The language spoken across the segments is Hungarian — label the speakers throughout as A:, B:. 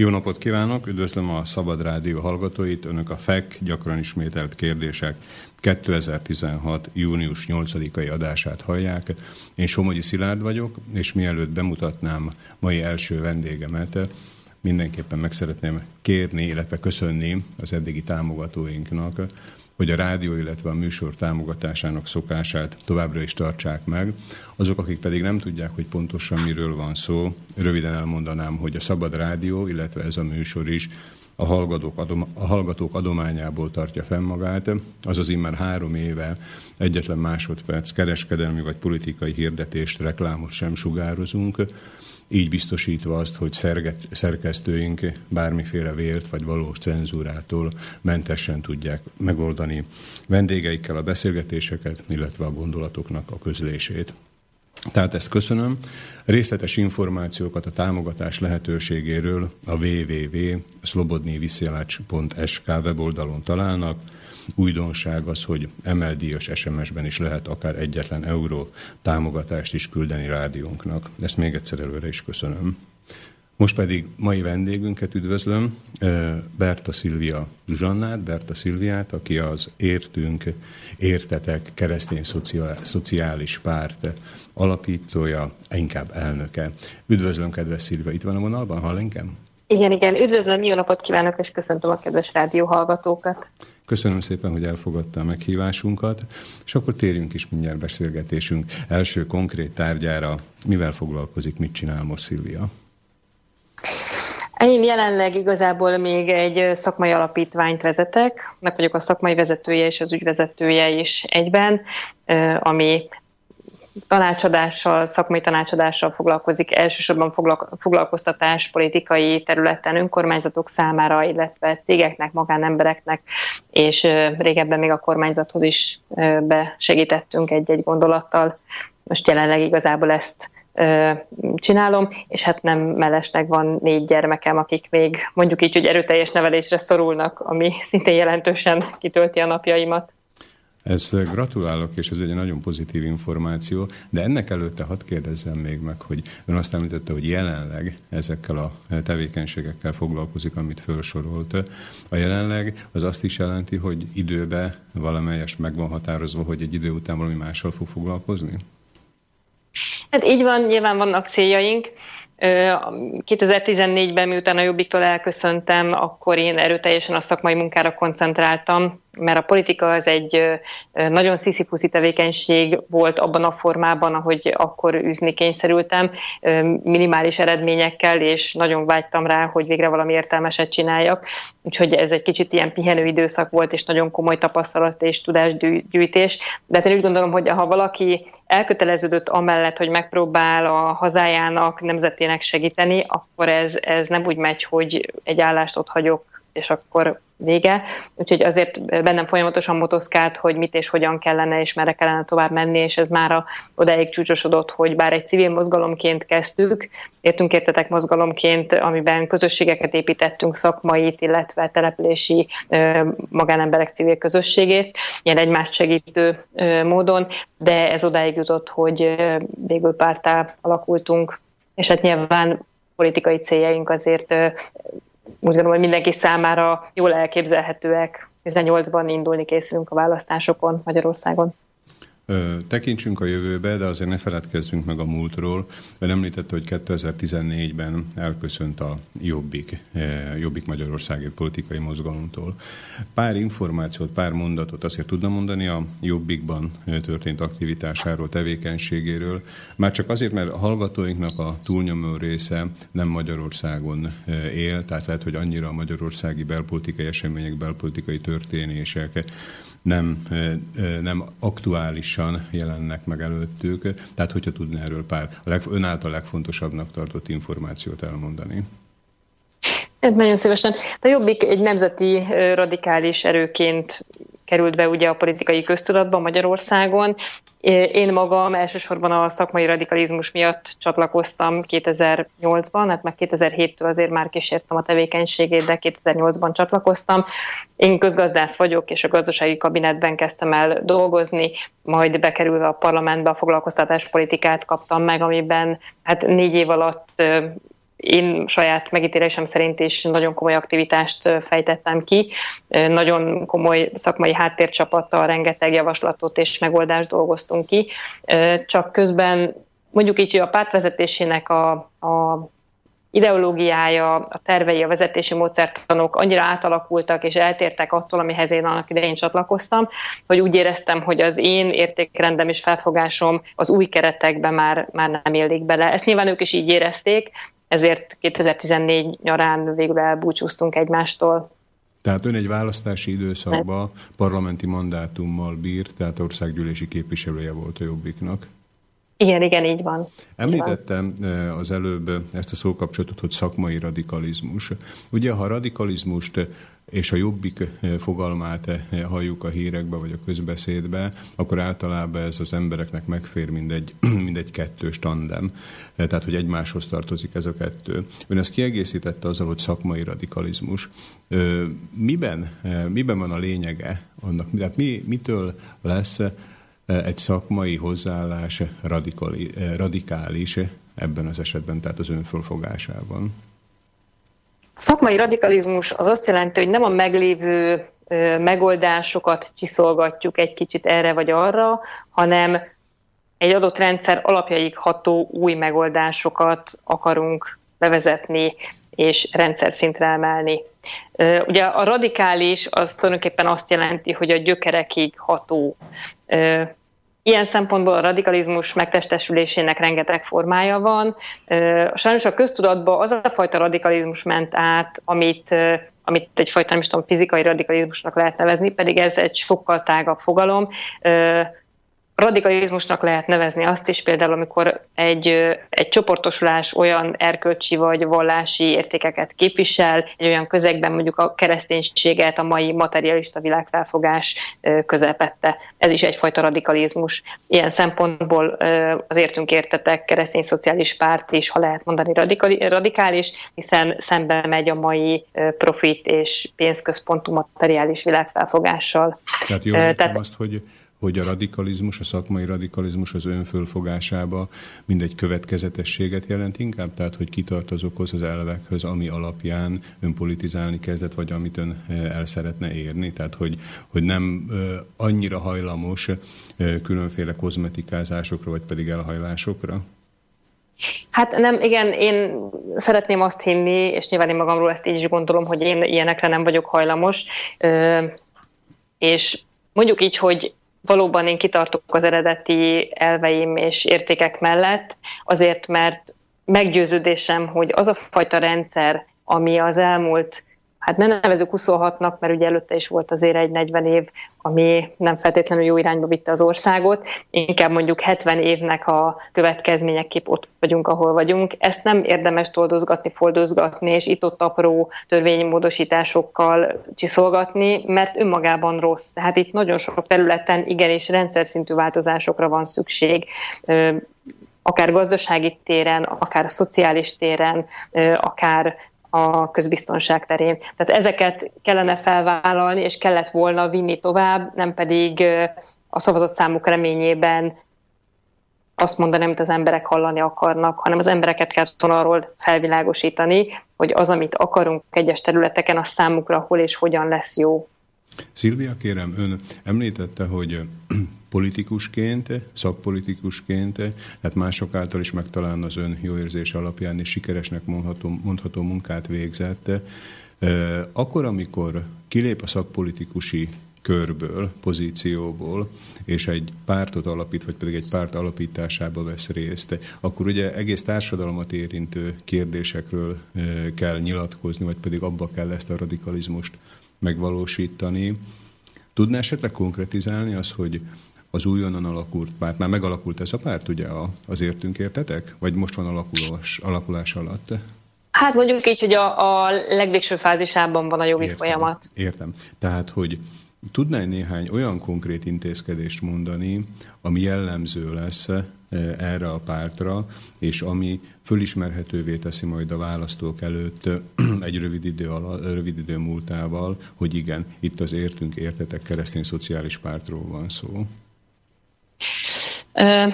A: Jó napot kívánok, üdvözlöm a Szabad Rádió hallgatóit. Önök a FEK gyakran ismételt kérdések 2016. június 8-ai adását hallják. Én Somogyi Szilárd vagyok, és mielőtt bemutatnám mai első vendégemet, mindenképpen meg szeretném kérni, illetve köszönni az eddigi támogatóinknak, hogy a rádió, illetve a műsor támogatásának szokását továbbra is tartsák meg. Azok, akik pedig nem tudják, hogy pontosan miről van szó, röviden elmondanám, hogy a Szabad Rádió, illetve ez a műsor is a hallgatók, adom, a hallgatók adományából tartja fenn magát, azaz immár három éve egyetlen másodperc kereskedelmi vagy politikai hirdetést, reklámot sem sugározunk, így biztosítva azt, hogy szerget, szerkesztőink bármiféle vélt vagy valós cenzúrától mentesen tudják megoldani vendégeikkel a beszélgetéseket, illetve a gondolatoknak a közlését. Tehát ezt köszönöm. Részletes információkat a támogatás lehetőségéről a www.slobodnyviszielacs.sk weboldalon találnak. Újdonság az, hogy emeldíjas SMS-ben is lehet akár egyetlen euró támogatást is küldeni rádiónknak. Ezt még egyszer előre is köszönöm. Most pedig mai vendégünket üdvözlöm, Berta Szilvia Zsannát, Berta Szilviát, aki az Értünk, Értetek keresztény szociális párt alapítója, inkább elnöke. Üdvözlöm, kedves Szilvia, itt van a vonalban, hall engem?
B: Igen, igen, üdvözlöm, jó napot kívánok, és köszöntöm a kedves rádióhallgatókat.
A: Köszönöm szépen, hogy elfogadta a meghívásunkat, és akkor térjünk is mindjárt beszélgetésünk első konkrét tárgyára. Mivel foglalkozik, mit csinál most Szilvia?
B: Én jelenleg igazából még egy szakmai alapítványt vezetek, meg vagyok a szakmai vezetője és az ügyvezetője is egyben, ami tanácsadással, szakmai tanácsadással foglalkozik, elsősorban foglalkoztatás politikai területen önkormányzatok számára, illetve cégeknek, magánembereknek, és régebben még a kormányzathoz is besegítettünk egy-egy gondolattal. Most jelenleg igazából ezt csinálom, és hát nem mellesleg van négy gyermekem, akik még mondjuk így, hogy erőteljes nevelésre szorulnak, ami szintén jelentősen kitölti a napjaimat.
A: Ez gratulálok, és ez egy nagyon pozitív információ, de ennek előtte hadd kérdezzem még meg, hogy ön azt említette, hogy jelenleg ezekkel a tevékenységekkel foglalkozik, amit felsorolt. A jelenleg az azt is jelenti, hogy időbe valamelyes meg van határozva, hogy egy idő után valami mással fog foglalkozni?
B: Hát így van, nyilván vannak céljaink. 2014-ben, miután a Jobbiktól elköszöntem, akkor én erőteljesen a szakmai munkára koncentráltam, mert a politika az egy nagyon sziszifuszi tevékenység volt abban a formában, ahogy akkor űzni kényszerültem, minimális eredményekkel, és nagyon vágytam rá, hogy végre valami értelmeset csináljak. Úgyhogy ez egy kicsit ilyen pihenő időszak volt, és nagyon komoly tapasztalat és tudásgyűjtés. De hát én úgy gondolom, hogy ha valaki elköteleződött amellett, hogy megpróbál a hazájának, nemzetének segíteni, akkor ez, ez nem úgy megy, hogy egy állást ott hagyok, és akkor vége. Úgyhogy azért bennem folyamatosan motoszkált, hogy mit és hogyan kellene, és merre kellene tovább menni, és ez már a, odáig csúcsosodott, hogy bár egy civil mozgalomként kezdtük, értünk értetek mozgalomként, amiben közösségeket építettünk, szakmait, illetve települési magánemberek civil közösségét, ilyen egymást segítő módon, de ez odáig jutott, hogy végül pártá alakultunk, és hát nyilván politikai céljaink azért úgy gondolom, hogy mindenki számára jól elképzelhetőek. 18-ban indulni készülünk a választásokon Magyarországon.
A: Tekintsünk a jövőbe, de azért ne feledkezzünk meg a múltról. Ön említette, hogy 2014-ben elköszönt a Jobbik, Jobbik Magyarországi politikai mozgalomtól. Pár információt, pár mondatot azért tudna mondani a Jobbikban történt aktivitásáról, tevékenységéről. Már csak azért, mert a hallgatóinknak a túlnyomó része nem Magyarországon él, tehát lehet, hogy annyira a magyarországi belpolitikai események, belpolitikai történések nem, nem aktuálisan jelennek meg előttük. Tehát, hogyha tudna erről pár ön által legfontosabbnak tartott információt elmondani.
B: Nagyon szívesen. A Jobbik egy nemzeti radikális erőként került be ugye a politikai köztudatba Magyarországon. Én magam elsősorban a szakmai radikalizmus miatt csatlakoztam 2008-ban, hát meg 2007-től azért már kísértem a tevékenységét, de 2008-ban csatlakoztam. Én közgazdász vagyok, és a gazdasági kabinetben kezdtem el dolgozni, majd bekerülve a parlamentbe a foglalkoztatáspolitikát kaptam meg, amiben hát négy év alatt én saját megítélésem szerint is nagyon komoly aktivitást fejtettem ki, nagyon komoly szakmai háttércsapattal rengeteg javaslatot és megoldást dolgoztunk ki, csak közben mondjuk így, hogy a pártvezetésének a, a ideológiája, a tervei, a vezetési módszertanok annyira átalakultak és eltértek attól, amihez én annak idején csatlakoztam, hogy úgy éreztem, hogy az én értékrendem és felfogásom az új keretekbe már, már nem illik bele. Ezt nyilván ők is így érezték, ezért 2014 nyarán végül elbúcsúztunk egymástól.
A: Tehát ön egy választási időszakban parlamenti mandátummal bírt, tehát országgyűlési képviselője volt a Jobbiknak.
B: Igen, igen, így van.
A: Említettem eh, az előbb ezt a szókapcsolatot, hogy szakmai radikalizmus. Ugye, ha radikalizmust és a jobbik eh, fogalmát eh, halljuk a hírekbe vagy a közbeszédbe, akkor általában ez az embereknek megfér mindegy, mindegy kettős tandem. Tehát, hogy egymáshoz tartozik ez a kettő. Ön ezt kiegészítette azzal, hogy szakmai radikalizmus. Miben, miben van a lényege annak? Tehát mi, mitől lesz egy szakmai hozzáállás radikális ebben az esetben, tehát az önfölfogásában?
B: A szakmai radikalizmus az azt jelenti, hogy nem a meglévő megoldásokat csiszolgatjuk egy kicsit erre vagy arra, hanem egy adott rendszer alapjaig ható új megoldásokat akarunk bevezetni és rendszer szintre emelni. Ugye a radikális az tulajdonképpen azt jelenti, hogy a gyökerekig ható Ilyen szempontból a radikalizmus megtestesülésének rengeteg formája van. Sajnos a köztudatban az a fajta radikalizmus ment át, amit, amit egyfajta, nem is tudom, fizikai radikalizmusnak lehet nevezni, pedig ez egy sokkal tágabb fogalom radikalizmusnak lehet nevezni azt is például, amikor egy, egy csoportosulás olyan erkölcsi vagy vallási értékeket képvisel, egy olyan közegben mondjuk a kereszténységet a mai materialista világfelfogás közepette. Ez is egyfajta radikalizmus. Ilyen szempontból az értünk értetek keresztény szociális párt is, ha lehet mondani radikális, hiszen szembe megy a mai profit és pénzközpontú materiális világfelfogással.
A: Tehát jól Tehát, azt, hogy hogy a radikalizmus, a szakmai radikalizmus az önfölfogásába mindegy következetességet jelent inkább, tehát hogy kitart azokhoz az elvekhez, ami alapján ön politizálni kezdett, vagy amit ön eh, el szeretne érni, tehát hogy, hogy nem eh, annyira hajlamos eh, különféle kozmetikázásokra, vagy pedig elhajlásokra?
B: Hát nem, igen, én szeretném azt hinni, és nyilván én magamról ezt így is gondolom, hogy én ilyenekre nem vagyok hajlamos, és mondjuk így, hogy valóban én kitartok az eredeti elveim és értékek mellett, azért mert meggyőződésem, hogy az a fajta rendszer, ami az elmúlt hát ne nevezük 26-nak, mert ugye előtte is volt azért egy 40 év, ami nem feltétlenül jó irányba vitte az országot, inkább mondjuk 70 évnek a következményeképp ott vagyunk, ahol vagyunk. Ezt nem érdemes toldozgatni, fordozgatni, és itt-ott apró törvényi módosításokkal csiszolgatni, mert önmagában rossz. Tehát itt nagyon sok területen igenis rendszer szintű változásokra van szükség akár gazdasági téren, akár szociális téren, akár a közbiztonság terén. Tehát ezeket kellene felvállalni, és kellett volna vinni tovább, nem pedig a szavazott számuk reményében azt mondani, amit az emberek hallani akarnak, hanem az embereket kell arról felvilágosítani, hogy az, amit akarunk egyes területeken, a számukra hol és hogyan lesz jó.
A: Szilvia, kérem, ön említette, hogy politikusként, szakpolitikusként, tehát mások által is megtalálna az ön jó érzés alapján, és sikeresnek mondható, mondható munkát végzett. Akkor, amikor kilép a szakpolitikusi körből, pozícióból, és egy pártot alapít, vagy pedig egy párt alapításába vesz részt, akkor ugye egész társadalmat érintő kérdésekről kell nyilatkozni, vagy pedig abba kell ezt a radikalizmust megvalósítani. Tudná esetleg konkretizálni az, hogy az újonnan alakult párt, már megalakult ez a párt, ugye az értünk értetek? Vagy most van alakulás, alakulás alatt?
B: Hát mondjuk így, hogy a, a legvégső fázisában van a jogi
A: értem,
B: folyamat.
A: Értem. Tehát, hogy tudnál néhány olyan konkrét intézkedést mondani, ami jellemző lesz erre a pártra, és ami fölismerhetővé teszi majd a választók előtt egy rövid idő, alatt, rövid idő múltával, hogy igen, itt az értünk értetek keresztény szociális pártról van szó.
B: Uh,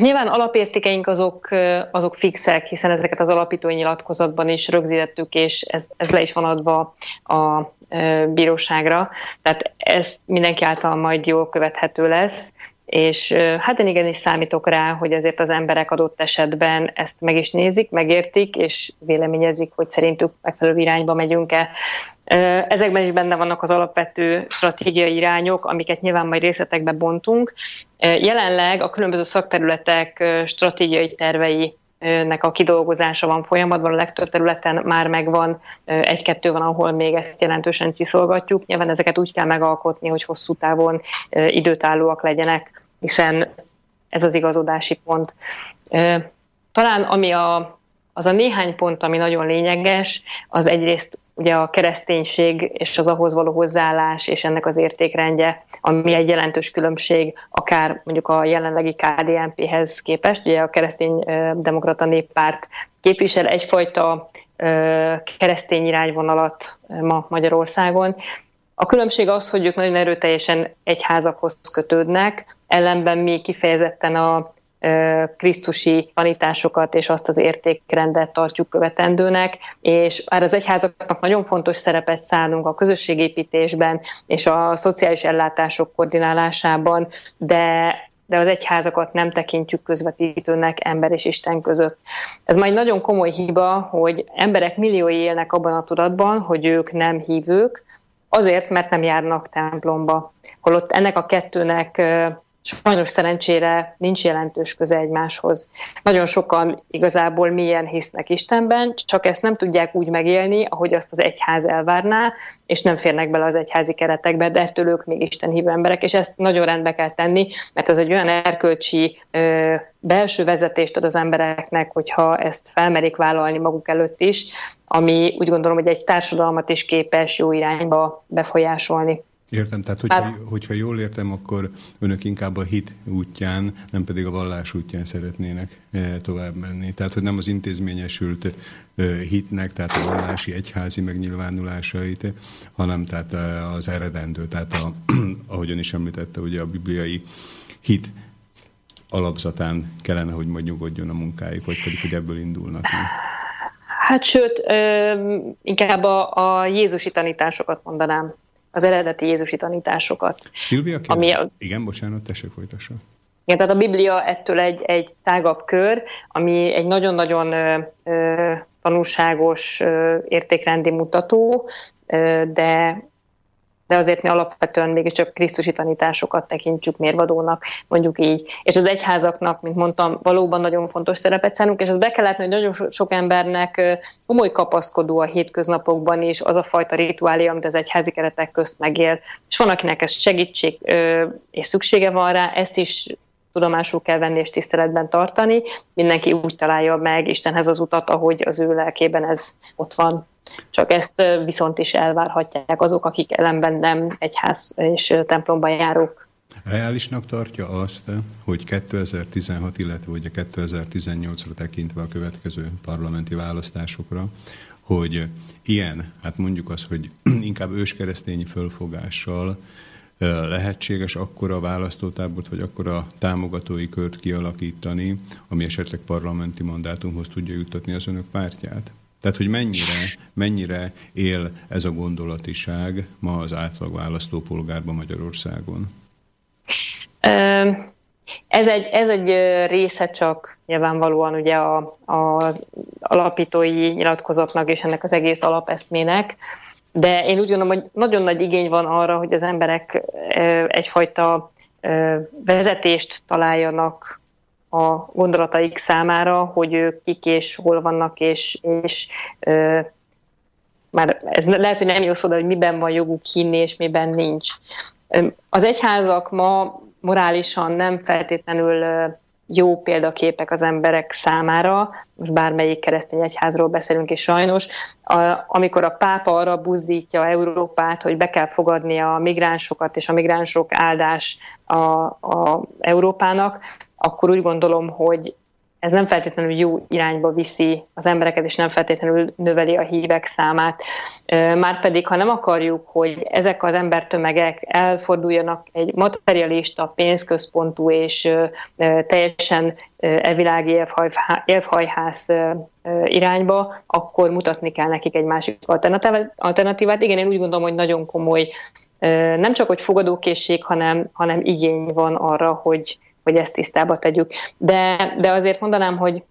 B: nyilván alapértékeink azok, azok fixek, hiszen ezeket az alapítói nyilatkozatban is rögzítettük, és ez, ez le is van adva a bíróságra. Tehát ez mindenki által majd jól követhető lesz és hát én igenis számítok rá, hogy azért az emberek adott esetben ezt meg is nézik, megértik, és véleményezik, hogy szerintük megfelelő irányba megyünk-e. Ezekben is benne vannak az alapvető stratégiai irányok, amiket nyilván majd részletekbe bontunk. Jelenleg a különböző szakterületek stratégiai tervei nek a kidolgozása van folyamatban, a legtöbb területen már megvan, egy-kettő van, ahol még ezt jelentősen csiszolgatjuk. Nyilván ezeket úgy kell megalkotni, hogy hosszú távon időtállóak legyenek, hiszen ez az igazodási pont. Talán ami a, az a néhány pont, ami nagyon lényeges, az egyrészt ugye a kereszténység és az ahhoz való hozzáállás és ennek az értékrendje, ami egy jelentős különbség akár mondjuk a jelenlegi KDNP-hez képest. Ugye a keresztény demokrata néppárt képvisel egyfajta keresztény irányvonalat ma Magyarországon. A különbség az, hogy ők nagyon erőteljesen egyházakhoz kötődnek, ellenben mi kifejezetten a krisztusi tanításokat és azt az értékrendet tartjuk követendőnek, és már az egyházaknak nagyon fontos szerepet szállunk a közösségépítésben és a szociális ellátások koordinálásában, de de az egyházakat nem tekintjük közvetítőnek ember és Isten között. Ez majd nagyon komoly hiba, hogy emberek milliói élnek abban a tudatban, hogy ők nem hívők, azért, mert nem járnak templomba. Holott ennek a kettőnek sajnos szerencsére nincs jelentős köze egymáshoz. Nagyon sokan igazából milyen hisznek Istenben, csak ezt nem tudják úgy megélni, ahogy azt az egyház elvárná, és nem férnek bele az egyházi keretekbe, de ettől ők még Isten hívő emberek, és ezt nagyon rendbe kell tenni, mert ez egy olyan erkölcsi ö, belső vezetést ad az embereknek, hogyha ezt felmerik vállalni maguk előtt is, ami úgy gondolom, hogy egy társadalmat is képes jó irányba befolyásolni.
A: Értem, tehát hogyha, hát, hogyha jól értem, akkor önök inkább a hit útján, nem pedig a vallás útján szeretnének eh, tovább menni. Tehát, hogy nem az intézményesült eh, hitnek, tehát a vallási egyházi megnyilvánulásait, hanem tehát eh, az eredendő, tehát a, ahogyan is említette, ugye a bibliai hit alapzatán kellene, hogy majd nyugodjon a munkájuk, vagy pedig, hogy ebből indulnak.
B: Hát sőt, inkább a, a Jézusi tanításokat mondanám az eredeti Jézusi tanításosokat.
A: Szilvia, ami a... igen, bocsánat, tessék folytassa.
B: Igen, tehát a Biblia ettől egy, egy tágabb kör, ami egy nagyon-nagyon ö, ö, tanulságos ö, értékrendi mutató, ö, de de azért mi alapvetően mégiscsak krisztusi tanításokat tekintjük mérvadónak, mondjuk így. És az egyházaknak, mint mondtam, valóban nagyon fontos szerepet szánunk, és az be kell látni, hogy nagyon sok embernek komoly kapaszkodó a hétköznapokban is az a fajta rituálé, amit az egyházi keretek közt megél. És van, akinek ez segítség és szüksége van rá, ezt is tudomásul kell venni és tiszteletben tartani. Mindenki úgy találja meg Istenhez az utat, ahogy az ő lelkében ez ott van. Csak ezt viszont is elvárhatják azok, akik ellenben nem egyház és templomban járók.
A: Reálisnak tartja azt, hogy 2016, illetve ugye 2018-ra tekintve a következő parlamenti választásokra, hogy ilyen, hát mondjuk az, hogy inkább őskeresztényi fölfogással lehetséges akkora választótábort, vagy akkora támogatói kört kialakítani, ami esetleg parlamenti mandátumhoz tudja juttatni az önök pártját? Tehát, hogy mennyire, mennyire él ez a gondolatiság ma az átlag választópolgárban Magyarországon?
B: Ez egy, ez egy része csak nyilvánvalóan ugye a, az alapítói nyilatkozatnak és ennek az egész alapeszmének, de én úgy gondolom, hogy nagyon nagy igény van arra, hogy az emberek egyfajta vezetést találjanak a gondolataik számára, hogy ők kik és hol vannak, és, és már ez lehet, hogy nem jó szó, de hogy miben van joguk hinni, és miben nincs. Az egyházak ma morálisan nem feltétlenül jó példaképek az emberek számára, most bármelyik keresztény egyházról beszélünk, és sajnos, a, amikor a pápa arra buzdítja Európát, hogy be kell fogadni a migránsokat, és a migránsok áldás a, a Európának, akkor úgy gondolom, hogy ez nem feltétlenül jó irányba viszi az embereket, és nem feltétlenül növeli a hívek számát. Márpedig, ha nem akarjuk, hogy ezek az embertömegek elforduljanak egy materialista, pénzközpontú és teljesen evilági élfhajház irányba, akkor mutatni kell nekik egy másik alternatívát. Igen, én úgy gondolom, hogy nagyon komoly nem csak, hogy fogadókészség, hanem, hanem igény van arra, hogy, hogy ezt tisztába tegyük. De, de azért mondanám, hogy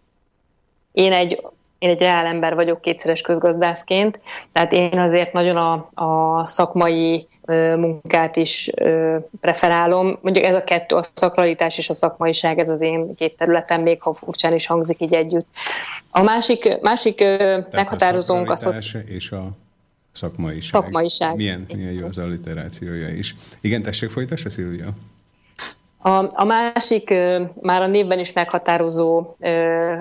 B: én egy, én egy reál ember vagyok kétszeres közgazdászként, tehát én azért nagyon a, a szakmai ö, munkát is ö, preferálom. Mondjuk ez a kettő, a szakralitás és a szakmaiság, ez az én két területem, még ha furcsán is hangzik így együtt. A másik, másik ö, meghatározónk a...
A: Szoci... és a szakmaiság.
B: Szakmaiság.
A: Milyen, milyen jó az alliterációja is. Igen, tessék, folytassa, Szilvia.
B: A, a másik, már a névben is meghatározó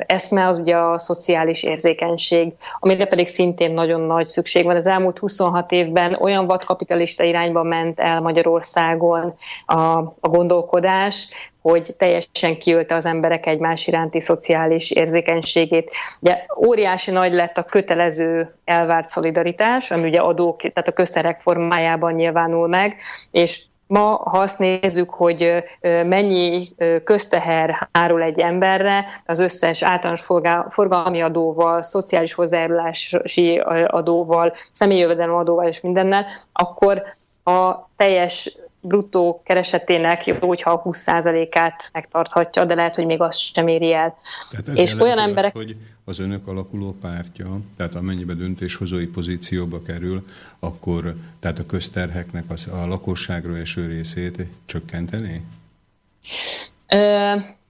B: eszme az ugye a szociális érzékenység, amire pedig szintén nagyon nagy szükség van. Az elmúlt 26 évben olyan vadkapitalista irányba ment el Magyarországon a, a gondolkodás, hogy teljesen kiölte az emberek egymás iránti szociális érzékenységét. Ugye óriási nagy lett a kötelező elvárt szolidaritás, ami ugye adók, tehát a közterek formájában nyilvánul meg, és Ma, ha azt nézzük, hogy mennyi közteher hárul egy emberre, az összes általános forgalmi adóval, szociális hozzájárulási adóval, személyi adóval és mindennel, akkor a teljes bruttó keresetének jó, hogyha a 20%-át megtarthatja, de lehet, hogy még azt sem éri el.
A: és olyan emberek... Azt, hogy az önök alakuló pártja, tehát amennyiben döntéshozói pozícióba kerül, akkor tehát a közterheknek az, a lakosságra eső részét csökkenteni?
B: Ö-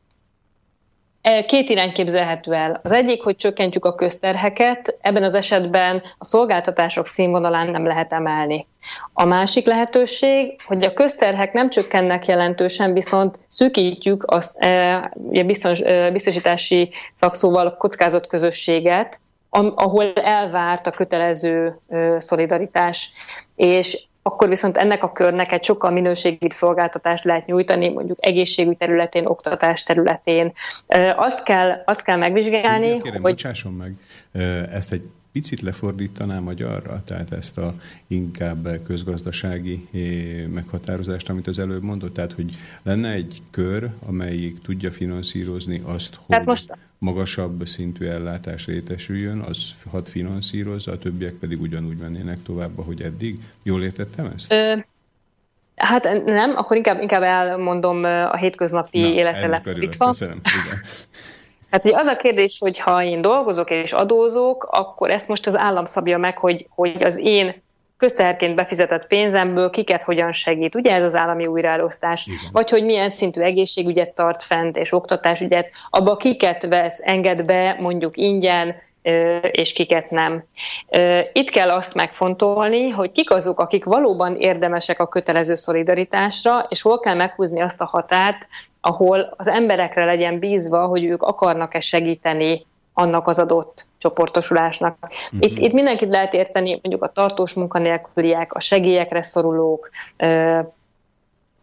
B: két irány képzelhető el. Az egyik, hogy csökkentjük a közterheket, ebben az esetben a szolgáltatások színvonalán nem lehet emelni. A másik lehetőség, hogy a közterhek nem csökkennek jelentősen, viszont szűkítjük a e, biztos, e, biztosítási szakszóval kockázott közösséget, ahol elvárt a kötelező szolidaritás. És akkor viszont ennek a körnek egy sokkal minőségibb szolgáltatást lehet nyújtani, mondjuk egészségügy területén, oktatás területén. Azt kell, azt kell megvizsgálni, Szintén,
A: kérem, hogy... Bocsásson meg, ezt egy picit lefordítaná magyarra, tehát ezt a inkább közgazdasági meghatározást, amit az előbb mondott, tehát hogy lenne egy kör, amelyik tudja finanszírozni azt, hogy most... magasabb szintű ellátás rétesüljön, az hat finanszírozza, a többiek pedig ugyanúgy mennének tovább, ahogy eddig. Jól értettem ezt? Ö...
B: Hát nem, akkor inkább, inkább elmondom a hétköznapi életre lefordítva. Köszönöm, igen. Hát ugye az a kérdés, hogy ha én dolgozok és adózok, akkor ezt most az állam szabja meg, hogy, hogy az én közteherként befizetett pénzemből kiket hogyan segít. Ugye ez az állami újraelosztás. Igen. Vagy hogy milyen szintű egészségügyet tart fent, és oktatásügyet, abba kiket vesz, enged be mondjuk ingyen, és kiket nem. Itt kell azt megfontolni, hogy kik azok, akik valóban érdemesek a kötelező szolidaritásra, és hol kell meghúzni azt a határt, ahol az emberekre legyen bízva, hogy ők akarnak-e segíteni annak az adott csoportosulásnak. Uh-huh. Itt, itt mindenkit lehet érteni, mondjuk a tartós munkanélküliek, a segélyekre szorulók,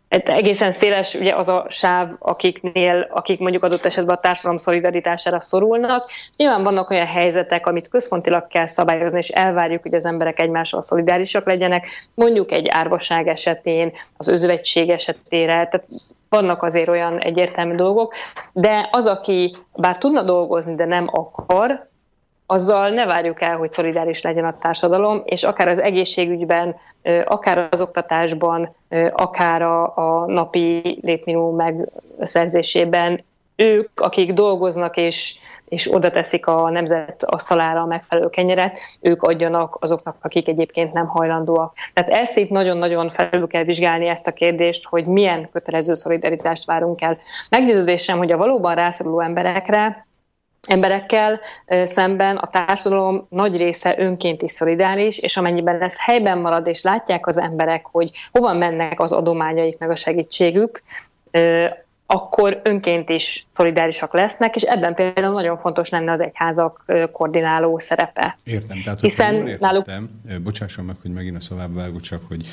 B: egészen széles ugye az a sáv, akiknél, akik mondjuk adott esetben a társadalom szolidaritására szorulnak. Nyilván vannak olyan helyzetek, amit központilag kell szabályozni, és elvárjuk, hogy az emberek egymással szolidárisak legyenek, mondjuk egy árvaság esetén, az özvegység esetére, tehát vannak azért olyan egyértelmű dolgok, de az, aki bár tudna dolgozni, de nem akar, azzal ne várjuk el, hogy szolidáris legyen a társadalom, és akár az egészségügyben, akár az oktatásban, akár a, a napi létminimum megszerzésében ők, akik dolgoznak és, és oda teszik a nemzet asztalára a megfelelő kenyeret, ők adjanak azoknak, akik egyébként nem hajlandóak. Tehát ezt itt nagyon-nagyon felül kell vizsgálni ezt a kérdést, hogy milyen kötelező szolidaritást várunk el. Meggyőződésem, hogy a valóban rászoruló emberekre emberekkel szemben a társadalom nagy része önként is szolidáris, és amennyiben ez helyben marad, és látják az emberek, hogy hova mennek az adományaik, meg a segítségük, akkor önként is szolidárisak lesznek, és ebben például nagyon fontos lenne az egyházak koordináló szerepe.
A: Értem, tehát Hiszen jól náluk... bocsásson meg, hogy megint a szavába vágok, csak hogy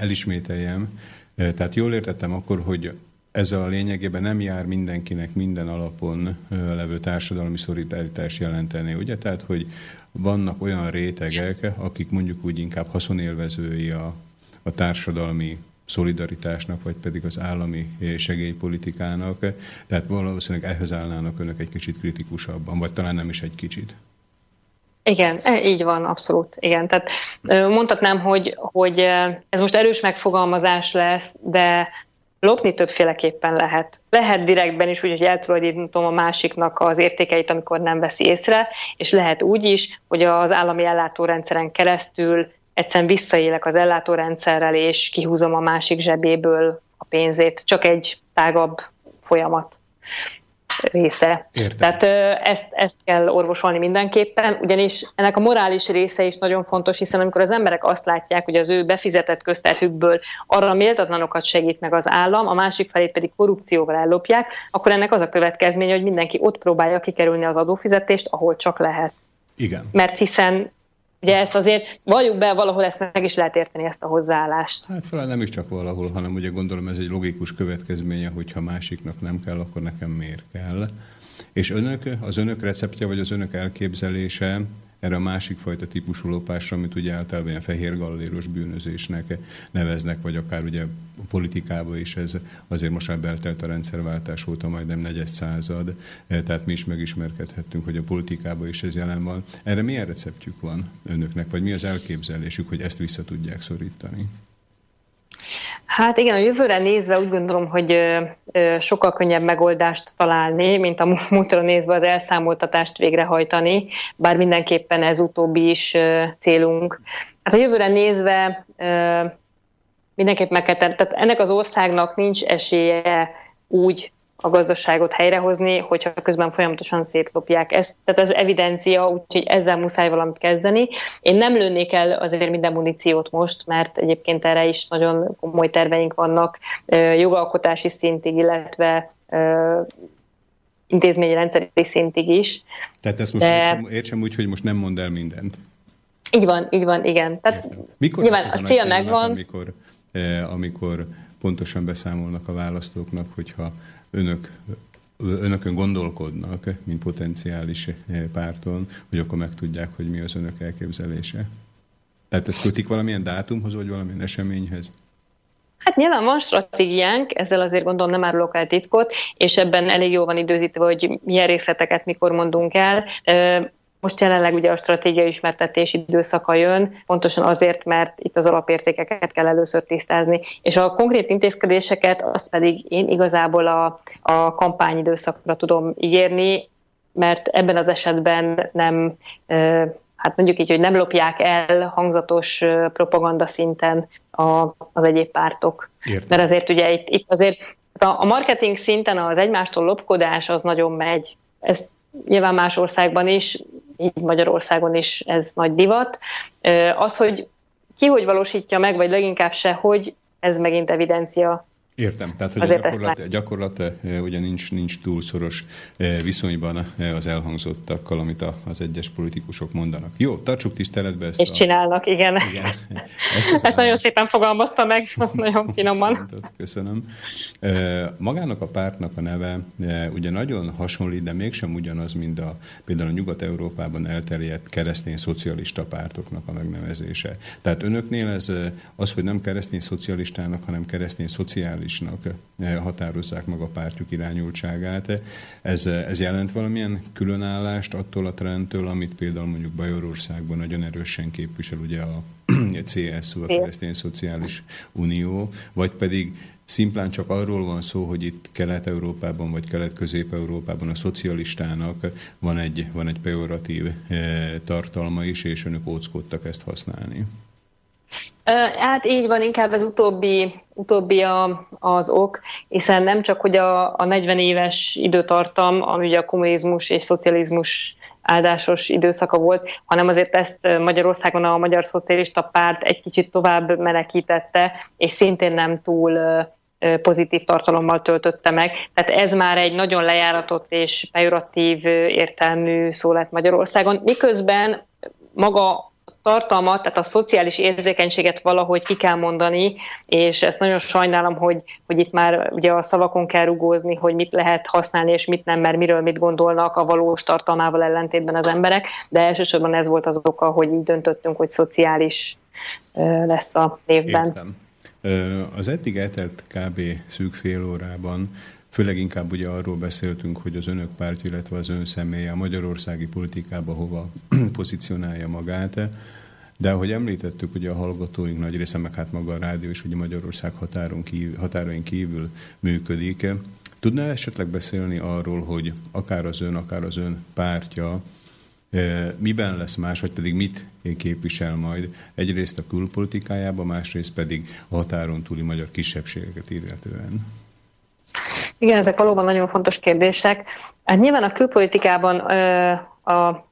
A: elismételjem, tehát jól értettem akkor, hogy ez a lényegében nem jár mindenkinek minden alapon levő társadalmi szolidaritás jelenteni, ugye? Tehát, hogy vannak olyan rétegek, akik mondjuk úgy inkább haszonélvezői a, a társadalmi szolidaritásnak, vagy pedig az állami segélypolitikának. Tehát valószínűleg ehhez állnának önök egy kicsit kritikusabban, vagy talán nem is egy kicsit.
B: Igen, e, így van, abszolút. Igen, tehát mondhatnám, hogy, hogy ez most erős megfogalmazás lesz, de lopni többféleképpen lehet. Lehet direktben is úgy, hogy eltulajdonítom a másiknak az értékeit, amikor nem veszi észre, és lehet úgy is, hogy az állami ellátórendszeren keresztül egyszerűen visszaélek az ellátórendszerrel, és kihúzom a másik zsebéből a pénzét. Csak egy tágabb folyamat része. Értem. Tehát ezt, ezt kell orvosolni mindenképpen, ugyanis ennek a morális része is nagyon fontos, hiszen amikor az emberek azt látják, hogy az ő befizetett közterhükből arra méltatlanokat segít meg az állam, a másik felét pedig korrupcióval ellopják, akkor ennek az a következménye, hogy mindenki ott próbálja kikerülni az adófizetést, ahol csak lehet.
A: Igen.
B: Mert hiszen Ugye ezt azért valljuk be, valahol ezt meg is lehet érteni, ezt a hozzáállást.
A: Hát talán nem is csak valahol, hanem ugye gondolom ez egy logikus következménye, hogyha másiknak nem kell, akkor nekem miért kell. És önök, az önök receptje, vagy az önök elképzelése erre a másik fajta típusú lopásra, amit ugye általában ilyen fehér galléros bűnözésnek neveznek, vagy akár ugye a politikában is ez azért most már beltelt a rendszerváltás óta majdnem negyed század, eh, tehát mi is megismerkedhettünk, hogy a politikában is ez jelen van. Erre milyen receptjük van önöknek, vagy mi az elképzelésük, hogy ezt vissza tudják szorítani?
B: Hát igen, a jövőre nézve úgy gondolom, hogy sokkal könnyebb megoldást találni, mint a múltra nézve az elszámoltatást végrehajtani, bár mindenképpen ez utóbbi is célunk. Hát a jövőre nézve mindenképp meg kell. Tehát ennek az országnak nincs esélye úgy a gazdaságot helyrehozni, hogyha közben folyamatosan szétlopják ezt. Tehát ez evidencia, úgyhogy ezzel muszáj valamit kezdeni. Én nem lőnék el azért minden muníciót most, mert egyébként erre is nagyon komoly terveink vannak jogalkotási szintig, illetve intézményi rendszeri szintig is.
A: Tehát ezt most De... értsem úgy, hogy most nem mond el mindent.
B: Így van, így van, igen.
A: Tehát Mikor nyilván a cél megvan. Amikor, amikor pontosan beszámolnak a választóknak, hogyha önök önökön gondolkodnak, mint potenciális párton, hogy akkor megtudják, hogy mi az önök elképzelése? Tehát ezt kötik valamilyen dátumhoz, vagy valamilyen eseményhez?
B: Hát nyilván van stratégiánk, ezzel azért gondolom nem árulok el titkot, és ebben elég jó van időzítve, hogy milyen részleteket mikor mondunk el. Most jelenleg ugye a stratégiai ismertetés időszaka jön, pontosan azért, mert itt az alapértékeket kell először tisztázni, és a konkrét intézkedéseket azt pedig én igazából a, a kampányidőszakra tudom ígérni, mert ebben az esetben nem, hát mondjuk így, hogy nem lopják el hangzatos propaganda szinten a, az egyéb pártok. Értem. Mert azért ugye itt, itt azért a marketing szinten az egymástól lopkodás az nagyon megy. Ezt nyilván más országban is, így Magyarországon is ez nagy divat. Az, hogy ki hogy valósítja meg, vagy leginkább se, hogy ez megint evidencia
A: Értem, tehát hogy a gyakorlat, a gyakorlat ugye nincs, nincs túl szoros viszonyban az elhangzottakkal, amit az egyes politikusok mondanak. Jó, tartsuk tiszteletbe ezt.
B: És a... csinálnak, igen. igen. Ezt, ezt nagyon szépen fogalmazta meg, nagyon finoman.
A: Köszönöm. Magának a pártnak a neve ugye nagyon hasonlít, de mégsem ugyanaz, mint a például a Nyugat-Európában elterjedt keresztény szocialista pártoknak a megnevezése. Tehát önöknél ez az, hogy nem keresztény szocialistának, hanem keresztény szociális liberálisnak eh, határozzák meg a pártjuk irányultságát. Ez, ez jelent valamilyen különállást attól a trendtől, amit például mondjuk Bajorországban nagyon erősen képvisel ugye a CSU, a Keresztény Szociális Unió, vagy pedig szimplán csak arról van szó, hogy itt Kelet-Európában vagy Kelet-Közép-Európában a szocialistának van egy, van egy pejoratív eh, tartalma is, és önök óckodtak ezt használni.
B: Hát így van, inkább ez utóbbi, utóbbi a, az ok, hiszen nem csak, hogy a, a 40 éves időtartam, ami ugye a kommunizmus és szocializmus áldásos időszaka volt, hanem azért ezt Magyarországon a Magyar Szocialista Párt egy kicsit tovább menekítette, és szintén nem túl pozitív tartalommal töltötte meg. Tehát ez már egy nagyon lejáratott és pejoratív értelmű szó lett Magyarországon, miközben maga tartalmat, tehát a szociális érzékenységet valahogy ki kell mondani, és ezt nagyon sajnálom, hogy, hogy itt már ugye a szavakon kell rugózni, hogy mit lehet használni, és mit nem, mert miről mit gondolnak a valós tartalmával ellentétben az emberek, de elsősorban ez volt az oka, hogy így döntöttünk, hogy szociális lesz a névben. Értem.
A: Az eddig eltelt kb. szűk fél órában Főleg inkább ugye arról beszéltünk, hogy az önök párt, illetve az ön személye a magyarországi politikába hova pozícionálja magát. De ahogy említettük, ugye a hallgatóink nagy része, meg hát maga a rádió is ugye Magyarország határon kívül, határain kívül működik. Tudná esetleg beszélni arról, hogy akár az ön, akár az ön pártja eh, miben lesz más, vagy pedig mit képvisel majd egyrészt a külpolitikájában, másrészt pedig a határon túli magyar kisebbségeket illetően?
B: Igen, ezek valóban nagyon fontos kérdések. Hát nyilván a külpolitikában ö, a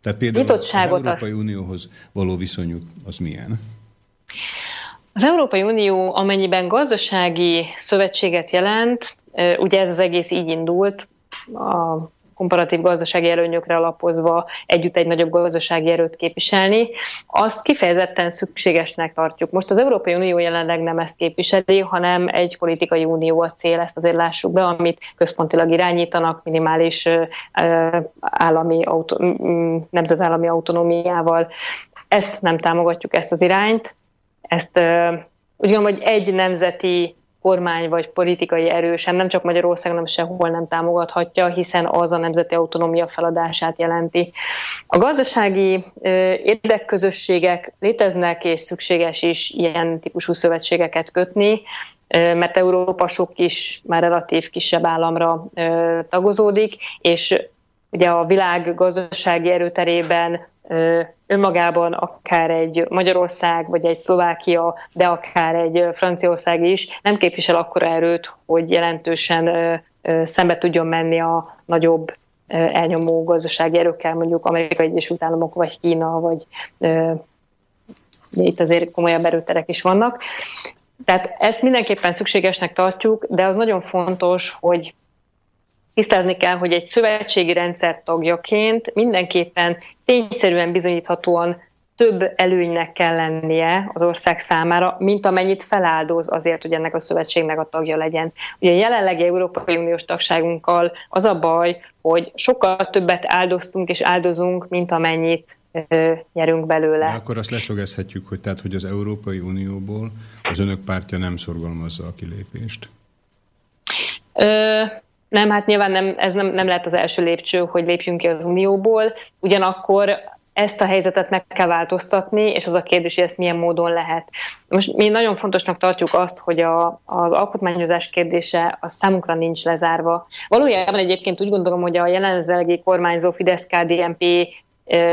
A: tehát például nyitottságot az Európai az... Unióhoz való viszonyuk az milyen?
B: Az Európai Unió amennyiben gazdasági szövetséget jelent, ugye ez az egész így indult, a komparatív gazdasági előnyökre alapozva együtt egy nagyobb gazdasági erőt képviselni, azt kifejezetten szükségesnek tartjuk. Most az Európai Unió jelenleg nem ezt képviseli, hanem egy politikai unió a cél, ezt azért lássuk be, amit központilag irányítanak, minimális állami, nemzetállami autonómiával. Ezt nem támogatjuk, ezt az irányt. Ezt úgy gondolom, hogy egy nemzeti kormány vagy politikai erő sem, nem csak Magyarország, hanem sehol nem támogathatja, hiszen az a nemzeti autonómia feladását jelenti. A gazdasági érdekközösségek léteznek, és szükséges is ilyen típusú szövetségeket kötni, mert Európa sok kis, már relatív kisebb államra tagozódik, és ugye a világ gazdasági erőterében önmagában akár egy Magyarország, vagy egy Szlovákia, de akár egy Franciaország is nem képvisel akkora erőt, hogy jelentősen szembe tudjon menni a nagyobb elnyomó gazdasági erőkkel, mondjuk Amerikai Egyesült Államok, vagy Kína, vagy itt azért komolyabb erőterek is vannak. Tehát ezt mindenképpen szükségesnek tartjuk, de az nagyon fontos, hogy tisztázni kell, hogy egy szövetségi rendszer tagjaként mindenképpen tényszerűen bizonyíthatóan több előnynek kell lennie az ország számára, mint amennyit feláldoz azért, hogy ennek a szövetségnek a tagja legyen. Ugye a jelenlegi Európai Uniós tagságunkkal az a baj, hogy sokkal többet áldoztunk és áldozunk, mint amennyit ö, nyerünk belőle. De
A: akkor azt leszögezhetjük, hogy tehát, hogy az Európai Unióból az önök pártja nem szorgalmazza a kilépést?
B: Ö, nem, hát nyilván nem, ez nem, nem lehet az első lépcső, hogy lépjünk ki az Unióból, ugyanakkor ezt a helyzetet meg kell változtatni, és az a kérdés, hogy ezt milyen módon lehet. Most mi nagyon fontosnak tartjuk azt, hogy a, az alkotmányozás kérdése a számunkra nincs lezárva. Valójában egyébként úgy gondolom, hogy a jelenlegi kormányzó Fidesz-KDNP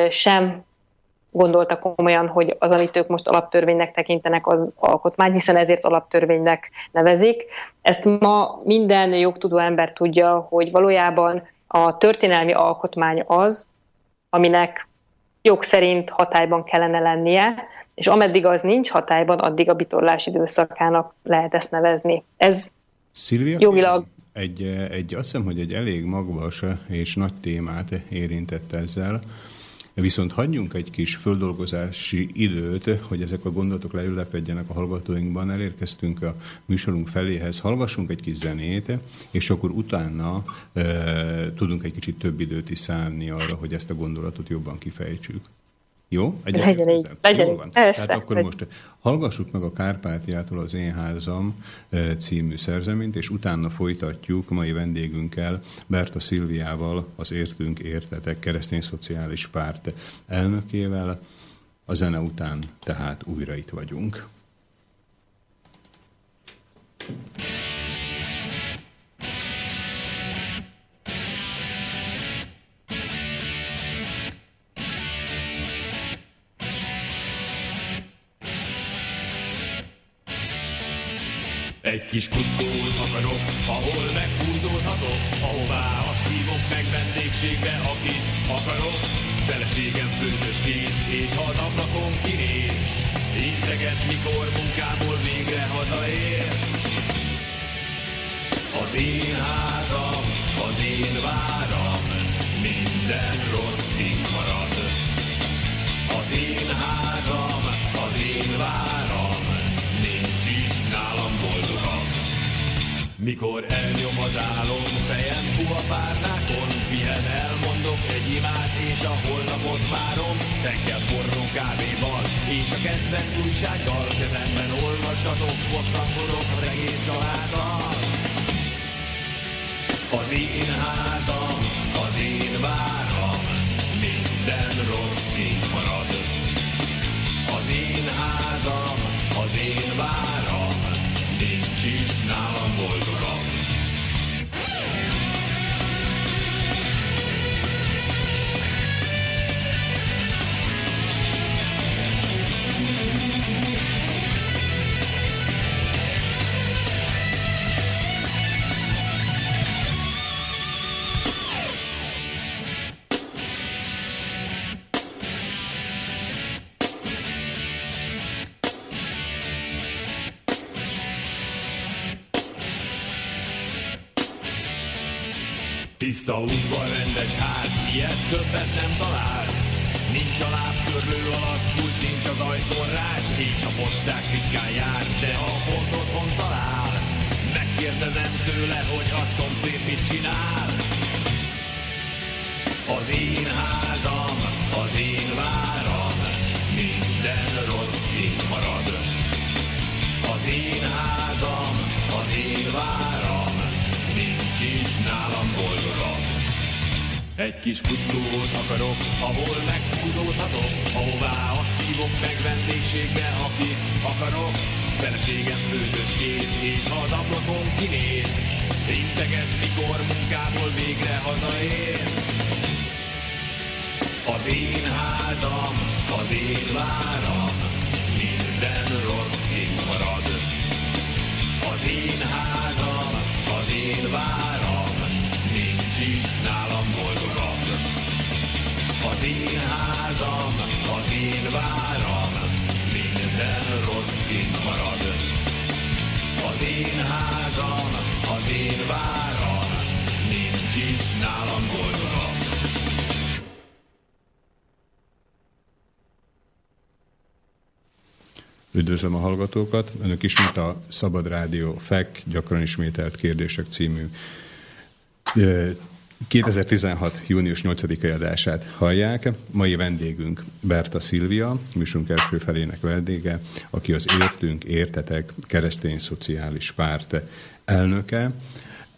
B: sem gondolta komolyan, hogy az, amit ők most alaptörvénynek tekintenek, az alkotmány, hiszen ezért alaptörvénynek nevezik. Ezt ma minden jogtudó ember tudja, hogy valójában a történelmi alkotmány az, aminek jog szerint hatályban kellene lennie, és ameddig az nincs hatályban, addig a bitorlás időszakának lehet ezt nevezni. Ez
A: Szilvia, jogilag... Egy, egy, azt hiszem, hogy egy elég magvas és nagy témát érintett ezzel, Viszont hagyjunk egy kis földolgozási időt, hogy ezek a gondolatok leülepedjenek a hallgatóinkban. Elérkeztünk a műsorunk feléhez, hallgassunk egy kis zenét, és akkor utána e, tudunk egy kicsit több időt is szállni arra, hogy ezt a gondolatot jobban kifejtsük. Jó?
B: Egyet legyen így. Legyen
A: Jól van. Persze, Tehát akkor most hallgassuk meg a Kárpátiától az Én házam eh, című szerzeményt, és utána folytatjuk mai vendégünkkel, Berta Szilviával, az Értünk Értetek keresztény szociális párt elnökével. A zene után tehát újra itt vagyunk. Thank you.
C: Egy kis kuckóul akarok, ahol meghúzódhatok, ahová azt hívok meg vendégségbe, akit akarok. Feleségem főzös kéz, és ha az ablakon kinéz, integet, mikor munkából végre hazaérsz. Az én házam, az én váram, minden rossz Mikor elnyom az álom fejem puha párnákon, pihen elmondok egy imát, és a holnapot várom. Reggel forró kávéval, és a kedvenc újsággal, kezemben olvasgatok, bosszankodok az egész családdal. Az én házam, az én váram, minden rossz így marad. Az én házam, az én váram, Tiszta udvar, rendes ház, ilyet többet nem találsz. Nincs a lábtörlő alatt, kus, nincs az ajtón rács, és a postás ritkán jár, de a pont otthon talál. Megkérdezem tőle, hogy a szomszéd mit csinál. Az én házam, az én váram, Egy kis kuckót akarok, ahol meghúzódhatok, ahová azt hívok meg vendégségbe, akit akarok. Feleségem főzős kéz, és ha az ablakon kinéz, integet, mikor munkából végre hazaérsz. Az én házam, az én váram, minden rossz marad. Az én házam, az én váram, Az én házam, az én váram, minden rossz így marad. Az én házam, az én váram, nincs is nálam boldogabb.
A: Üdvözlöm a hallgatókat! Önök ismét a Szabad Rádió FEK gyakran ismételt kérdések című 2016. június 8-ai adását hallják. Mai vendégünk Berta Szilvia, műsunk első felének vendége, aki az Értünk, Értetek keresztény szociális párt elnöke.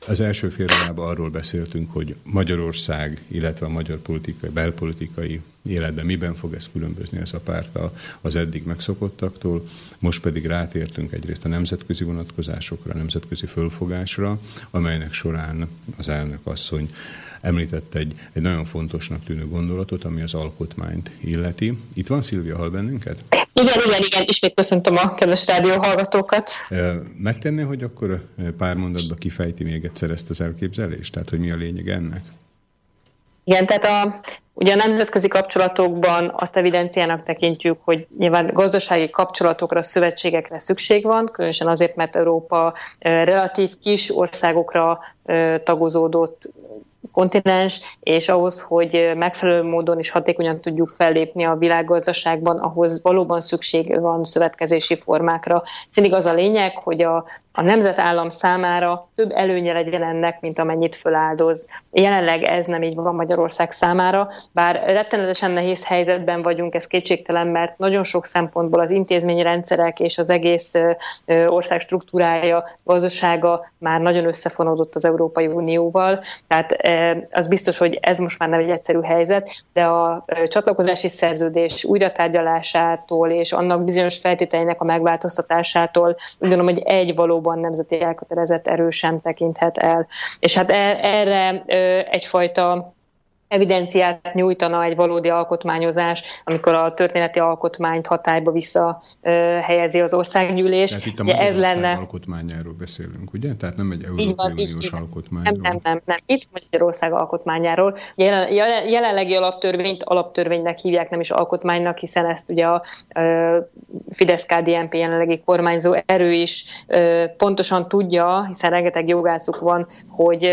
A: Az első fél arról beszéltünk, hogy Magyarország, illetve a magyar politikai, belpolitikai életben miben fog ez különbözni ez a párt az eddig megszokottaktól. Most pedig rátértünk egyrészt a nemzetközi vonatkozásokra, a nemzetközi fölfogásra, amelynek során az elnök asszony említett egy, egy nagyon fontosnak tűnő gondolatot, ami az alkotmányt illeti. Itt van Szilvia, hall bennünket?
B: Igen, igen, igen, ismét köszöntöm a kedves rádió hallgatókat.
A: Megtenné, hogy akkor pár mondatba kifejti még egyszer ezt az elképzelést? Tehát, hogy mi a lényeg ennek?
B: Igen, tehát a, ugye a nemzetközi kapcsolatokban azt evidenciának tekintjük, hogy nyilván gazdasági kapcsolatokra, szövetségekre szükség van, különösen azért, mert Európa relatív kis országokra tagozódott kontinens, és ahhoz, hogy megfelelő módon és hatékonyan tudjuk fellépni a világgazdaságban, ahhoz valóban szükség van szövetkezési formákra. Mindig az a lényeg, hogy a, a nemzetállam számára több előnye legyen ennek, mint amennyit föláldoz. Jelenleg ez nem így van Magyarország számára, bár rettenetesen nehéz helyzetben vagyunk, ez kétségtelen, mert nagyon sok szempontból az intézményrendszerek és az egész ország struktúrája, gazdasága már nagyon összefonódott az Európai Unióval, tehát az biztos, hogy ez most már nem egy egyszerű helyzet, de a csatlakozási szerződés újratárgyalásától és annak bizonyos feltételeinek a megváltoztatásától úgy gondolom, hogy egy valóban nemzeti elkötelezett erő sem tekinthet el. És hát e, erre egyfajta evidenciát nyújtana egy valódi alkotmányozás, amikor a történeti alkotmányt hatályba vissza helyezi az országgyűlés.
A: Tehát itt a Magyarország ez lenne... alkotmányáról beszélünk, ugye? Tehát nem egy Európai Uniós alkotmányról.
B: Nem, nem, nem, nem. Itt Magyarország alkotmányáról. Jelen, jelenlegi alaptörvényt alaptörvénynek hívják, nem is alkotmánynak, hiszen ezt ugye a Fidesz-KDNP jelenlegi kormányzó erő is pontosan tudja, hiszen rengeteg jogászuk van, hogy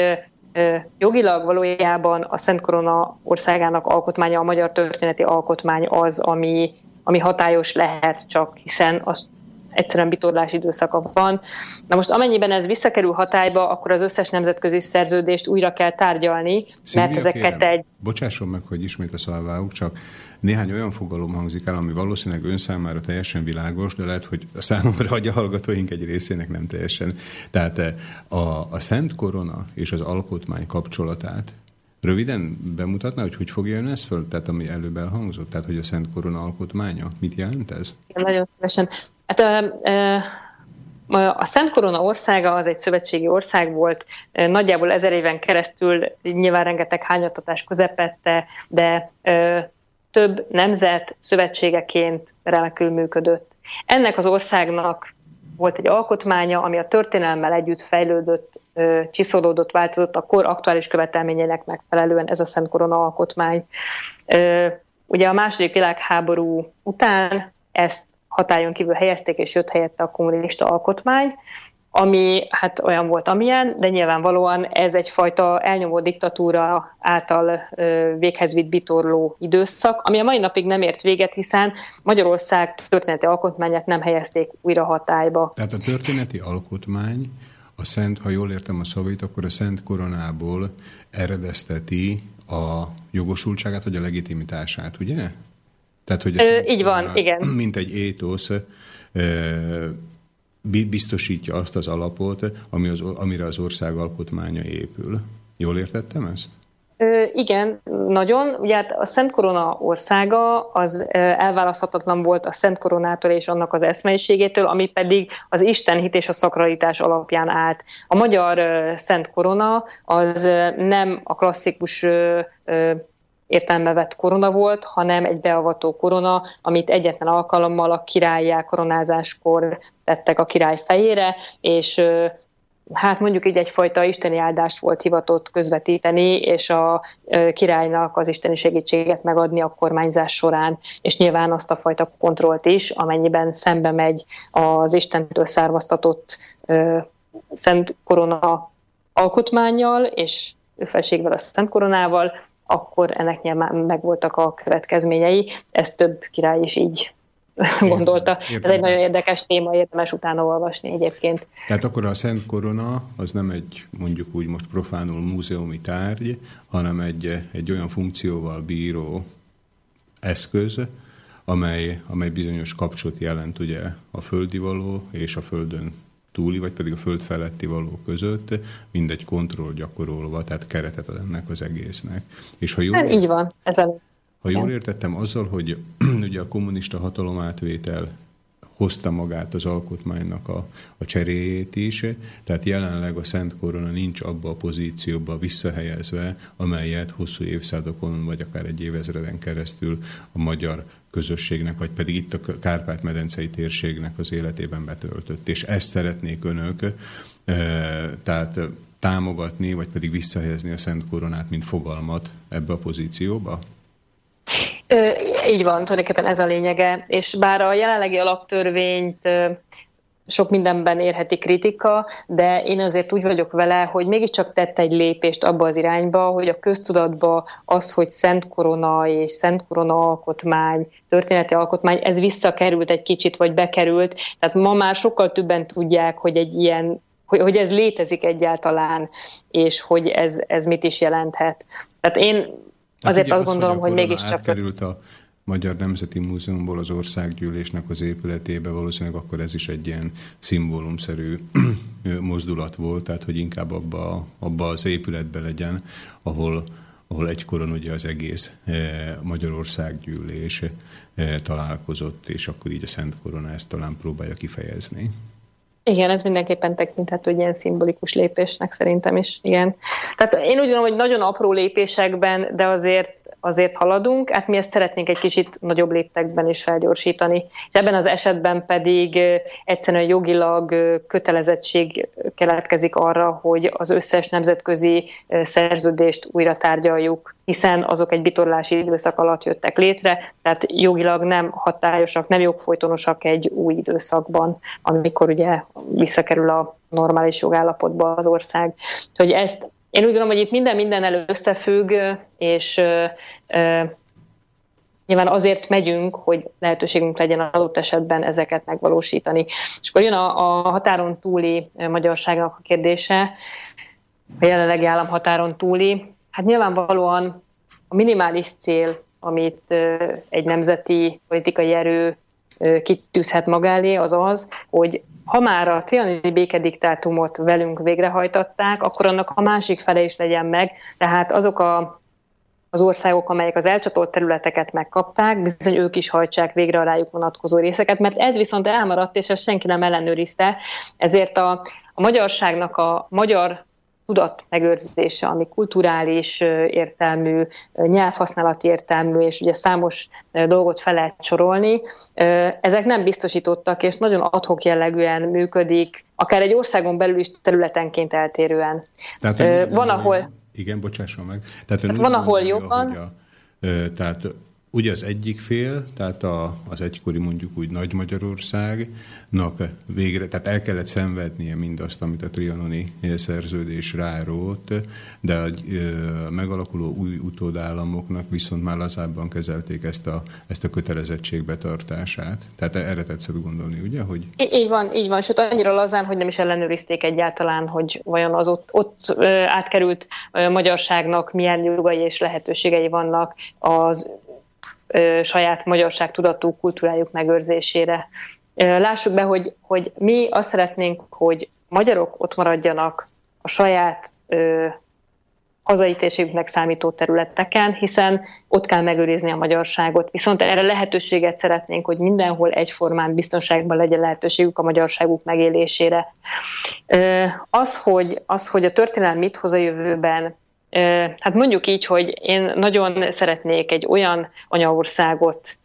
B: Jogilag valójában a Szent Korona országának alkotmánya, a magyar történeti alkotmány az, ami, ami hatályos lehet csak, hiszen az egyszerűen bitorlás időszaka van. Na most amennyiben ez visszakerül hatályba, akkor az összes nemzetközi szerződést újra kell tárgyalni,
A: Szilvia,
B: mert ezeket
A: kérem,
B: egy...
A: Bocsásson meg, hogy ismét a szalváuk, csak néhány olyan fogalom hangzik el, ami valószínűleg ön számára teljesen világos, de lehet, hogy a számomra, vagy a hallgatóink egy részének nem teljesen. Tehát a, a Szent Korona és az alkotmány kapcsolatát Röviden bemutatná, hogy hogy fogja ön ezt föl, tehát ami előbb elhangzott, tehát hogy a Szent Korona alkotmánya, mit jelent ez?
B: Igen, nagyon szívesen. Hát a, a Szent Korona országa az egy szövetségi ország volt, nagyjából ezer éven keresztül nyilván rengeteg hányattatás közepette, de több nemzet szövetségeként remekül működött. Ennek az országnak volt egy alkotmánya, ami a történelmmel együtt fejlődött, csiszolódott, változott a kor aktuális követelményének megfelelően ez a Szent Korona alkotmány. Ugye a második világháború után ezt hatályon kívül helyezték, és jött helyette a kommunista alkotmány, ami hát olyan volt, amilyen, de nyilvánvalóan ez egyfajta elnyomó diktatúra által véghez vitt bitorló időszak, ami a mai napig nem ért véget, hiszen Magyarország történeti alkotmányát nem helyezték újra hatályba.
A: Tehát a történeti alkotmány a Szent, ha jól értem a szavait, akkor a Szent Koronából eredezteti a jogosultságát, vagy a legitimitását, ugye?
B: Tehát, hogy Ö, így van, igen.
A: Mint egy étosz biztosítja azt az alapot, ami az, amire az ország alkotmánya épül. Jól értettem ezt?
B: Ö, igen, nagyon. Ugye hát a Szent Korona országa az elválaszthatatlan volt a Szent Koronától és annak az eszmeiségétől, ami pedig az istenhit és a szakralitás alapján állt. A magyar Szent Korona az nem a klasszikus értelme vett korona volt, hanem egy beavató korona, amit egyetlen alkalommal a királyjá koronázáskor tettek a király fejére, és hát mondjuk így egyfajta isteni áldást volt hivatott közvetíteni, és a királynak az isteni segítséget megadni a kormányzás során, és nyilván azt a fajta kontrollt is, amennyiben szembe megy az Istentől származtatott Szent Korona alkotmányjal, és felségvel a Szent Koronával, akkor ennek nyilván megvoltak a következményei. Ezt több király is így gondolta. Értem. Ez egy nagyon érdekes téma, érdemes utána olvasni egyébként.
A: Tehát akkor a Szent Korona az nem egy mondjuk úgy most profánul múzeumi tárgy, hanem egy, egy olyan funkcióval bíró eszköz, amely, amely bizonyos kapcsot jelent ugye a földi való és a földön túli, vagy pedig a föld feletti való között mindegy kontroll gyakorolva, tehát keretet ad ennek az egésznek.
B: És ha jól, hát így van. Ez a...
A: Ha jól értettem azzal, hogy ugye a kommunista hatalom átvétel hozta magát az alkotmánynak a, a cseréjét is, tehát jelenleg a Szent Korona nincs abba a pozícióba visszahelyezve, amelyet hosszú évszázadokon, vagy akár egy évezreden keresztül a magyar közösségnek, vagy pedig itt a Kárpát-medencei térségnek az életében betöltött. És ezt szeretnék önök, e, tehát támogatni, vagy pedig visszahelyezni a Szent Koronát, mint fogalmat ebbe a pozícióba?
B: Ö, így van, tulajdonképpen ez a lényege, és bár a jelenlegi alaptörvényt sok mindenben érheti kritika, de én azért úgy vagyok vele, hogy mégiscsak tette egy lépést abba az irányba, hogy a köztudatba az, hogy Szent Korona és Szent Korona alkotmány, történeti alkotmány, ez visszakerült egy kicsit, vagy bekerült. Tehát ma már sokkal többen tudják, hogy egy ilyen hogy, hogy ez létezik egyáltalán, és hogy ez, ez mit is jelenthet. Tehát én azért azt gondolom, hogy, hogy mégiscsak...
A: Átkerült a Magyar Nemzeti Múzeumból az országgyűlésnek az épületébe, valószínűleg akkor ez is egy ilyen szimbólumszerű mozdulat volt, tehát hogy inkább abba, abba az épületbe legyen, ahol, ahol egykoron ugye az egész eh, Magyarország gyűlés eh, találkozott, és akkor így a Szent Korona ezt talán próbálja kifejezni.
B: Igen, ez mindenképpen tekinthető egy ilyen szimbolikus lépésnek szerintem is, igen. Tehát én úgy gondolom, hogy nagyon apró lépésekben, de azért azért haladunk, hát mi ezt szeretnénk egy kicsit nagyobb léptekben is felgyorsítani. És ebben az esetben pedig egyszerűen jogilag kötelezettség keletkezik arra, hogy az összes nemzetközi szerződést újra tárgyaljuk, hiszen azok egy bitorlási időszak alatt jöttek létre, tehát jogilag nem hatályosak, nem jogfolytonosak egy új időszakban, amikor ugye visszakerül a normális jogállapotba az ország. Hogy ezt én úgy gondolom, hogy itt minden minden összefügg, és nyilván azért megyünk, hogy lehetőségünk legyen adott esetben ezeket megvalósítani. És akkor jön a, a határon túli magyarságnak a kérdése, a jelenlegi államhatáron túli. Hát nyilvánvalóan a minimális cél, amit egy nemzeti politikai erő kitűzhet maga elé, az az, hogy ha már a trianoni békediktátumot velünk végrehajtatták, akkor annak a másik fele is legyen meg, tehát azok a az országok, amelyek az elcsatolt területeket megkapták, bizony ők is hajtsák végre a rájuk vonatkozó részeket, mert ez viszont elmaradt, és ezt senki nem ellenőrizte, ezért a, a magyarságnak a magyar tudat megőrzése, ami kulturális értelmű, nyelvhasználati értelmű, és ugye számos dolgot fel lehet sorolni. Ezek nem biztosítottak, és nagyon adhok jellegűen működik, akár egy országon belül is területenként eltérően.
A: Tehát, van, ahol... Igen, bocsásson meg.
B: Tehát, hát van, ahol jobban... A,
A: tehát Ugye az egyik fél, tehát a, az egykori mondjuk úgy Nagy Magyarországnak végre, tehát el kellett szenvednie mindazt, amit a trianoni szerződés rárót, de a, a megalakuló új utódállamoknak viszont már lazábban kezelték ezt a, ezt a kötelezettségbetartását. Tehát erre tetszett gondolni, ugye? Hogy...
B: Így van, így van, sőt annyira lazán, hogy nem is ellenőrizték egyáltalán, hogy vajon az ott, ott átkerült magyarságnak milyen jogai és lehetőségei vannak az saját magyarság tudatú kultúrájuk megőrzésére. Lássuk be, hogy, hogy mi azt szeretnénk, hogy magyarok ott maradjanak a saját ö, hazai térségüknek számító területeken, hiszen ott kell megőrizni a magyarságot. Viszont erre lehetőséget szeretnénk, hogy mindenhol egyformán biztonságban legyen lehetőségük a magyarságuk megélésére. Az, hogy, az, hogy a történelem mit hoz a jövőben, Hát mondjuk így, hogy én nagyon szeretnék egy olyan anyaországot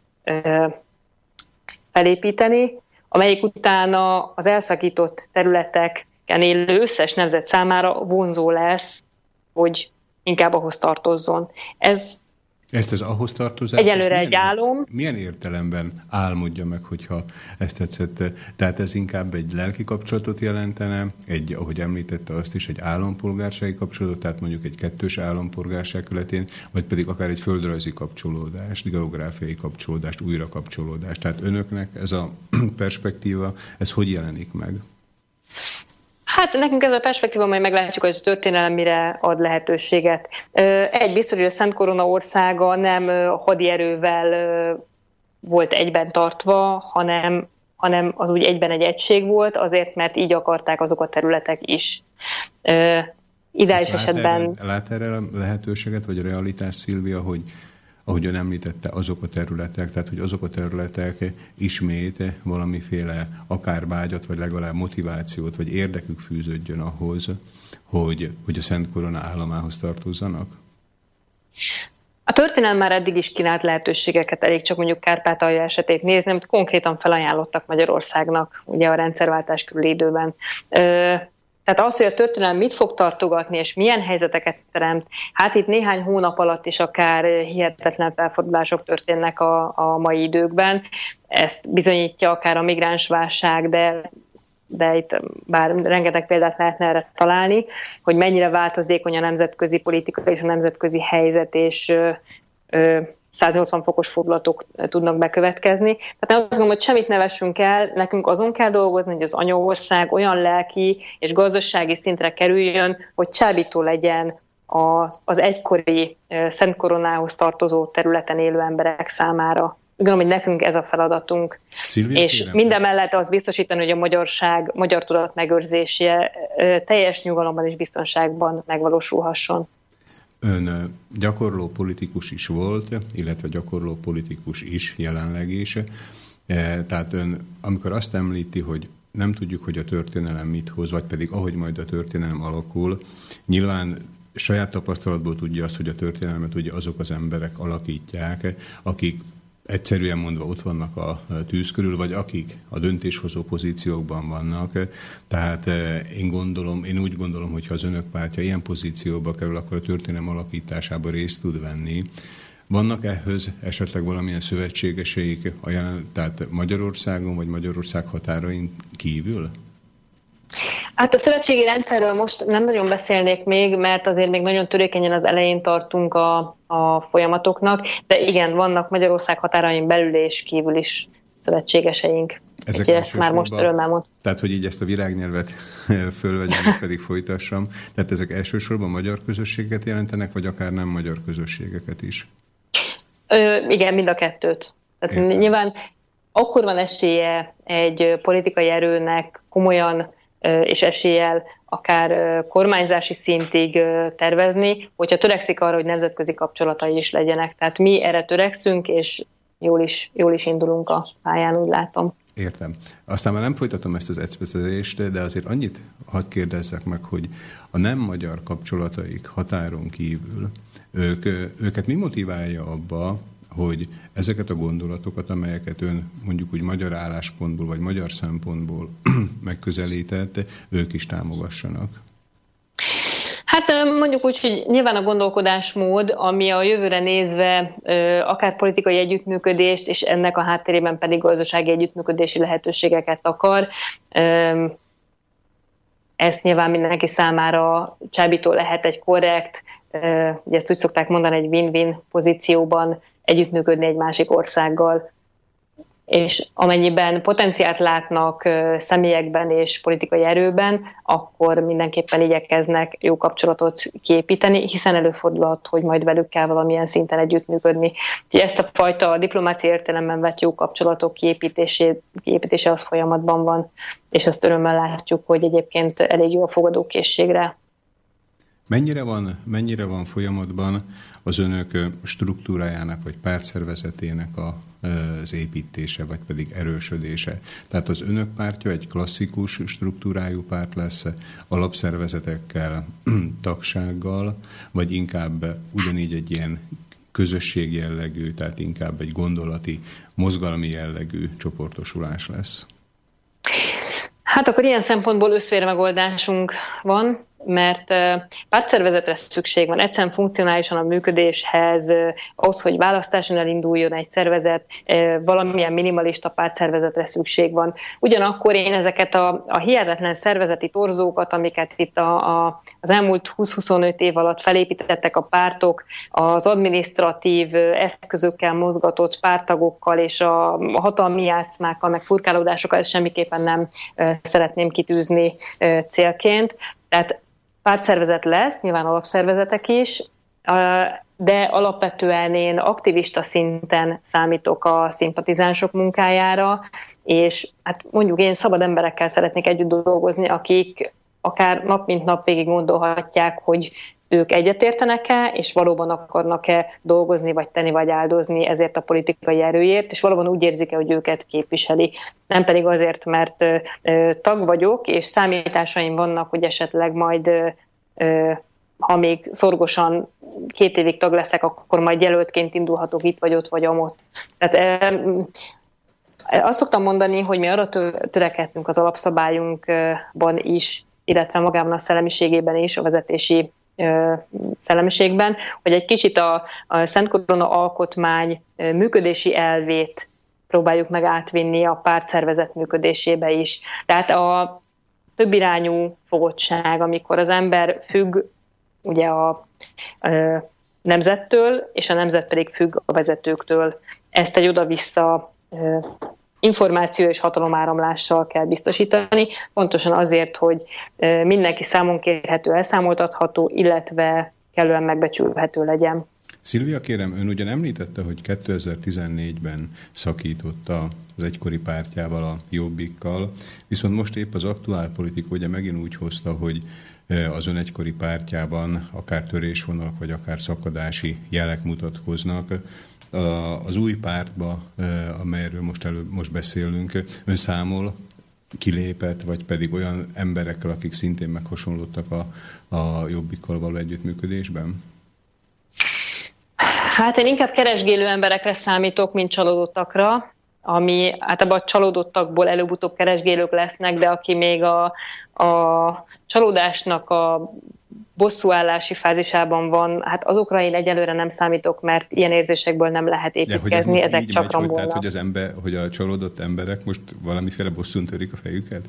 B: felépíteni, amelyik utána az elszakított területeken élő összes nemzet számára vonzó lesz, hogy inkább ahhoz tartozzon. Ez
A: ezt az ahhoz tartozás...
B: Egyelőre egy álom.
A: Milyen értelemben álmodja meg, hogyha ezt tetszett? Tehát ez inkább egy lelki kapcsolatot jelentene, egy, ahogy említette azt is, egy állampolgársági kapcsolatot, tehát mondjuk egy kettős állampolgárság követén, vagy pedig akár egy földrajzi kapcsolódást, geográfiai kapcsolódást, újra kapcsolódást. Tehát önöknek ez a perspektíva, ez hogy jelenik meg?
B: Hát nekünk ez a perspektíva, majd meglátjuk, hogy a történelem mire ad lehetőséget. Egy biztos, hogy a Szent Korona országa nem hadierővel volt egyben tartva, hanem, hanem az úgy egyben egy egység volt, azért, mert így akarták azok a területek is. Ideális lát esetben...
A: Erre, lát erre lehetőséget, vagy a realitás, Szilvia, hogy ahogy ön említette, azok a területek, tehát hogy azok a területek ismét valamiféle akár vágyat, vagy legalább motivációt, vagy érdekük fűződjön ahhoz, hogy, hogy a Szent Korona államához tartozzanak?
B: A történelem már eddig is kínált lehetőségeket, elég csak mondjuk Kárpátalja esetét nézni, amit konkrétan felajánlottak Magyarországnak ugye a rendszerváltás körüli időben. Tehát az, hogy a történelem mit fog tartogatni, és milyen helyzeteket teremt, hát itt néhány hónap alatt is akár hihetetlen felfordulások történnek a, a mai időkben. Ezt bizonyítja akár a migránsválság, de de itt bár rengeteg példát lehetne erre találni, hogy mennyire változékony a nemzetközi politika és a nemzetközi helyzet, és ö, ö, 180 fokos fordulatok tudnak bekövetkezni. Tehát azt gondolom, hogy semmit ne vessünk el, nekünk azon kell dolgozni, hogy az anyaország olyan lelki és gazdasági szintre kerüljön, hogy csábító legyen az, az egykori Szent Koronához tartozó területen élő emberek számára. Gondolom, hogy nekünk ez a feladatunk. Szilvia, és kérem. minden mellett az biztosítani, hogy a magyarság, magyar tudat megőrzése teljes nyugalomban és biztonságban megvalósulhasson.
A: Ön gyakorló politikus is volt, illetve gyakorló politikus is jelenleg is. Tehát ön, amikor azt említi, hogy nem tudjuk, hogy a történelem mit hoz, vagy pedig ahogy majd a történelem alakul, nyilván saját tapasztalatból tudja azt, hogy a történelmet ugye azok az emberek alakítják, akik egyszerűen mondva ott vannak a tűz körül, vagy akik a döntéshozó pozíciókban vannak. Tehát eh, én gondolom, én úgy gondolom, hogy ha az önök pártja ilyen pozícióba kerül, akkor a történelem alakításába részt tud venni. Vannak ehhez esetleg valamilyen szövetségeseik, a jelen, tehát Magyarországon vagy Magyarország határain kívül?
B: Hát a szövetségi rendszerről most nem nagyon beszélnék még, mert azért még nagyon törékenyen az elején tartunk a, a folyamatoknak, de igen, vannak Magyarország határain belül és kívül is szövetségeseink. Ezek Úgyhogy ezt már most örömmel mond.
A: Tehát, hogy így ezt a virágnyelvet fölvegyem, pedig folytassam. Tehát ezek elsősorban magyar közösséget jelentenek, vagy akár nem magyar közösségeket is?
B: Ö, igen, mind a kettőt. Tehát Értem. nyilván akkor van esélye egy politikai erőnek komolyan és eséllyel akár kormányzási szintig tervezni, hogyha törekszik arra, hogy nemzetközi kapcsolatai is legyenek. Tehát mi erre törekszünk, és jól is, jól is indulunk a pályán, úgy látom.
A: Értem. Aztán már nem folytatom ezt az ecpezést, de azért annyit hadd kérdezzek meg, hogy a nem magyar kapcsolataik határon kívül, ők, őket mi motiválja abba, hogy ezeket a gondolatokat, amelyeket ön mondjuk úgy magyar álláspontból vagy magyar szempontból megközelített, ők is támogassanak?
B: Hát mondjuk úgy, hogy nyilván a gondolkodásmód, ami a jövőre nézve akár politikai együttműködést, és ennek a háttérében pedig gazdasági együttműködési lehetőségeket akar, ezt nyilván mindenki számára csábító lehet egy korrekt, ugye ezt úgy szokták mondani, egy win-win pozícióban együttműködni egy másik országgal, és amennyiben potenciált látnak személyekben és politikai erőben, akkor mindenképpen igyekeznek jó kapcsolatot kiépíteni, hiszen előfordulhat, hogy majd velük kell valamilyen szinten együttműködni. Úgyhogy ezt a fajta diplomáciai értelemben vett jó kapcsolatok kiépítése az folyamatban van, és azt örömmel látjuk, hogy egyébként elég jó a fogadókészségre
A: Mennyire van, mennyire van folyamatban az önök struktúrájának vagy pártszervezetének a, az építése, vagy pedig erősödése? Tehát az önök pártja egy klasszikus struktúrájú párt lesz, alapszervezetekkel, tagsággal, vagy inkább ugyanígy egy ilyen közösség jellegű, tehát inkább egy gondolati, mozgalmi jellegű csoportosulás lesz?
B: Hát akkor ilyen szempontból összférmegoldásunk van mert pártszervezetre szükség van, egyszerűen funkcionálisan a működéshez, ahhoz, hogy választáson elinduljon egy szervezet, valamilyen minimalista pártszervezetre szükség van. Ugyanakkor én ezeket a, a hihetetlen szervezeti torzókat, amiket itt a, a, az elmúlt 20-25 év alatt felépítettek a pártok, az administratív eszközökkel mozgatott pártagokkal és a hatalmi játszmákkal, meg furkálódásokkal, ezt semmiképpen nem szeretném kitűzni célként. Tehát pártszervezet lesz, nyilván alapszervezetek is, de alapvetően én aktivista szinten számítok a szimpatizánsok munkájára, és hát mondjuk én szabad emberekkel szeretnék együtt dolgozni, akik akár nap mint nap végig gondolhatják, hogy ők egyetértenek-e, és valóban akarnak-e dolgozni, vagy tenni, vagy áldozni ezért a politikai erőért, és valóban úgy érzik-e, hogy őket képviseli. Nem pedig azért, mert tag vagyok, és számításaim vannak, hogy esetleg majd ha még szorgosan két évig tag leszek, akkor majd jelöltként indulhatok itt, vagy ott, vagy amott. Tehát azt szoktam mondani, hogy mi arra törekedtünk az alapszabályunkban is, illetve magában a szellemiségében is, a vezetési szellemiségben, hogy egy kicsit a, a Szent Korona alkotmány működési elvét próbáljuk meg átvinni a pártszervezet működésébe is. Tehát a többirányú fogottság, amikor az ember függ ugye a, a nemzettől, és a nemzet pedig függ a vezetőktől. Ezt egy oda-vissza információ és hatalomáramlással kell biztosítani, pontosan azért, hogy mindenki számon kérhető, elszámoltatható, illetve kellően megbecsülhető legyen.
A: Szilvia, kérem, ön ugyan említette, hogy 2014-ben szakította az egykori pártjával, a Jobbikkal, viszont most épp az aktuál politika ugye megint úgy hozta, hogy az ön egykori pártjában akár törésvonalak, vagy akár szakadási jelek mutatkoznak az új pártba, amelyről most, elő, most beszélünk, ön számol kilépett, vagy pedig olyan emberekkel, akik szintén meghasonlottak a, a jobbikkal való együttműködésben?
B: Hát én inkább keresgélő emberekre számítok, mint csalódottakra, ami általában a csalódottakból előbb-utóbb keresgélők lesznek, de aki még a, a csalódásnak a bosszúállási fázisában van, hát azokra én egyelőre nem számítok, mert ilyen érzésekből nem lehet építkezni,
A: ja,
B: ezek csak
A: megy, hogy, tehát, hogy, az ember, hogy a csalódott emberek most valamiféle bosszún törik a fejüket?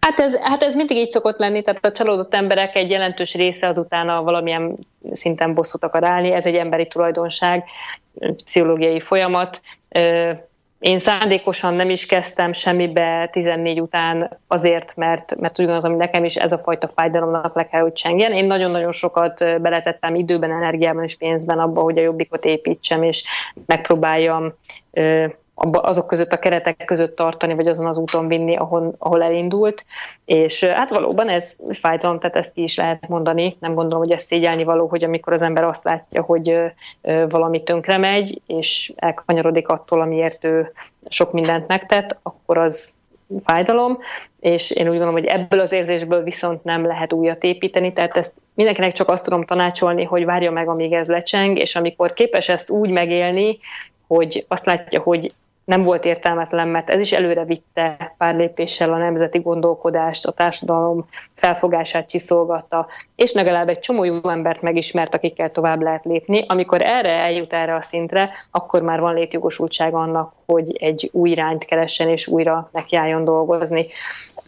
B: Hát ez, hát ez mindig így szokott lenni, tehát a csalódott emberek egy jelentős része azután valamilyen szinten bosszút akar állni, ez egy emberi tulajdonság, pszichológiai folyamat. Én szándékosan nem is kezdtem semmibe 14 után azért, mert, mert úgy gondolom, hogy nekem is ez a fajta fájdalomnak le kell, hogy csengjen. Én nagyon-nagyon sokat beletettem időben, energiában és pénzben abba, hogy a jobbikot építsem, és megpróbáljam azok között a keretek között tartani, vagy azon az úton vinni, ahol, ahol elindult. És hát valóban ez fájdalom, tehát ezt is lehet mondani. Nem gondolom, hogy ez szégyelni való, hogy amikor az ember azt látja, hogy valami tönkre megy, és elkanyarodik attól, amiért ő sok mindent megtett, akkor az fájdalom, és én úgy gondolom, hogy ebből az érzésből viszont nem lehet újat építeni, tehát ezt mindenkinek csak azt tudom tanácsolni, hogy várja meg, amíg ez lecseng, és amikor képes ezt úgy megélni, hogy azt látja, hogy nem volt értelmetlen, mert ez is előre vitte pár lépéssel a nemzeti gondolkodást, a társadalom felfogását csiszolgatta, és legalább egy csomó jó embert megismert, akikkel tovább lehet lépni. Amikor erre eljut erre a szintre, akkor már van létjogosultság annak, hogy egy új irányt keressen és újra nekiálljon dolgozni.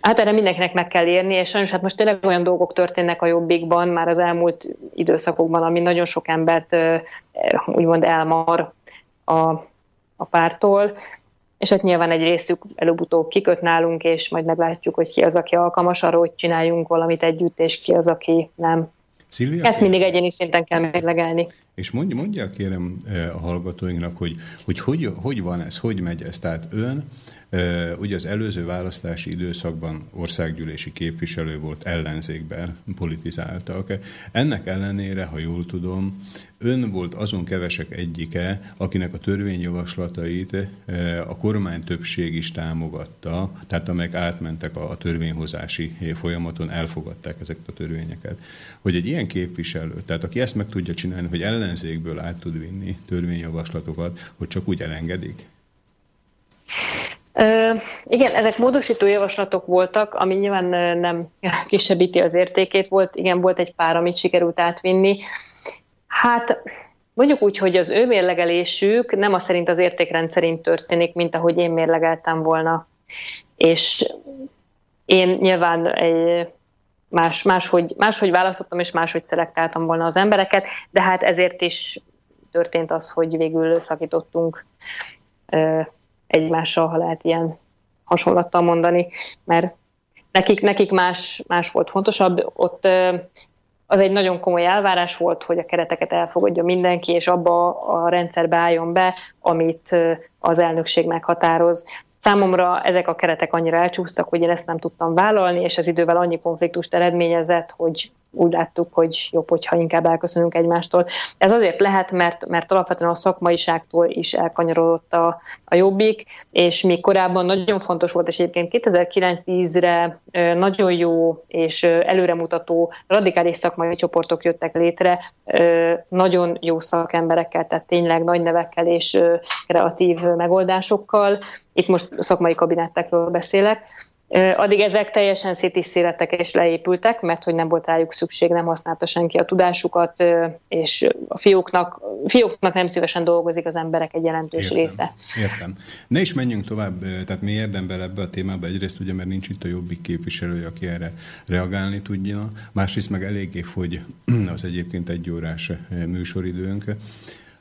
B: Hát erre mindenkinek meg kell érni, és sajnos hát most tényleg olyan dolgok történnek a jobbikban már az elmúlt időszakokban, ami nagyon sok embert úgymond elmar a a pártól, és hát nyilván egy részük előbb-utóbb kiköt nálunk, és majd meglátjuk, hogy ki az, aki alkalmas arra, hogy csináljunk valamit együtt, és ki az, aki nem. Szilvia, Ezt mindig egyéni szinten kell meglegelni.
A: És mondja, mondja kérem eh, a hallgatóinknak, hogy, hogy, hogy hogy van ez, hogy megy ez. Tehát ön Ugye az előző választási időszakban országgyűlési képviselő volt, ellenzékben politizáltak. Ennek ellenére, ha jól tudom, ön volt azon kevesek egyike, akinek a törvényjavaslatait a kormány többség is támogatta, tehát amelyek átmentek a törvényhozási folyamaton, elfogadták ezeket a törvényeket. Hogy egy ilyen képviselő, tehát aki ezt meg tudja csinálni, hogy ellenzékből át tud vinni törvényjavaslatokat, hogy csak úgy elengedik?
B: Igen, ezek módosító javaslatok voltak, ami nyilván nem kisebbíti az értékét. Volt, igen, volt egy pár, amit sikerült átvinni. Hát mondjuk úgy, hogy az ő mérlegelésük nem a szerint az értékrend szerint történik, mint ahogy én mérlegeltem volna. És én nyilván egy más, máshogy, máshogy választottam, és máshogy szelektáltam volna az embereket, de hát ezért is történt az, hogy végül szakítottunk egymással, ha lehet ilyen hasonlattal mondani, mert nekik, nekik más, más volt fontosabb. Ott az egy nagyon komoly elvárás volt, hogy a kereteket elfogadja mindenki, és abba a rendszerbe álljon be, amit az elnökség meghatároz. Számomra ezek a keretek annyira elcsúsztak, hogy én ezt nem tudtam vállalni, és ez idővel annyi konfliktust eredményezett, hogy úgy láttuk, hogy jobb, hogyha inkább elköszönünk egymástól. Ez azért lehet, mert, mert alapvetően a szakmaiságtól is elkanyarodott a, a jobbik, és még korábban nagyon fontos volt, és egyébként 2009-10-re nagyon jó és előremutató radikális szakmai csoportok jöttek létre, nagyon jó szakemberekkel, tehát tényleg nagy nevekkel és kreatív megoldásokkal. Itt most szakmai kabinettekről beszélek, Addig ezek teljesen szétiszélettek és leépültek, mert hogy nem volt rájuk szükség, nem használta senki a tudásukat, és a fióknak, fióknak nem szívesen dolgozik az emberek egy jelentős
A: értem,
B: része.
A: Értem. Ne is menjünk tovább, tehát mélyebben bele ebbe a témába. Egyrészt ugye, mert nincs itt a jobbik képviselője, aki erre reagálni tudja. Másrészt meg eléggé fogy az egyébként egy órás műsoridőnk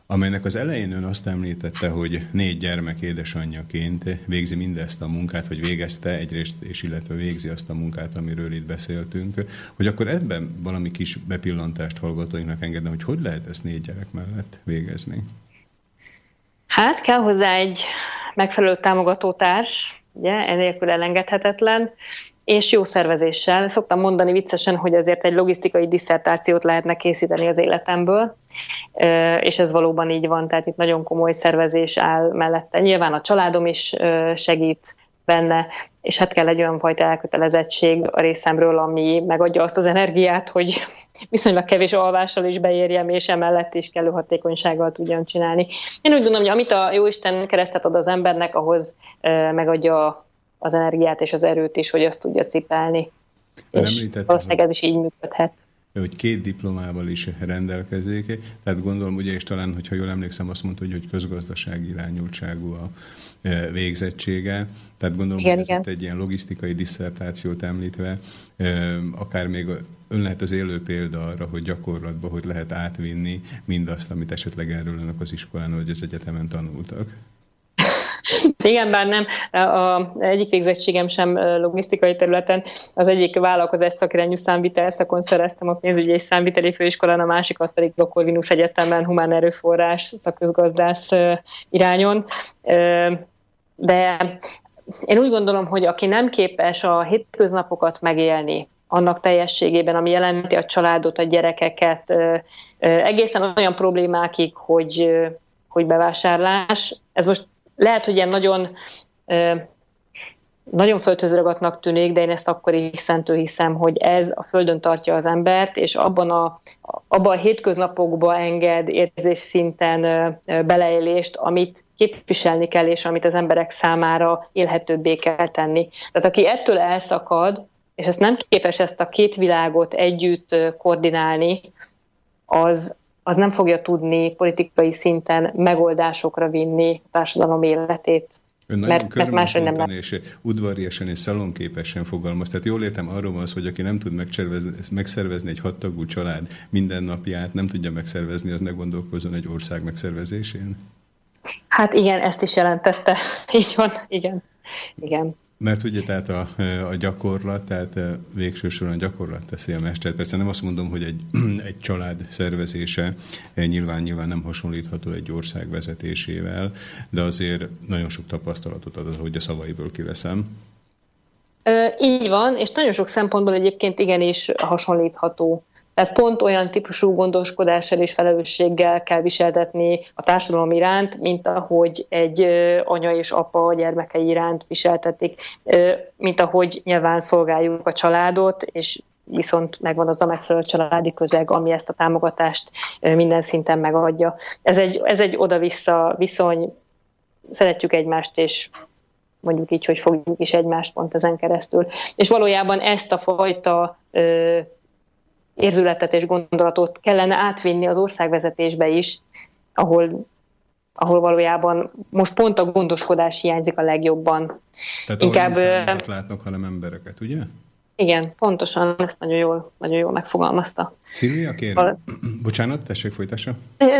A: amelynek az elején ön azt említette, hogy négy gyermek édesanyjaként végzi mindezt a munkát, vagy végezte egyrészt, és illetve végzi azt a munkát, amiről itt beszéltünk, hogy akkor ebben valami kis bepillantást hallgatóinknak engedne, hogy hogy lehet ezt négy gyerek mellett végezni?
B: Hát kell hozzá egy megfelelő támogatótárs, ugye, enélkül elengedhetetlen és jó szervezéssel. Szoktam mondani viccesen, hogy ezért egy logisztikai disszertációt lehetne készíteni az életemből, és ez valóban így van, tehát itt nagyon komoly szervezés áll mellette. Nyilván a családom is segít benne, és hát kell egy olyan fajta elkötelezettség a részemről, ami megadja azt az energiát, hogy viszonylag kevés alvással is beérjem, és emellett is kellő hatékonysággal tudjam csinálni. Én úgy gondolom, hogy amit a Jóisten keresztet ad az embernek, ahhoz megadja az energiát és az erőt is, hogy azt tudja cipelni. Ön és valószínűleg ez is így működhet.
A: hogy két diplomával is rendelkezik, tehát gondolom, ugye, és talán, hogyha jól emlékszem, azt mondta, hogy, hogy közgazdasági irányultságú a e, végzettsége, tehát gondolom, igen, hogy igen. egy ilyen logisztikai diszertációt említve, e, akár még ön lehet az élő példa arra, hogy gyakorlatban hogy lehet átvinni mindazt, amit esetleg erről önök az iskolán vagy az egyetemen tanultak.
B: Igen, bár nem, a egyik végzettségem sem logisztikai területen, az egyik vállalkozás szakirányú számvitel szakon szereztem a pénzügyi és számviteli főiskolán, a másikat pedig a Corvinus Egyetemen humán erőforrás szaközgazdász irányon. De én úgy gondolom, hogy aki nem képes a hétköznapokat megélni, annak teljességében, ami jelenti a családot, a gyerekeket, egészen olyan problémákig, hogy, hogy bevásárlás. Ez most lehet, hogy ilyen nagyon nagyon földhözragatnak tűnik, de én ezt akkor is szentő hiszem, hogy ez a földön tartja az embert, és abban a, abban a hétköznapokba enged érzés szinten beleélést, amit képviselni kell, és amit az emberek számára élhetőbbé kell tenni. Tehát aki ettől elszakad, és ezt nem képes ezt a két világot együtt koordinálni, az, az nem fogja tudni politikai szinten megoldásokra vinni a társadalom életét.
A: Ön nagyon mert, mert máshogy nem és udvariasan és szalonképesen fogalmaz. Tehát jól értem, arról van szó, hogy aki nem tud megszervezni egy hattagú család mindennapját, nem tudja megszervezni, az ne gondolkozzon egy ország megszervezésén?
B: Hát igen, ezt is jelentette. Így van, igen. igen.
A: Mert ugye tehát a, a gyakorlat, tehát végső soron a gyakorlat teszi a mester. Persze nem azt mondom, hogy egy, egy család szervezése nyilván nyilván nem hasonlítható egy ország vezetésével, de azért nagyon sok tapasztalatot ad, hogy a szavaiból kiveszem.
B: Így van, és nagyon sok szempontból egyébként igenis hasonlítható. Tehát pont olyan típusú gondoskodással és felelősséggel kell viseltetni a társadalom iránt, mint ahogy egy anya és apa a gyermekei iránt viseltetik, mint ahogy nyilván szolgáljuk a családot, és viszont megvan az a megfelelő családi közeg, ami ezt a támogatást minden szinten megadja. Ez egy, ez egy oda-vissza viszony, szeretjük egymást, és mondjuk így, hogy fogjuk is egymást pont ezen keresztül. És valójában ezt a fajta érzületet és gondolatot kellene átvinni az országvezetésbe is, ahol, ahol valójában most pont a gondoskodás hiányzik a legjobban.
A: Tehát Inkább, nem látnak, hanem embereket, ugye?
B: Igen, pontosan, ezt nagyon jól, nagyon jól megfogalmazta.
A: Szilvia, kérem. Val- Bocsánat, tessék, folytassa.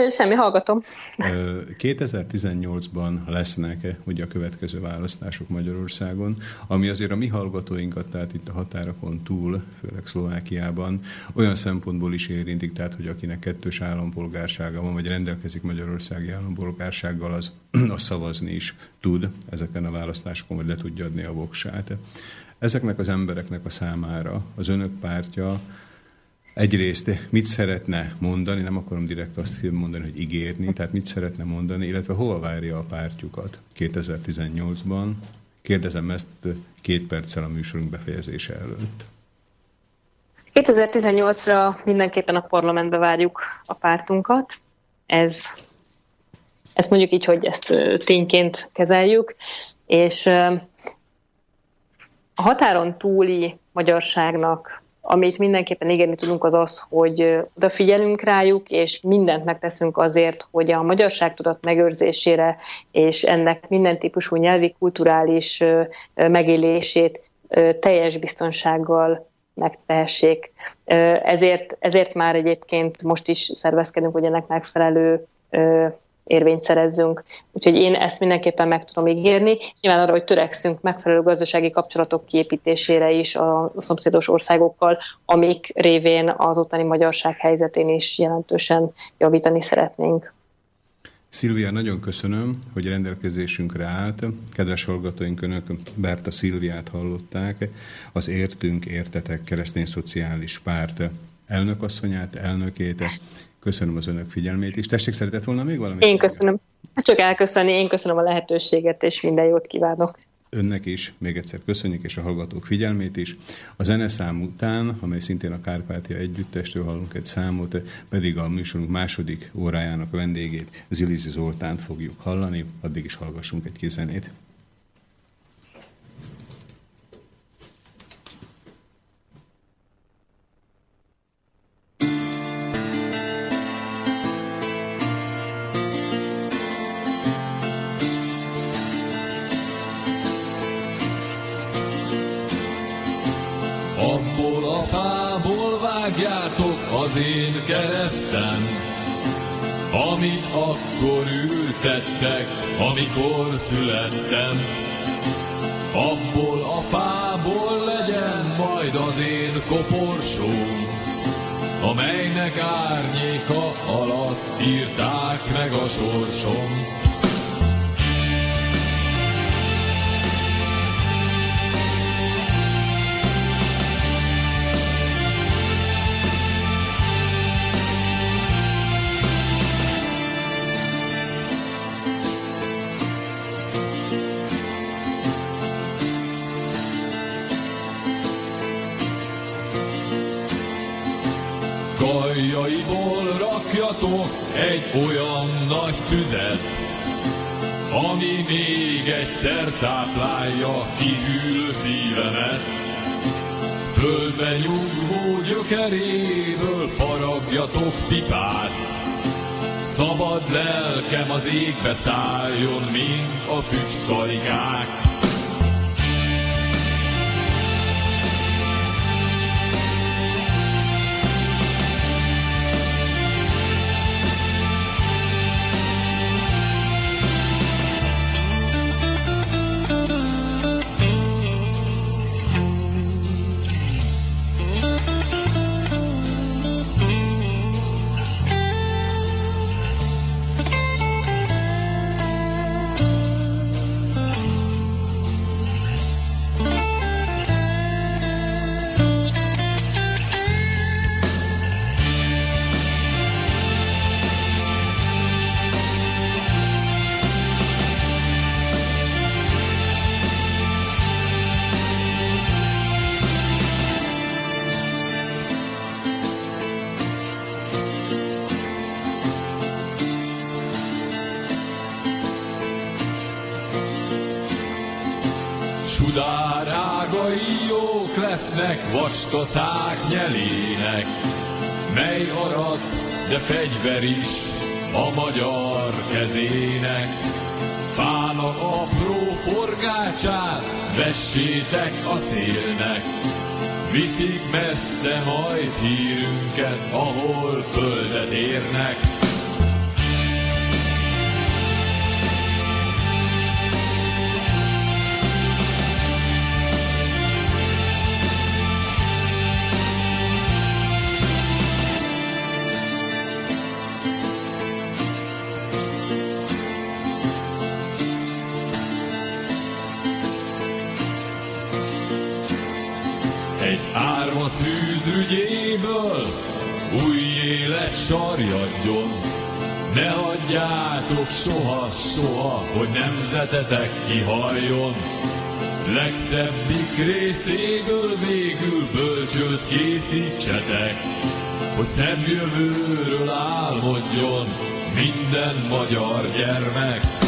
B: Semmi, hallgatom.
A: 2018-ban lesznek ugye a következő választások Magyarországon, ami azért a mi hallgatóinkat, tehát itt a határokon túl, főleg Szlovákiában, olyan szempontból is érintik, tehát hogy akinek kettős állampolgársága van, vagy rendelkezik magyarországi állampolgársággal, az, az szavazni is tud ezeken a választásokon, vagy le tudja adni a voksát. Ezeknek az embereknek a számára az önök pártja egyrészt mit szeretne mondani, nem akarom direkt azt mondani, hogy ígérni, tehát mit szeretne mondani, illetve hova várja a pártjukat 2018-ban. Kérdezem ezt két perccel a műsorunk befejezése előtt.
B: 2018-ra mindenképpen a parlamentbe várjuk a pártunkat. Ez, ezt mondjuk így, hogy ezt tényként kezeljük, és a határon túli magyarságnak, amit mindenképpen ígérni tudunk, az az, hogy odafigyelünk rájuk, és mindent megteszünk azért, hogy a magyarság tudat megőrzésére és ennek minden típusú nyelvi, kulturális megélését teljes biztonsággal megtehessék. Ezért, ezért már egyébként most is szervezkedünk, hogy ennek megfelelő érvényt szerezzünk. Úgyhogy én ezt mindenképpen meg tudom ígérni. Nyilván arra, hogy törekszünk megfelelő gazdasági kapcsolatok kiépítésére is a szomszédos országokkal, amik révén az ottani magyarság helyzetén is jelentősen javítani szeretnénk.
A: Szilvia, nagyon köszönöm, hogy rendelkezésünkre állt. Kedves hallgatóink, Önök Berta Szilviát hallották, az Értünk, Értetek Keresztény Szociális Párt elnökasszonyát, elnökét. Köszönöm az önök figyelmét is. Tessék, szeretett volna még valamit?
B: Én köszönöm. Hát csak elköszönni, én köszönöm a lehetőséget, és minden jót kívánok.
A: Önnek is még egyszer köszönjük, és a hallgatók figyelmét is. A zeneszám után, amely szintén a Kárpátia együttestől hallunk egy számot, pedig a műsorunk második órájának vendégét, Zilizi Zoltánt fogjuk hallani. Addig is hallgassunk egy kis zenét.
C: Vágjátok az én keresztem, amit akkor ültettek, amikor születtem. Abból a fából legyen majd az én koporsóm, amelynek árnyéka alatt írták meg a sorsom. Rakjatok egy olyan nagy tüzet, ami még egyszer táplálja kihűlő szívemet. Földbe nyugvó gyökeréből faragjatok pipát, Szabad lelkem az égbe szálljon, mint a füstkarikák. Vaskaszák nyelének, mely arat, de fegyver is a magyar kezének. Fának apró forgácsát vessétek a szélnek, viszik messze majd hírünket, ahol földet érnek. Sarjadjon. Ne hagyjátok soha, soha, hogy nemzetetek kihaljon. Legszebbik részéből végül bölcsőt készítsetek, hogy szebb jövőről álmodjon minden magyar gyermek.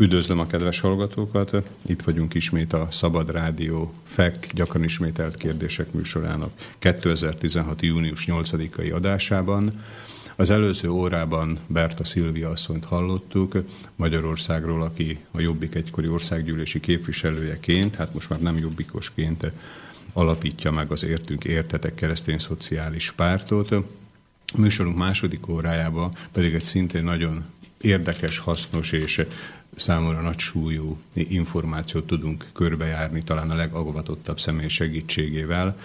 A: Üdvözlöm a kedves hallgatókat! Itt vagyunk ismét a Szabad Rádió FEK gyakran ismételt kérdések műsorának 2016. június 8-ai adásában. Az előző órában Berta Szilvia asszonyt hallottuk Magyarországról, aki a Jobbik egykori országgyűlési képviselőjeként, hát most már nem jobbikosként alapítja meg az Értünk Értetek keresztény szociális pártot. Műsorunk második órájában pedig egy szintén nagyon érdekes, hasznos és számomra nagy súlyú információt tudunk körbejárni, talán a legagvatottabb személy segítségével.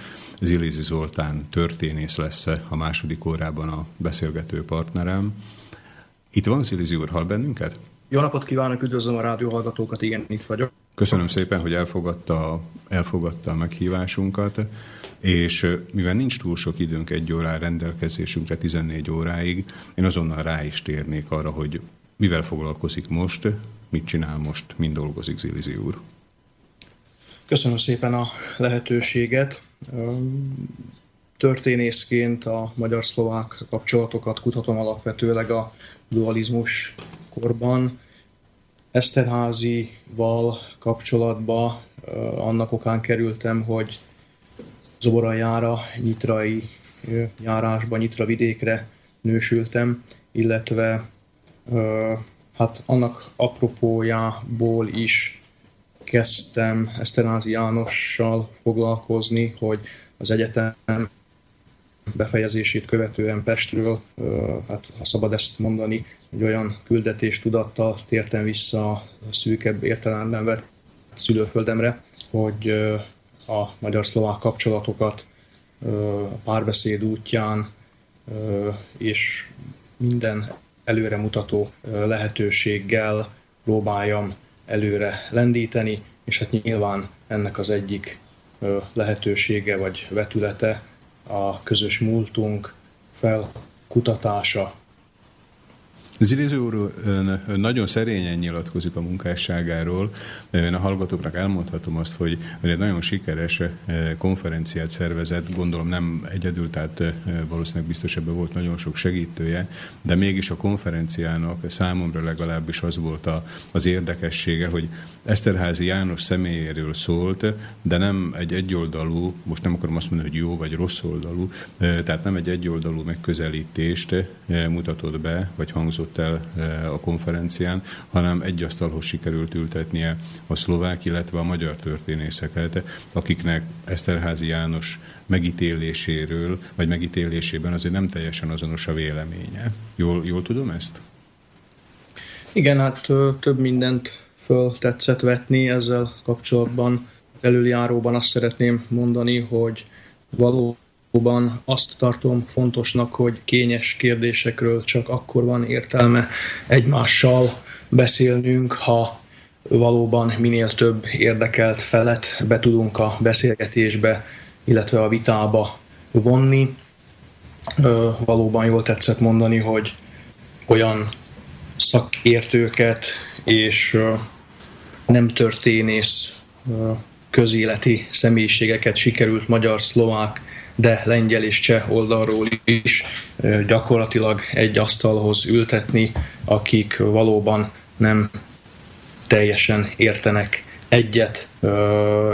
A: Zilizi Zoltán történész lesz a második órában a beszélgető partnerem. Itt van Zilizi úr, hall bennünket?
D: Jó napot kívánok, üdvözlöm a rádió hallgatókat, igen, itt vagyok.
A: Köszönöm szépen, hogy elfogadta, elfogadta a meghívásunkat, és mivel nincs túl sok időnk egy órá rendelkezésünkre, 14 óráig, én azonnal rá is térnék arra, hogy mivel foglalkozik most, mit csinál most, mind dolgozik Zilizi úr.
D: Köszönöm szépen a lehetőséget. Történészként a magyar-szlovák kapcsolatokat kutatom alapvetőleg a dualizmus korban. Eszterházival kapcsolatba annak okán kerültem, hogy Zoborajára, Nyitrai járásba, Nyitra vidékre nősültem, illetve hát annak apropójából is kezdtem Eszterházi Jánossal foglalkozni, hogy az egyetem befejezését követően Pestről, hát ha szabad ezt mondani, egy olyan küldetés tudattal tértem vissza a szűkebb értelemben vett szülőföldemre, hogy a magyar-szlovák kapcsolatokat a párbeszéd útján és minden előremutató lehetőséggel próbáljam előre lendíteni, és hát nyilván ennek az egyik lehetősége vagy vetülete a közös múltunk felkutatása,
A: Ziliző úr nagyon szerényen nyilatkozik a munkásságáról. Én a hallgatóknak elmondhatom azt, hogy egy nagyon sikeres eh, konferenciát szervezett, gondolom nem egyedül, tehát eh, valószínűleg biztos ebben volt nagyon sok segítője, de mégis a konferenciának számomra legalábbis az volt a, az érdekessége, hogy Eszterházi János személyéről szólt, de nem egy egyoldalú, most nem akarom azt mondani, hogy jó vagy rossz oldalú, eh, tehát nem egy egyoldalú megközelítést mutatott be, vagy hangzott hangzott el eh, a konferencián, hanem egy asztalhoz sikerült ültetnie a szlovák, illetve a magyar történészeket, akiknek Eszterházi János megítéléséről, vagy megítélésében azért nem teljesen azonos a véleménye. Jól, jól tudom ezt?
D: Igen, hát több mindent föl tetszett vetni ezzel kapcsolatban. Előjáróban azt szeretném mondani, hogy való Valóban azt tartom fontosnak, hogy kényes kérdésekről csak akkor van értelme egymással beszélnünk, ha valóban minél több érdekelt felet be tudunk a beszélgetésbe, illetve a vitába vonni. Valóban jól tetszett mondani, hogy olyan szakértőket és nem történész közéleti személyiségeket sikerült magyar-szlovák de lengyel és cseh oldalról is gyakorlatilag egy asztalhoz ültetni, akik valóban nem teljesen értenek egyet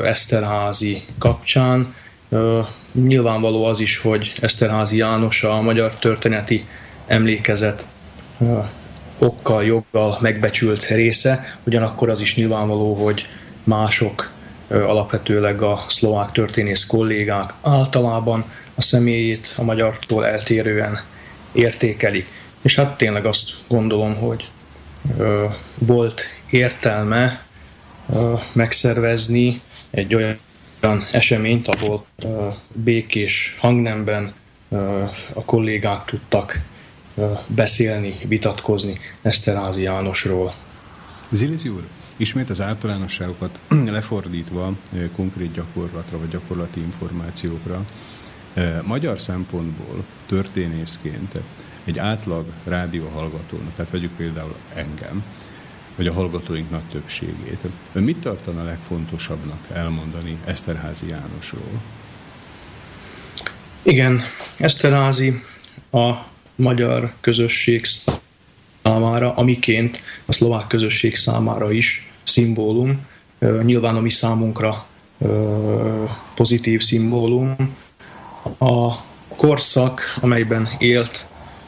D: Eszterházi kapcsán. Nyilvánvaló az is, hogy Eszterházi János a magyar történeti emlékezet okkal, joggal megbecsült része, ugyanakkor az is nyilvánvaló, hogy mások alapvetőleg a szlovák történész kollégák általában a személyét a magyartól eltérően értékelik. És hát tényleg azt gondolom, hogy volt értelme megszervezni egy olyan eseményt, ahol békés hangnemben a kollégák tudtak beszélni, vitatkozni Eszterázi Jánosról.
A: Zilizi úr, Ismét az általánosságokat lefordítva konkrét gyakorlatra vagy gyakorlati információkra, magyar szempontból történészként egy átlag rádióhallgatónak, tehát vegyük például engem, vagy a hallgatóink nagy többségét. Ön mit tartana legfontosabbnak elmondani Eszterházi Jánosról?
D: Igen, Eszterházi a magyar közösség számára, amiként a szlovák közösség számára is szimbólum, nyilván a számunkra pozitív szimbólum. A korszak, amelyben élt,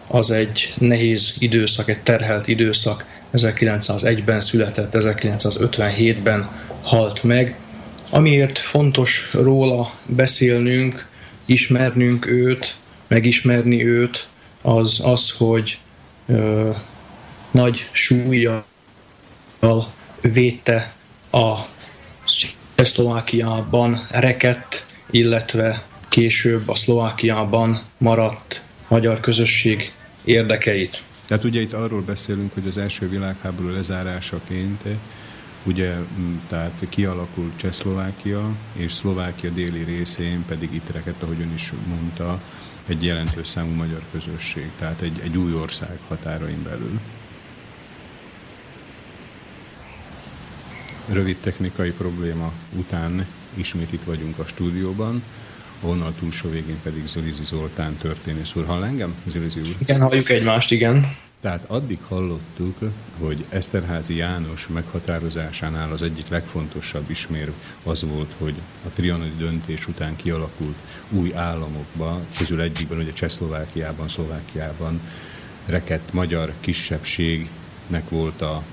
D: az egy nehéz időszak, egy terhelt időszak. 1901-ben született, 1957-ben halt meg. Amiért fontos róla beszélnünk, ismernünk őt, megismerni őt, az az, hogy ö, nagy súlyjal védte a Szlovákiában rekett, illetve később a Szlovákiában maradt magyar közösség érdekeit.
A: Tehát ugye itt arról beszélünk, hogy az első világháború lezárásaként Ugye, tehát kialakult Csehszlovákia, és Szlovákia déli részén pedig itt rekedt, ahogy ön is mondta, egy jelentős számú magyar közösség, tehát egy, egy új ország határain belül. Rövid technikai probléma után ismét itt vagyunk a stúdióban, ahonnan a túlsó végén pedig Zolizi Zoltán történész úr. Hall engem, Zolizi úr?
D: Igen, halljuk egymást, igen.
A: Tehát addig hallottuk, hogy Eszterházi János meghatározásánál az egyik legfontosabb ismér az volt, hogy a trianoni döntés után kialakult új államokba, közül egyikben ugye Csehszlovákiában, Szlovákiában rekett magyar kisebbségnek volt a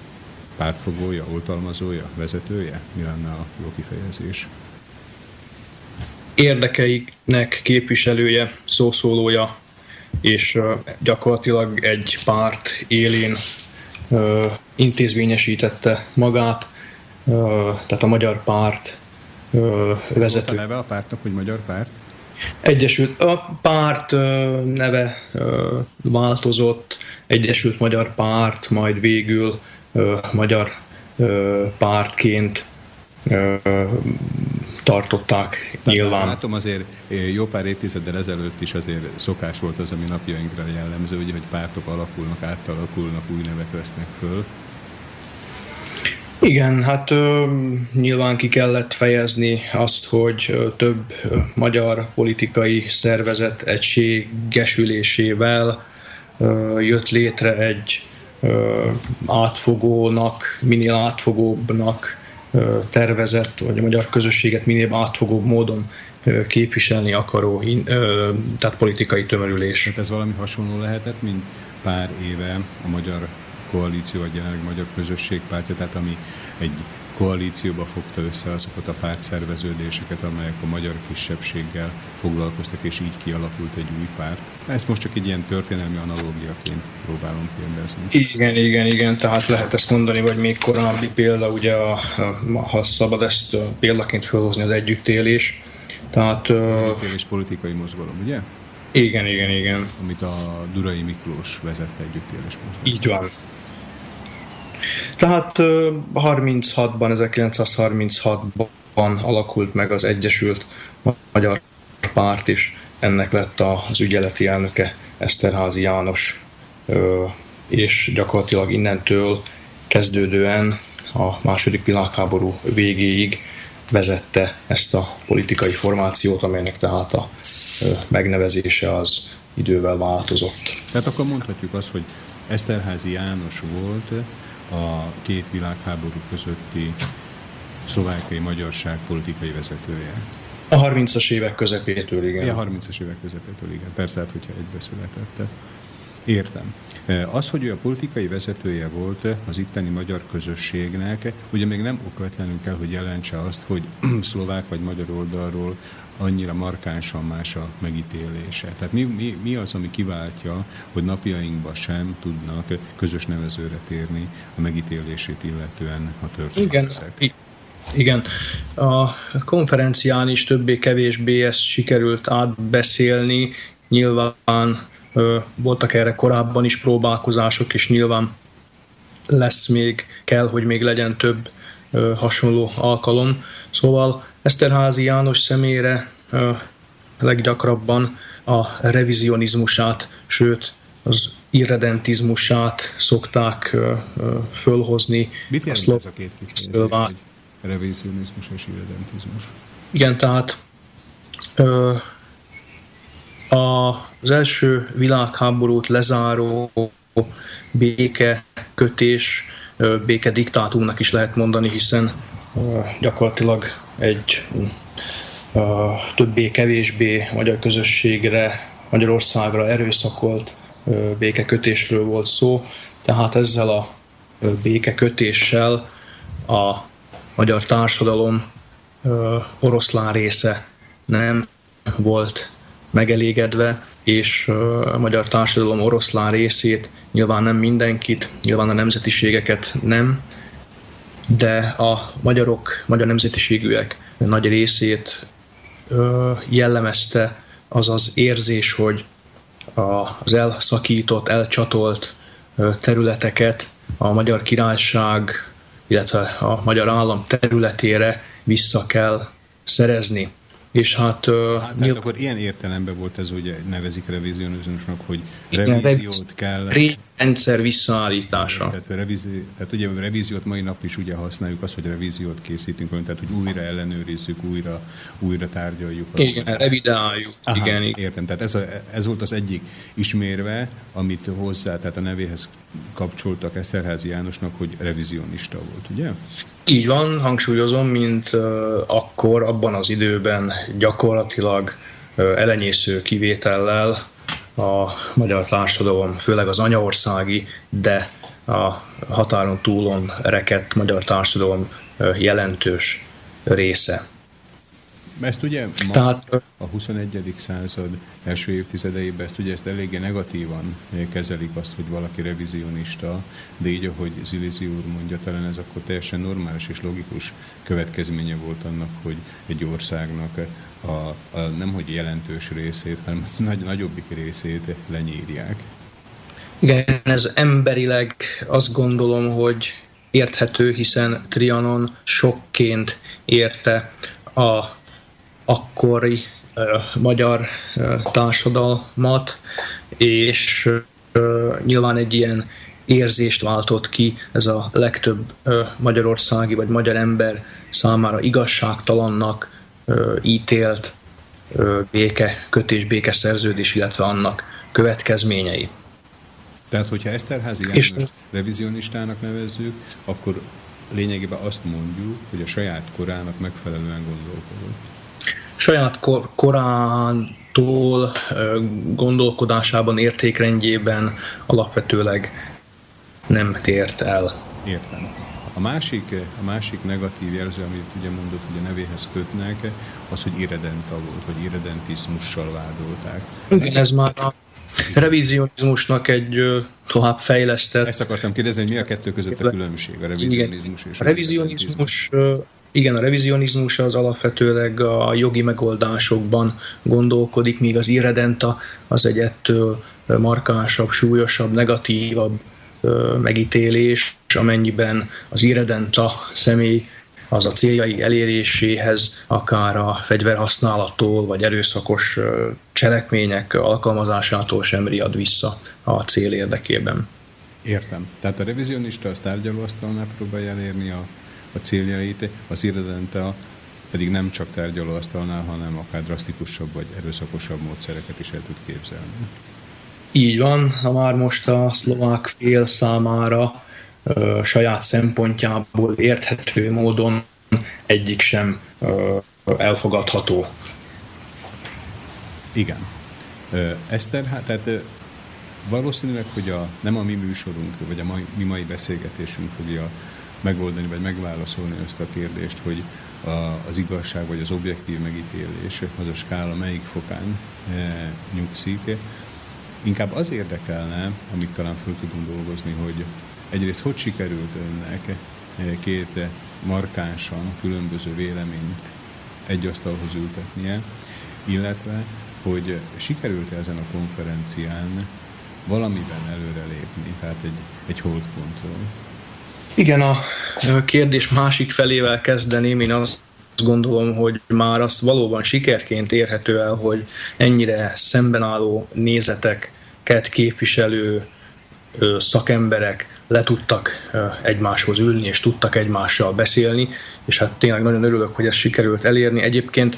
A: pártfogója, oltalmazója, vezetője? Mi lenne a jó kifejezés?
D: Érdekeiknek képviselője, szószólója, és gyakorlatilag egy párt élén intézményesítette magát, tehát a magyar párt vezető.
A: a neve a pártnak, hogy magyar párt?
D: Egyesült, a párt neve változott, Egyesült Magyar Párt, majd végül magyar pártként tartották nyilván.
A: Látom azért jó pár évtizeddel ezelőtt is azért szokás volt az, ami napjainkra jellemző, ugye, hogy pártok alakulnak, átalakulnak, új nevet vesznek föl.
D: Igen, hát ö, nyilván ki kellett fejezni azt, hogy több magyar politikai szervezet egységesülésével ö, jött létre egy átfogónak, minél átfogóbbnak tervezett, vagy a magyar közösséget minél átfogóbb módon képviselni akaró, tehát politikai tömörülés.
A: Tehát ez valami hasonló lehetett, mint pár éve a magyar koalíció, vagy jelenleg magyar közösség pártja, tehát ami egy koalícióba fogta össze azokat a pártszerveződéseket, amelyek a magyar kisebbséggel foglalkoztak, és így kialakult egy új párt. Ezt most csak egy ilyen történelmi analógiaként próbálom kérdezni.
D: Igen, igen, igen, tehát lehet ezt mondani, vagy még korábbi példa, ugye, a, ha szabad ezt példaként felhozni az együttélés.
A: Tehát, együttélés politikai mozgalom, ugye?
D: Igen, igen, igen.
A: Amit a Durai Miklós vezette együttélés mozgalom.
D: Így van. Tehát 36-ban, 1936-ban alakult meg az Egyesült Magyar Párt is, ennek lett az ügyeleti elnöke Eszterházi János, és gyakorlatilag innentől kezdődően a második világháború végéig vezette ezt a politikai formációt, amelynek tehát a megnevezése az idővel változott.
A: Tehát akkor mondhatjuk azt, hogy Eszterházi János volt a két világháború közötti szlovákiai magyarság politikai vezetője.
D: A 30-as évek közepétől, igen.
A: A 30-as évek közepétől, igen. Persze, hát, hogyha egybe született. Értem. Az, hogy ő a politikai vezetője volt az itteni magyar közösségnek, ugye még nem okvetlenül kell, hogy jelentse azt, hogy szlovák vagy magyar oldalról annyira markánsan más a megítélése. Tehát mi, mi, mi az, ami kiváltja, hogy napjainkban sem tudnak közös nevezőre térni a megítélését illetően a történetek?
D: Igen. Igen, a konferencián is többé-kevésbé ezt sikerült átbeszélni. Nyilván ö, voltak erre korábban is próbálkozások, és nyilván lesz még, kell, hogy még legyen több ö, hasonló alkalom. Szóval Eszterházi János személyre leggyakrabban a revizionizmusát, sőt az irredentizmusát szokták fölhozni.
A: Mit jelent a ez a két kifejezés, revizionizmus és irredentizmus?
D: Igen, tehát az első világháborút lezáró béke kötés, béke diktátumnak is lehet mondani, hiszen gyakorlatilag egy többé-kevésbé magyar közösségre, Magyarországra erőszakolt békekötésről volt szó, tehát ezzel a békekötéssel a magyar társadalom oroszlán része nem volt megelégedve, és a magyar társadalom oroszlán részét, nyilván nem mindenkit, nyilván a nemzetiségeket nem, de a magyarok, magyar nemzetiségűek nagy részét jellemezte az az érzés, hogy az elszakított, elcsatolt területeket a magyar királyság illetve a magyar állam területére vissza kell szerezni.
A: És hát, hát nyilv... akkor ilyen értelemben volt ez, ugye nevezik revizionizmusnak, hogy revíziót kell...
D: Rendszer visszaállítása.
A: Tehát, revízi, tehát ugye a revíziót mai nap is ugye használjuk azt, hogy revíziót készítünk, tehát hogy újra ellenőrizzük, újra, újra tárgyaljuk.
D: Igen, azt. revidáljuk.
A: Aha, igen, értem. Tehát ez, a, ez volt az egyik ismérve, amit hozzá, tehát a nevéhez kapcsoltak Eszterházi Jánosnak, hogy revizionista volt, ugye?
D: Így van, hangsúlyozom, mint uh, akkor, abban az időben gyakorlatilag uh, elenyésző kivétellel a magyar társadalom, főleg az anyaországi, de a határon túlon rekedt magyar társadalom jelentős része
A: ezt ugye ma Tehát, a 21. század első évtizedeiben ezt ugye ezt eléggé negatívan kezelik azt, hogy valaki revizionista, de így, ahogy Zilizi úr mondja, talán ez akkor teljesen normális és logikus következménye volt annak, hogy egy országnak a, a nem hogy jelentős részét, hanem nagy, nagyobbik részét lenyírják.
D: Igen, ez emberileg azt gondolom, hogy érthető, hiszen Trianon sokként érte a akkori magyar társadalmat, és nyilván egy ilyen érzést váltott ki ez a legtöbb magyarországi vagy magyar ember számára igazságtalannak ítélt béke, kötés béke szerződés, illetve annak következményei.
A: Tehát, hogyha Eszterházi János és... revizionistának nevezzük, akkor lényegében azt mondjuk, hogy a saját korának megfelelően gondolkodott
D: saját kor, korántól gondolkodásában, értékrendjében alapvetőleg nem tért el.
A: Értem. A másik, a másik negatív jelző, amit ugye mondott, hogy a nevéhez kötnek, az, hogy irredenta volt, vagy irredentizmussal vádolták.
D: Igen, ez már a revizionizmusnak egy tovább fejlesztett...
A: Ezt akartam kérdezni, hogy mi a kettő között a különbség, a revizionizmus
D: és a revizionizmus igen, a revizionizmus az alapvetőleg a jogi megoldásokban gondolkodik, míg az irredenta az egy ettől markánsabb, súlyosabb, negatívabb megítélés, amennyiben az irredenta személy az a céljai eléréséhez akár a fegyverhasználattól vagy erőszakos cselekmények alkalmazásától sem riad vissza a cél érdekében.
A: Értem. Tehát a revizionista az tárgyalóasztalnál próbálja elérni a a céljait, az irredenta pedig nem csak tárgyalóasztalnál, hanem akár drasztikusabb vagy erőszakosabb módszereket is el tud képzelni.
D: Így van, ha már most a szlovák fél számára ö, saját szempontjából érthető módon egyik sem ö, elfogadható.
A: Igen. Eszter, hát, tehát valószínűleg, hogy a, nem a mi műsorunk, vagy a mai, mi mai beszélgetésünk fogja megoldani, vagy megválaszolni ezt a kérdést, hogy a, az igazság, vagy az objektív megítélés, az a skála melyik fokán e, nyugszik. Inkább az érdekelne, amit talán föl tudunk dolgozni, hogy egyrészt hogy sikerült önnek e, két markánsan különböző véleményt egy asztalhoz ültetnie, illetve hogy sikerült-e ezen a konferencián valamiben előrelépni, tehát egy, egy holdpontról.
D: Igen, a kérdés másik felével kezdeném. Én azt gondolom, hogy már azt valóban sikerként érhető el, hogy ennyire szembenálló nézeteket képviselő szakemberek le tudtak egymáshoz ülni, és tudtak egymással beszélni, és hát tényleg nagyon örülök, hogy ezt sikerült elérni. Egyébként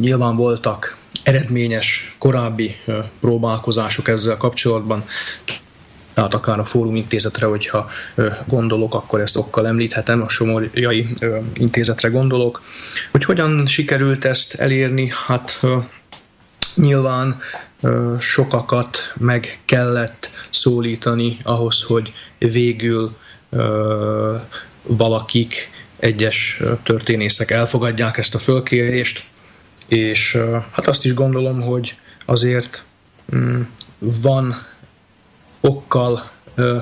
D: nyilván voltak eredményes korábbi próbálkozások ezzel kapcsolatban, tehát akár a Fórum Intézetre, hogyha gondolok, akkor ezt okkal említhetem, a Somorjai Intézetre gondolok. Hogy hogyan sikerült ezt elérni? Hát nyilván sokakat meg kellett szólítani ahhoz, hogy végül valakik, egyes történészek elfogadják ezt a fölkérést, és hát azt is gondolom, hogy azért mm, van okkal ö,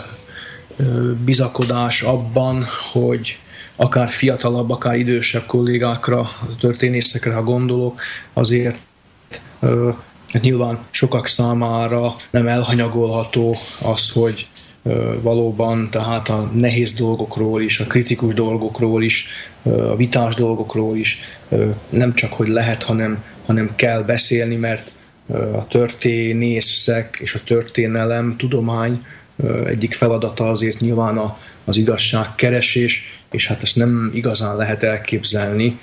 D: ö, bizakodás abban, hogy akár fiatalabb, akár idősebb kollégákra, történészekre, ha gondolok, azért ö, nyilván sokak számára nem elhanyagolható az, hogy valóban, tehát a nehéz dolgokról is, a kritikus dolgokról is, a vitás dolgokról is nem csak, hogy lehet, hanem, hanem kell beszélni, mert a történészek és a történelem, tudomány egyik feladata azért nyilván az igazságkeresés, és hát ezt nem igazán lehet elképzelni,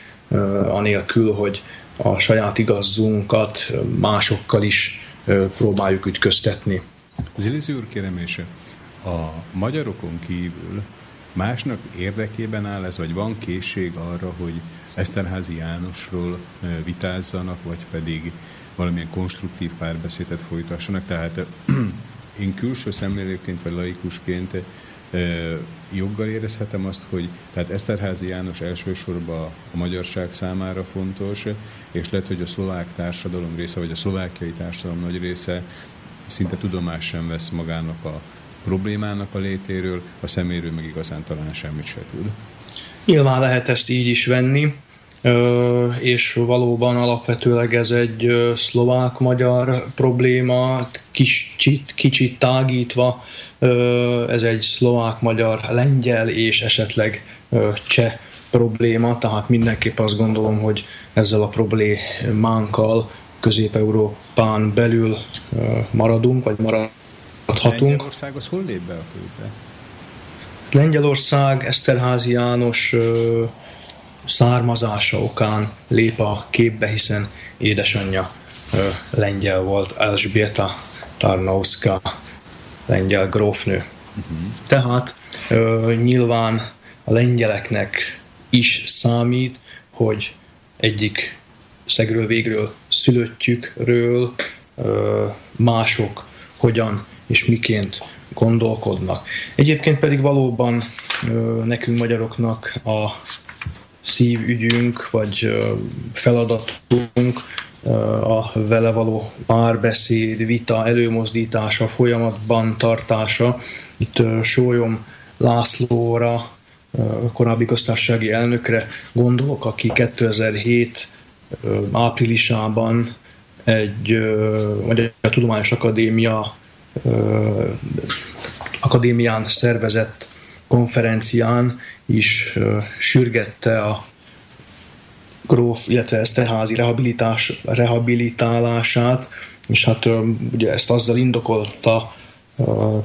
D: anélkül, hogy a saját igazzunkat másokkal is próbáljuk ütköztetni.
A: Zilizi úr, kérem, és a magyarokon kívül másnak érdekében áll ez, vagy van készség arra, hogy Eszterházi Jánosról vitázzanak, vagy pedig valamilyen konstruktív párbeszédet folytassanak. Tehát én külső szemlélőként vagy laikusként joggal érezhetem azt, hogy tehát Eszterházi János elsősorban a magyarság számára fontos, és lehet, hogy a szlovák társadalom része, vagy a szlovákiai társadalom nagy része szinte tudomás sem vesz magának a problémának a létéről, a szeméről meg igazán talán semmit se tud.
D: Nyilván lehet ezt így is venni, és valóban alapvetőleg ez egy szlovák-magyar probléma, kicsit, kicsit tágítva, ez egy szlovák-magyar-lengyel és esetleg cseh probléma, tehát mindenképp azt gondolom, hogy ezzel a problémánkkal Közép-Európán belül maradunk, vagy maradhatunk.
A: Lengyelország az hol lép be a képbe?
D: Lengyelország, Eszterházi János származása okán lép a képbe, hiszen édesanyja lengyel volt, Elzsbieta Tarnowska, lengyel grófnő. Uh-huh. Tehát nyilván a lengyeleknek is számít, hogy egyik szegről végről szülöttjükről mások hogyan és miként gondolkodnak. Egyébként pedig valóban nekünk magyaroknak a szívügyünk, vagy feladatunk a vele való párbeszéd, vita, előmozdítása, folyamatban tartása. Itt Sólyom Lászlóra, korábbi köztársasági elnökre gondolok, aki 2007 áprilisában egy Magyar Tudományos Akadémia akadémián szervezett konferencián is sürgette a gróf, illetve Eszterházi rehabilitás, rehabilitálását, és hát ugye ezt azzal indokolta,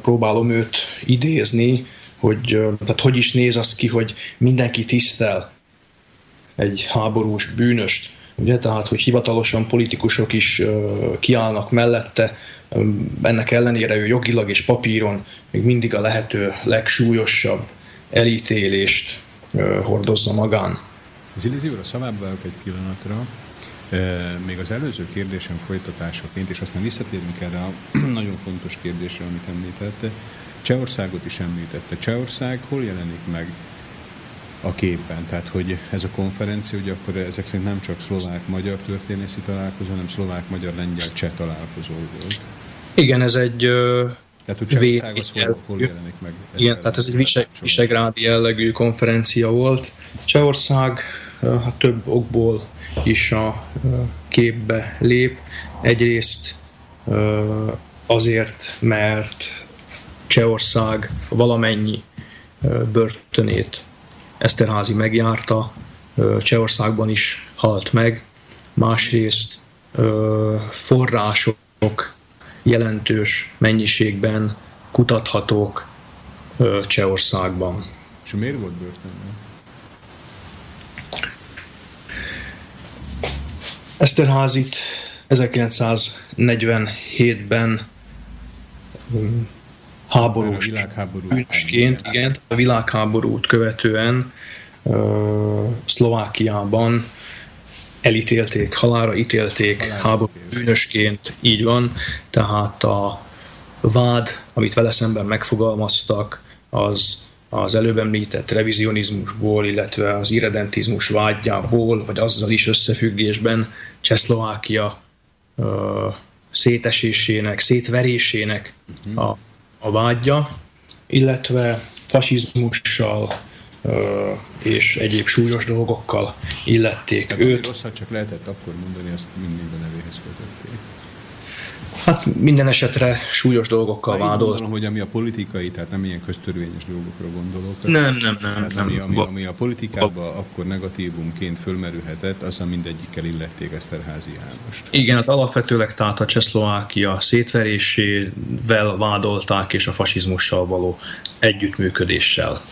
D: próbálom őt idézni, hogy tehát hogy is néz az ki, hogy mindenki tisztel egy háborús bűnöst, ugye, tehát hogy hivatalosan politikusok is kiállnak mellette, ennek ellenére ő jogilag és papíron még mindig a lehető legsúlyosabb elítélést hordozza magán.
A: Zilizi úr, a szavába egy pillanatra. Még az előző kérdésem folytatásaként, és aztán visszatérünk erre a nagyon fontos kérdésre, amit említette. Csehországot is említette. Csehország hol jelenik meg a képben? Tehát, hogy ez a konferencia, ugye akkor ezek szerint nem csak szlovák-magyar történészi találkozó, hanem szlovák-magyar-lengyel-cseh találkozó volt.
D: Igen, ez egy
A: tehát, hogy Csehország az hol, hol jelenik meg?
D: Igen, tehát ez egy visegrádi jellegű konferencia volt. Csehország hát több okból is a képbe lép. Egyrészt azért, mert Csehország valamennyi börtönét Eszterházi megjárta, Csehországban is halt meg, másrészt források jelentős mennyiségben kutathatók Csehországban.
A: És miért volt börtönben?
D: Eszterházit 1947-ben háborús bűnösként, igen, a világháborút követően uh, Szlovákiában elítélték, halára ítélték háború bűnösként, így van, tehát a vád, amit vele szemben megfogalmaztak, az az előbb említett revizionizmusból, illetve az irredentizmus vágyából, vagy azzal is összefüggésben Csehszlovákia uh, szétesésének, szétverésének uh-huh. a, a vágya, illetve fasizmussal, és egyéb súlyos dolgokkal illették Tehát őt.
A: Rosszat csak lehetett akkor mondani, azt mindig a nevéhez kötötték.
D: Hát minden esetre súlyos dolgokkal vádolt.
A: Gondolom, hogy ami a politikai, tehát nem ilyen köztörvényes dolgokra gondolok.
D: Nem, nem, nem.
A: Tehát
D: nem.
A: Ami, ami, ami a politikában akkor negatívumként fölmerülhetett, az a mindegyikkel illették Eszterházi Jánost.
D: Igen, hát alapvetőleg tehát a Csehszlovákia szétverésével vádolták, és a fasizmussal való együttműködéssel.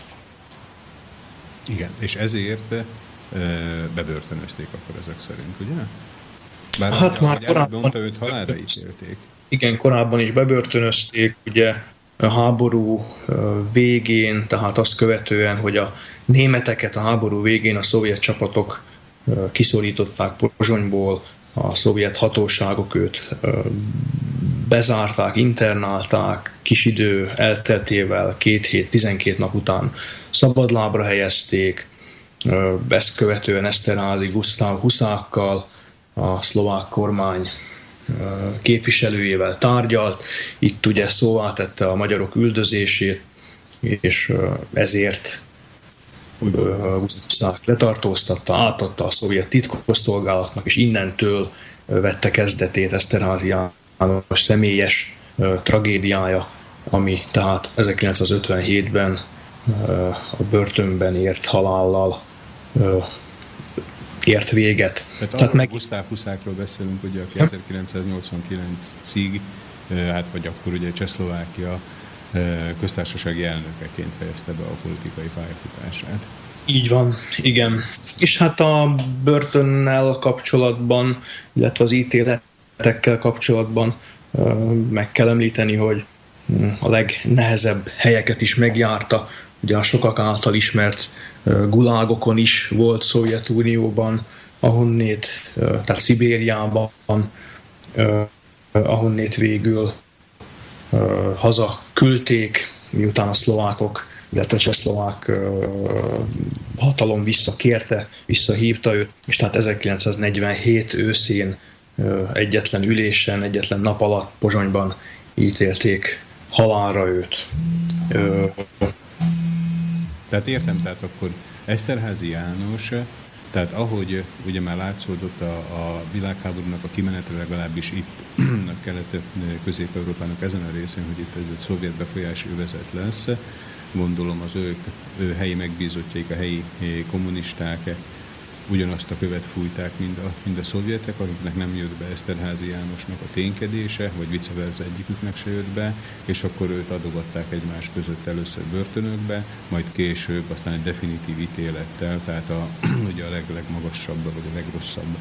A: Igen, és ezért bebörtönözték akkor ezek szerint, ugye? Bár hát már korábban... Mondta, őt halálra ítélték.
D: Igen, korábban is bebörtönözték, ugye a háború végén, tehát azt követően, hogy a németeket a háború végén a szovjet csapatok kiszorították Pozsonyból, a szovjet hatóságok őt bezárták, internálták, kis idő elteltével, két hét, tizenkét nap után szabadlábra helyezték, ezt követően Eszterházi Gusztáv Huszákkal, a szlovák kormány képviselőjével tárgyalt, itt ugye szóvá tette a magyarok üldözését, és ezért Guszták letartóztatta, átadta a szovjet titkosszolgálatnak, és innentől vette kezdetét Eszterházi János személyes tragédiája, ami tehát 1957-ben a börtönben ért halállal ért véget.
A: Tehát, Tehát meg... Gusztáv Huszákról beszélünk, ugye, aki 1989-ig, hát vagy akkor ugye Csehszlovákia köztársasági elnökeként fejezte be a politikai pályafutását.
D: Így van, igen. És hát a börtönnel kapcsolatban, illetve az ítéletekkel kapcsolatban meg kell említeni, hogy hm, a legnehezebb helyeket is megjárta, ugye a sokak által ismert gulágokon is volt Szovjetunióban, ahonnét, tehát Szibériában, ahonnét végül haza küldték, miután a szlovákok, illetve a csehszlovák hatalom visszakérte, visszahívta őt, és tehát 1947 őszén egyetlen ülésen, egyetlen nap alatt Pozsonyban ítélték halálra őt.
A: Tehát értem, tehát akkor Eszterházi János, tehát ahogy ugye már látszódott a, a világháborúnak a kimenetre legalábbis itt a kelet-közép-európának ezen a részén, hogy itt ez egy szovjet befolyás övezet lesz, gondolom az ők ő helyi megbízottjaik, a helyi kommunisták ugyanazt a követ fújták, mint a, mint a szovjetek, akiknek nem jött be Eszterházi Jánosnak a ténykedése, vagy vice versa egyiküknek se jött be, és akkor őt adogatták egymás között először börtönökbe, majd később aztán egy definitív ítélettel, tehát a, ugye a leg, legmagasabb, vagy a legrosszabb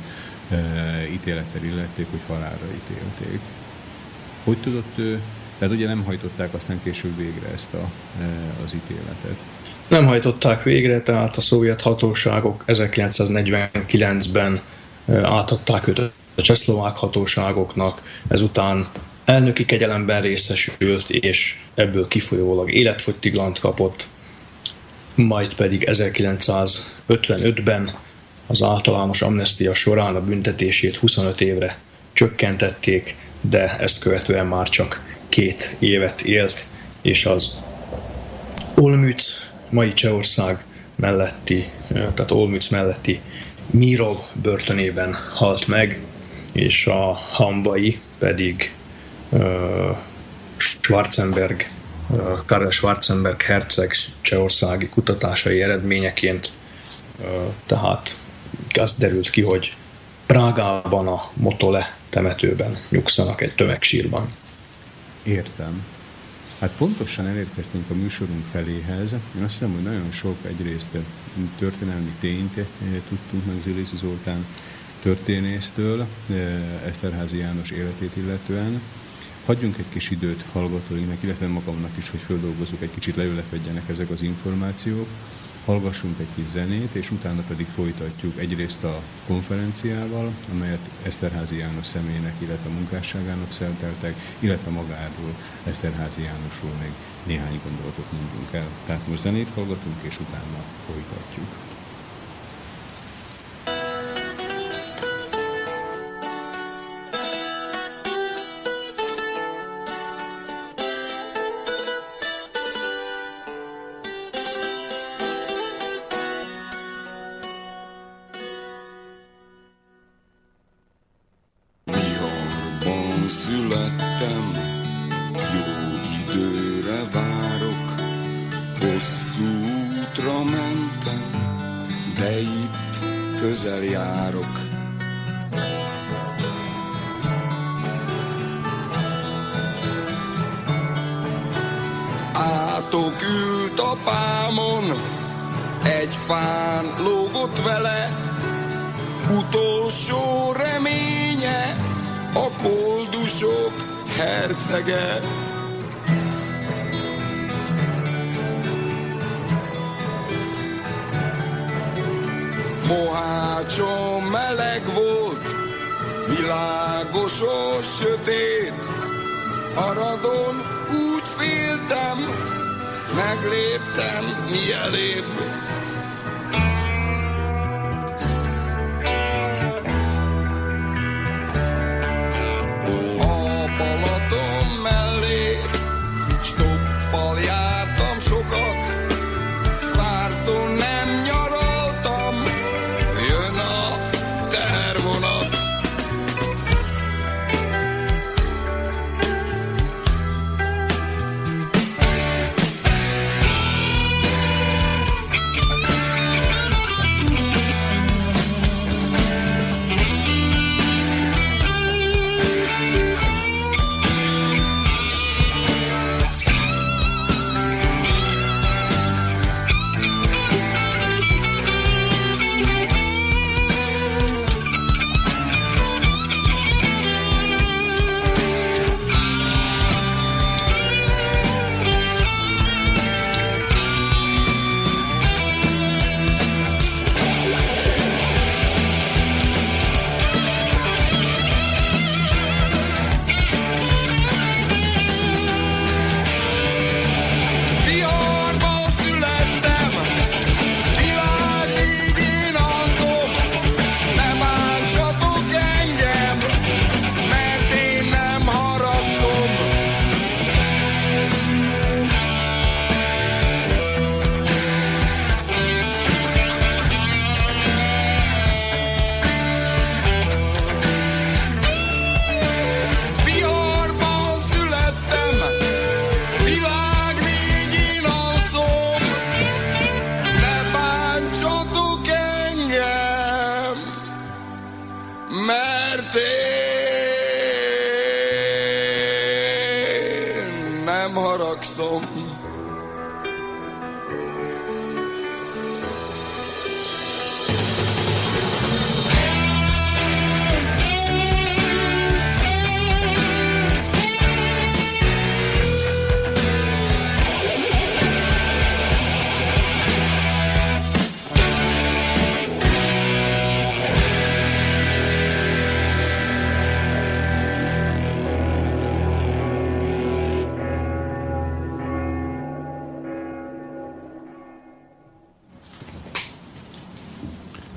A: e, ítélettel illették, hogy halálra ítélték. Hogy tudott ő, tehát ugye nem hajtották aztán később végre ezt a, e, az ítéletet
D: nem hajtották végre, tehát a szovjet hatóságok 1949-ben átadták őt a csehszlovák hatóságoknak, ezután elnöki kegyelemben részesült, és ebből kifolyólag életfogytiglant kapott, majd pedig 1955-ben az általános amnestia során a büntetését 25 évre csökkentették, de ezt követően már csak két évet élt, és az Olmütz mai Csehország melletti, tehát Olmütz melletti Mirov börtönében halt meg, és a hambai pedig Schwarzenberg, Karel Schwarzenberg herceg csehországi kutatásai eredményeként, tehát az derült ki, hogy Prágában a Motole temetőben nyugszanak egy tömegsírban.
A: Értem. Hát pontosan elérkeztünk a műsorunk feléhez. Én azt hiszem, hogy nagyon sok egyrészt történelmi tényt eh, tudtunk meg Ziliszi Zoltán történésztől, eh, Eszterházi János életét illetően. Hagyjunk egy kis időt hallgatóinknak, illetve magamnak is, hogy földolgozzuk, egy kicsit leülepedjenek ezek az információk hallgassunk egy kis zenét, és utána pedig folytatjuk egyrészt a konferenciával, amelyet Eszterházi János személynek, illetve munkásságának szenteltek, illetve magáról Eszterházi Jánosról még néhány gondolatot mondunk el. Tehát most zenét hallgatunk, és utána folytatjuk.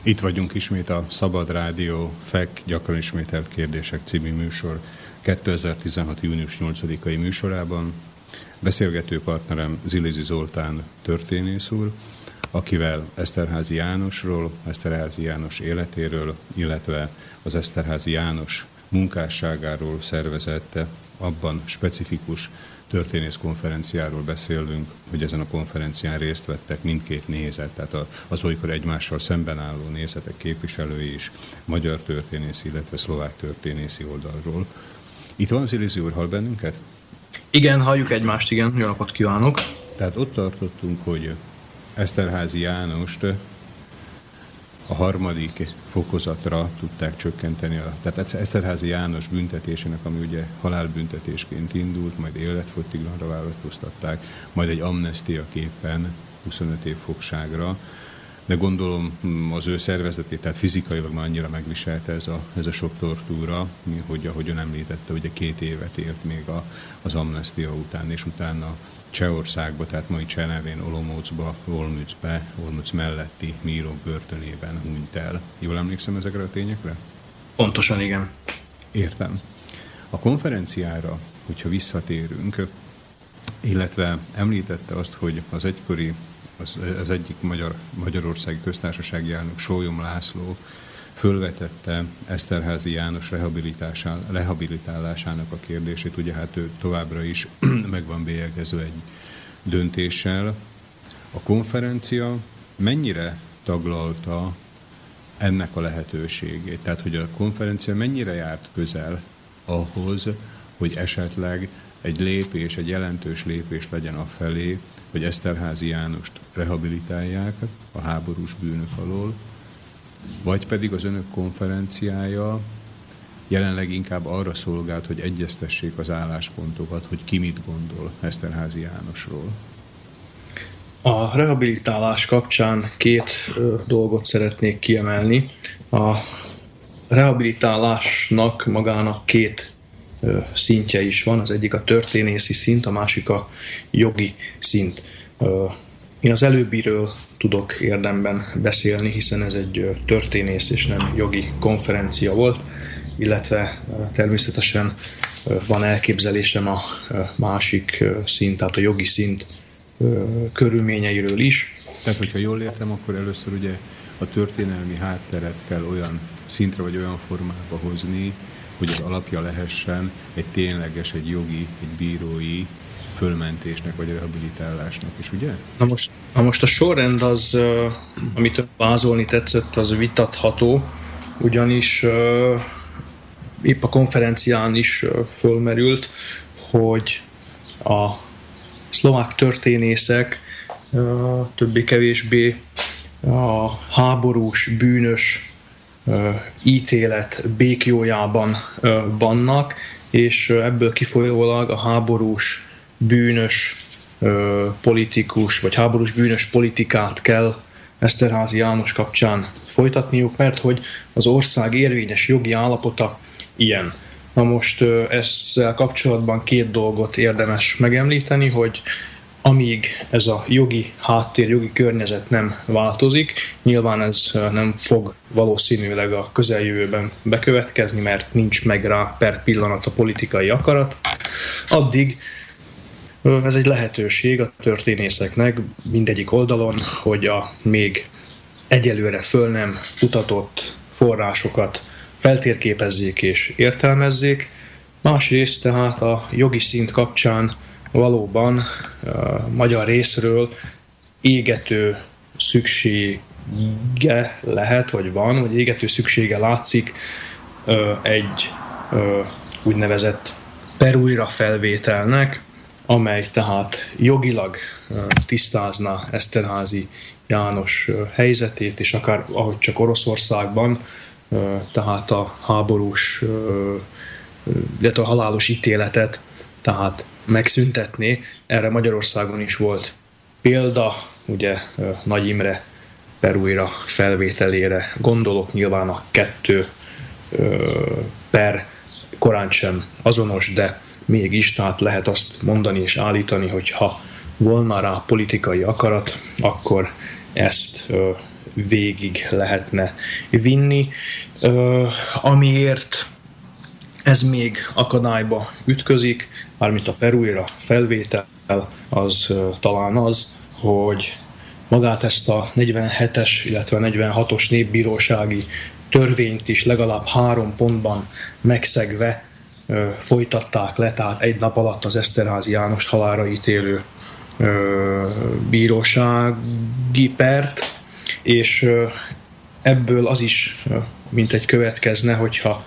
E: Itt
A: vagyunk ismét a Szabad Rádió FEK gyakran ismételt kérdések című műsor 2016. június 8-ai műsorában. Beszélgető partnerem Zilizi Zoltán történész úr, akivel Eszterházi Jánosról, Eszterházi János életéről, illetve az Eszterházi János munkásságáról szervezette abban specifikus történész konferenciáról beszélünk, hogy ezen a konferencián részt vettek mindkét nézet, tehát az olykor egymással szemben álló nézetek képviselői is, magyar történész, illetve szlovák történészi oldalról. Itt van Zilizi úr, hall bennünket?
D: Igen, halljuk egymást, igen. Jó napot kívánok!
A: Tehát ott tartottunk, hogy Eszterházi Jánost a harmadik fokozatra tudták csökkenteni. A, tehát Eszterházi János büntetésének, ami ugye halálbüntetésként indult, majd életfogytiglanra változtatták, majd egy amnestiaképpen 25 év fogságra, de gondolom hm, az ő szervezetét, tehát fizikailag már annyira megviselte ez a, ez a sok tortúra, hogy ahogy ön említette, ugye két évet élt még a, az amnestia után, és utána Csehországba, tehát mai Cseh nevén Olomoucba, Olmützbe, Olmütz melletti Míró börtönében hunyt el. Jól emlékszem ezekre a tényekre?
D: Pontosan igen.
A: Értem. A konferenciára, hogyha visszatérünk, illetve említette azt, hogy az egykori, az, az egyik magyar, Magyarországi Köztársasági elnök Sólyom László fölvetette Eszterházi János rehabilitálásának a kérdését. Ugye hát ő továbbra is meg van bélyegező egy döntéssel. A konferencia mennyire taglalta ennek a lehetőségét? Tehát, hogy a konferencia mennyire járt közel ahhoz, hogy esetleg egy lépés, egy jelentős lépés legyen a felé, hogy Eszterházi Jánost rehabilitálják a háborús bűnök alól, vagy pedig az önök konferenciája jelenleg inkább arra szolgált, hogy egyeztessék az álláspontokat, hogy ki mit gondol Eszterházi Jánosról?
D: A rehabilitálás kapcsán két dolgot szeretnék kiemelni. A rehabilitálásnak magának két szintje is van, az egyik a történészi szint, a másik a jogi szint. Én az előbbiről tudok érdemben beszélni, hiszen ez egy történész és nem jogi konferencia volt, illetve természetesen van elképzelésem a másik szint, tehát a jogi szint körülményeiről is.
A: Tehát, hogyha jól értem, akkor először ugye a történelmi hátteret kell olyan szintre vagy olyan formába hozni, hogy az alapja lehessen egy tényleges, egy jogi, egy bírói fölmentésnek vagy rehabilitálásnak is, ugye?
D: Na most, na most a sorrend az, amit vázolni tetszett, az vitatható, ugyanis épp a konferencián is fölmerült, hogy a szlovák történészek többé-kevésbé a háborús, bűnös ítélet békjójában vannak, és ebből kifolyólag a háborús, bűnös politikus, vagy háborús bűnös politikát kell Eszterházi János kapcsán folytatniuk, mert hogy az ország érvényes jogi állapota ilyen. Na most ezzel kapcsolatban két dolgot érdemes megemlíteni, hogy amíg ez a jogi háttér, jogi környezet nem változik, nyilván ez nem fog valószínűleg a közeljövőben bekövetkezni, mert nincs meg rá per pillanat a politikai akarat, addig ez egy lehetőség a történészeknek mindegyik oldalon, hogy a még egyelőre föl nem kutatott forrásokat feltérképezzék és értelmezzék. Másrészt tehát a jogi szint kapcsán valóban a magyar részről égető szüksége lehet, vagy van, vagy égető szüksége látszik egy úgynevezett perújra felvételnek, amely tehát jogilag tisztázna Eszterházi János helyzetét, és akár ahogy csak Oroszországban, tehát a háborús, illetve a halálos ítéletet, tehát megszüntetni. Erre Magyarországon is volt példa, ugye Nagy Imre perújra felvételére gondolok, nyilván a kettő per korán sem azonos, de mégis, tehát lehet azt mondani és állítani, hogy ha volna rá politikai akarat, akkor ezt végig lehetne vinni, amiért ez még akadályba ütközik, mármint a perújra felvétel, az talán az, hogy magát ezt a 47-es, illetve 46-os népbírósági törvényt is legalább három pontban megszegve folytatták le, tehát egy nap alatt az Eszterházi János halára ítélő bírósági pert, és ebből az is mint egy következne, hogyha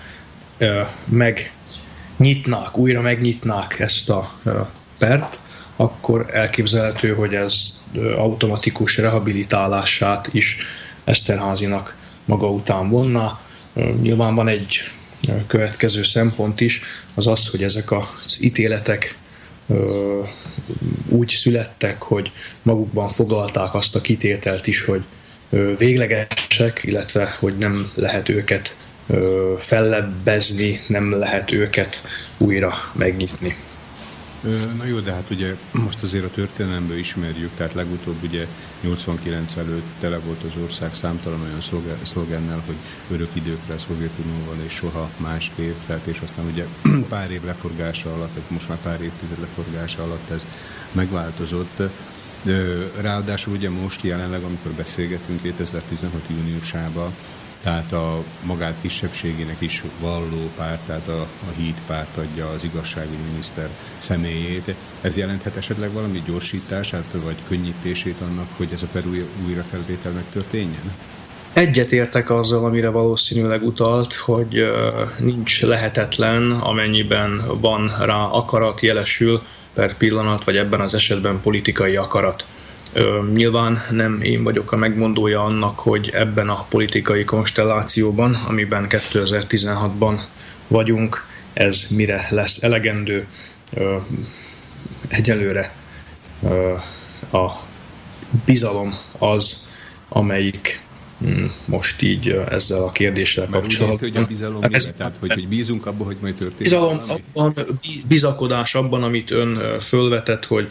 D: megnyitnák, újra megnyitnák ezt a pert, akkor elképzelhető, hogy ez automatikus rehabilitálását is Eszterházinak maga után volna. Nyilván van egy következő szempont is, az az, hogy ezek az ítéletek úgy születtek, hogy magukban foglalták azt a kitételt is, hogy véglegesek, illetve hogy nem lehet őket fellebbezni, nem lehet őket újra megnyitni.
A: Na jó, de hát ugye most azért a történelemből ismerjük, tehát legutóbb ugye 89 előtt tele volt az ország számtalan olyan szlogennel, hogy örök időkre a Szovjetunióval és soha másképp, tehát és aztán ugye pár év leforgása alatt, vagy most már pár évtized leforgása alatt ez megváltozott. Ráadásul ugye most jelenleg, amikor beszélgetünk 2016 júniusában, tehát a magát kisebbségének is valló párt, tehát a, a híd párt adja az igazságügyminiszter személyét. Ez jelenthet esetleg valami gyorsítását vagy könnyítését annak, hogy ez a Peru újrafelvétel megtörténjen?
D: Egyetértek azzal, amire valószínűleg utalt, hogy nincs lehetetlen, amennyiben van rá akarat, jelesül per pillanat, vagy ebben az esetben politikai akarat. Nyilván nem én vagyok a megmondója annak, hogy ebben a politikai konstellációban, amiben 2016-ban vagyunk, ez mire lesz elegendő. Egyelőre a bizalom az, amelyik hm, most így ezzel a kérdéssel kapcsolatban.
A: hogy a bizalom ez, Tehát, hogy, hogy bízunk abban, hogy majd történik
D: Bizalom abban, bizakodás abban, amit ön fölvetett, hogy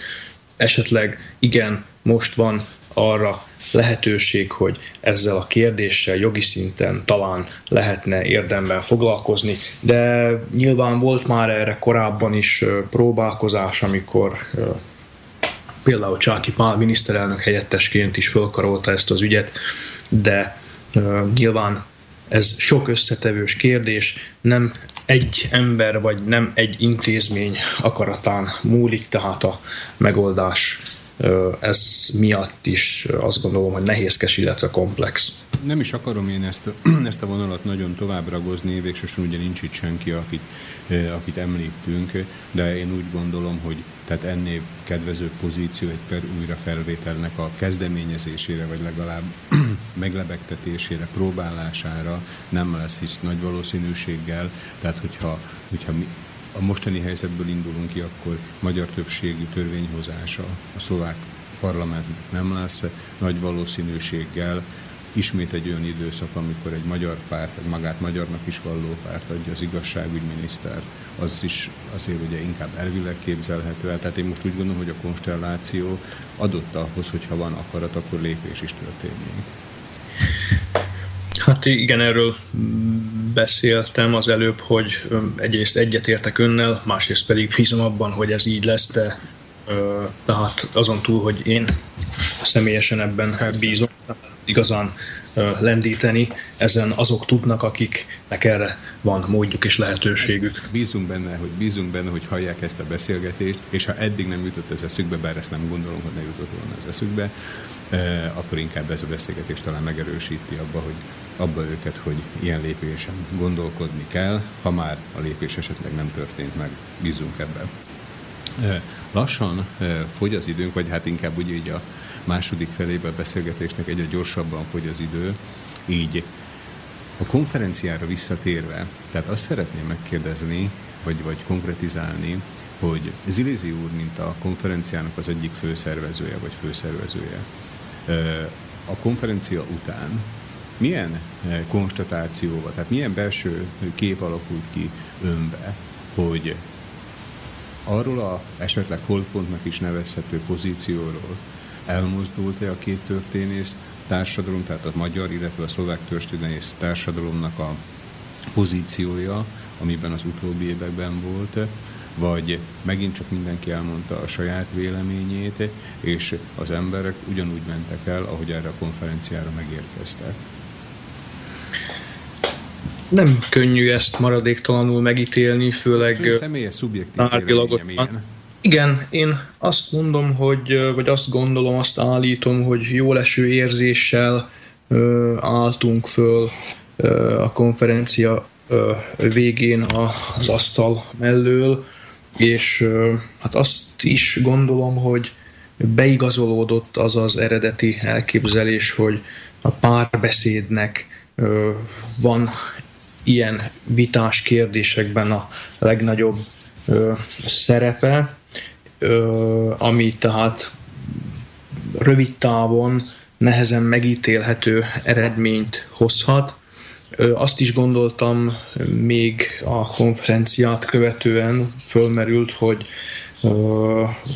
D: esetleg igen, most van arra lehetőség, hogy ezzel a kérdéssel jogi szinten talán lehetne érdemben foglalkozni, de nyilván volt már erre korábban is próbálkozás, amikor például Csáki Pál miniszterelnök helyettesként is fölkarolta ezt az ügyet, de nyilván ez sok összetevős kérdés, nem egy ember vagy nem egy intézmény akaratán múlik, tehát a megoldás ez miatt is azt gondolom, hogy nehézkes, illetve komplex.
A: Nem is akarom én ezt, ezt a vonalat nagyon tovább ragozni, végsősorban ugye nincs itt senki, akit, akit említünk, de én úgy gondolom, hogy tehát ennél kedvező pozíció egy per újra felvételnek a kezdeményezésére, vagy legalább meglebegtetésére, próbálására nem lesz, hisz nagy valószínűséggel, tehát hogyha, hogyha mi, a mostani helyzetből indulunk ki, akkor magyar többségű törvényhozása a szlovák parlamentnek nem lesz, nagy valószínűséggel ismét egy olyan időszak, amikor egy magyar párt, egy magát magyarnak is valló párt adja az igazságügyminiszter, az is azért ugye inkább elvileg képzelhető el. Tehát én most úgy gondolom, hogy a konstelláció adott ahhoz, hogyha van akarat, akkor lépés is történik.
D: Hát igen, erről beszéltem az előbb, hogy egyrészt egyetértek önnel, másrészt pedig bízom abban, hogy ez így lesz, de tehát azon túl, hogy én személyesen ebben Persze. bízom, igazán lendíteni, ezen azok tudnak, akiknek erre van módjuk és lehetőségük.
A: Bízunk benne, hogy bízunk benne, hogy hallják ezt a beszélgetést, és ha eddig nem jutott ez eszükbe, bár ezt nem gondolom, hogy ne jutott volna az eszükbe, akkor inkább ez a beszélgetés talán megerősíti abba, hogy abba őket, hogy ilyen lépésen gondolkodni kell, ha már a lépés esetleg nem történt meg, bízunk ebben. Lassan fogy az időnk, vagy hát inkább úgy így a második felében a beszélgetésnek egyre gyorsabban fogy az idő, így a konferenciára visszatérve, tehát azt szeretném megkérdezni, vagy, vagy konkretizálni, hogy Zilizi úr, mint a konferenciának az egyik főszervezője, vagy főszervezője, a konferencia után milyen konstatációval, tehát milyen belső kép alakult ki önbe, hogy arról a esetleg holdpontnak is nevezhető pozícióról elmozdult-e a két történész társadalom, tehát a magyar, illetve a szlovák történész társadalomnak a pozíciója, amiben az utóbbi években volt, vagy megint csak mindenki elmondta a saját véleményét, és az emberek ugyanúgy mentek el, ahogy erre a konferenciára megérkeztek.
D: Nem könnyű ezt maradéktalanul megítélni, főleg
A: személyes szubjektív véleményem
D: igen, én azt mondom, hogy, vagy azt gondolom, azt állítom, hogy jó leső érzéssel ö, álltunk föl ö, a konferencia ö, végén a, az asztal mellől, és ö, hát azt is gondolom, hogy beigazolódott az az eredeti elképzelés, hogy a párbeszédnek ö, van ilyen vitás kérdésekben a legnagyobb ö, szerepe, ami tehát rövid távon nehezen megítélhető eredményt hozhat. Azt is gondoltam még a konferenciát követően fölmerült, hogy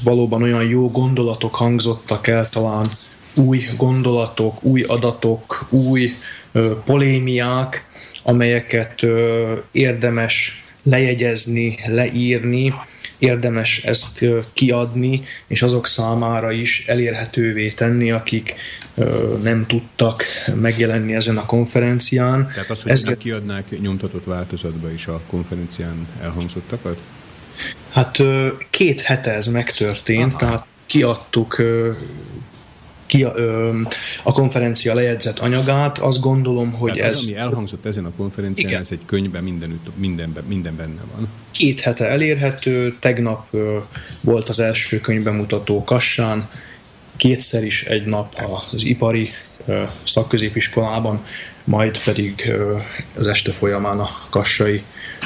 D: valóban olyan jó gondolatok hangzottak el, talán új gondolatok, új adatok, új polémiák, amelyeket érdemes lejegyezni, leírni, érdemes ezt kiadni, és azok számára is elérhetővé tenni, akik nem tudtak megjelenni ezen a konferencián.
A: Tehát az, hogy Ez... kiadnák nyomtatott változatba is a konferencián elhangzottakat?
D: Hát két hete ez megtörtént, Aha. tehát kiadtuk ki, ö, a konferencia lejegyzett anyagát, azt gondolom, hogy
A: Tehát
D: ez...
A: Az, ami elhangzott ezen a konferencián, igen. ez egy könyvben minden, mindenben, minden benne van.
D: Két hete elérhető, tegnap ö, volt az első könyvbemutató Kassán, kétszer is egy nap az ipari ö, szakközépiskolában, majd pedig ö, az este folyamán a kassai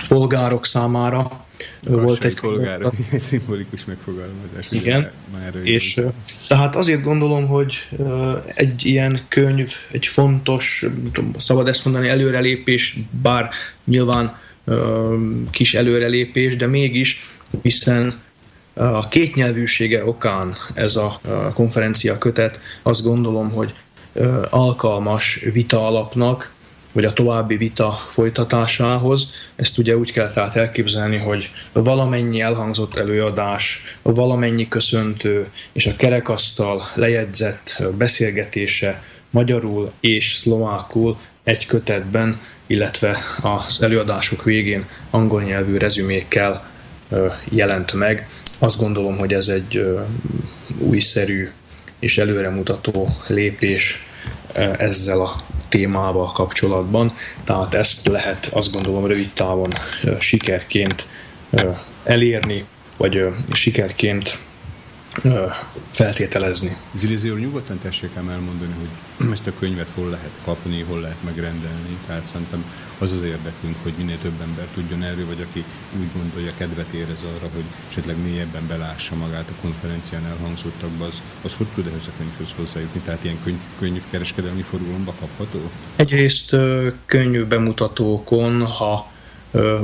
D: polgárok számára
A: volt egy polgár, szimbolikus megfogalmazás.
D: Igen, már és tehát azért gondolom, hogy egy ilyen könyv, egy fontos, tudom, szabad ezt mondani, előrelépés, bár nyilván kis előrelépés, de mégis, hiszen a kétnyelvűsége okán ez a konferencia kötet, azt gondolom, hogy alkalmas vita alapnak, vagy a további vita folytatásához. Ezt ugye úgy kell tehát elképzelni, hogy valamennyi elhangzott előadás, valamennyi köszöntő és a kerekasztal lejegyzett beszélgetése magyarul és szlovákul egy kötetben, illetve az előadások végén angol nyelvű rezümékkel jelent meg. Azt gondolom, hogy ez egy újszerű és előremutató lépés ezzel a témával kapcsolatban, tehát ezt lehet azt gondolom rövid távon sikerként elérni, vagy sikerként feltételezni.
A: Zilizi úr, nyugodtan tessék ám elmondani, hogy ezt a könyvet hol lehet kapni, hol lehet megrendelni. Tehát szerintem az az érdekünk, hogy minél több ember tudjon erről, vagy aki úgy gondolja, kedvet érez arra, hogy esetleg mélyebben belássa magát a konferencián elhangzottakba, az, az hogy tud ehhez a könyvhöz hozzájutni? Tehát ilyen könyv, könyvkereskedelmi forgalomba kapható?
D: Egyrészt könyvbemutatókon, ha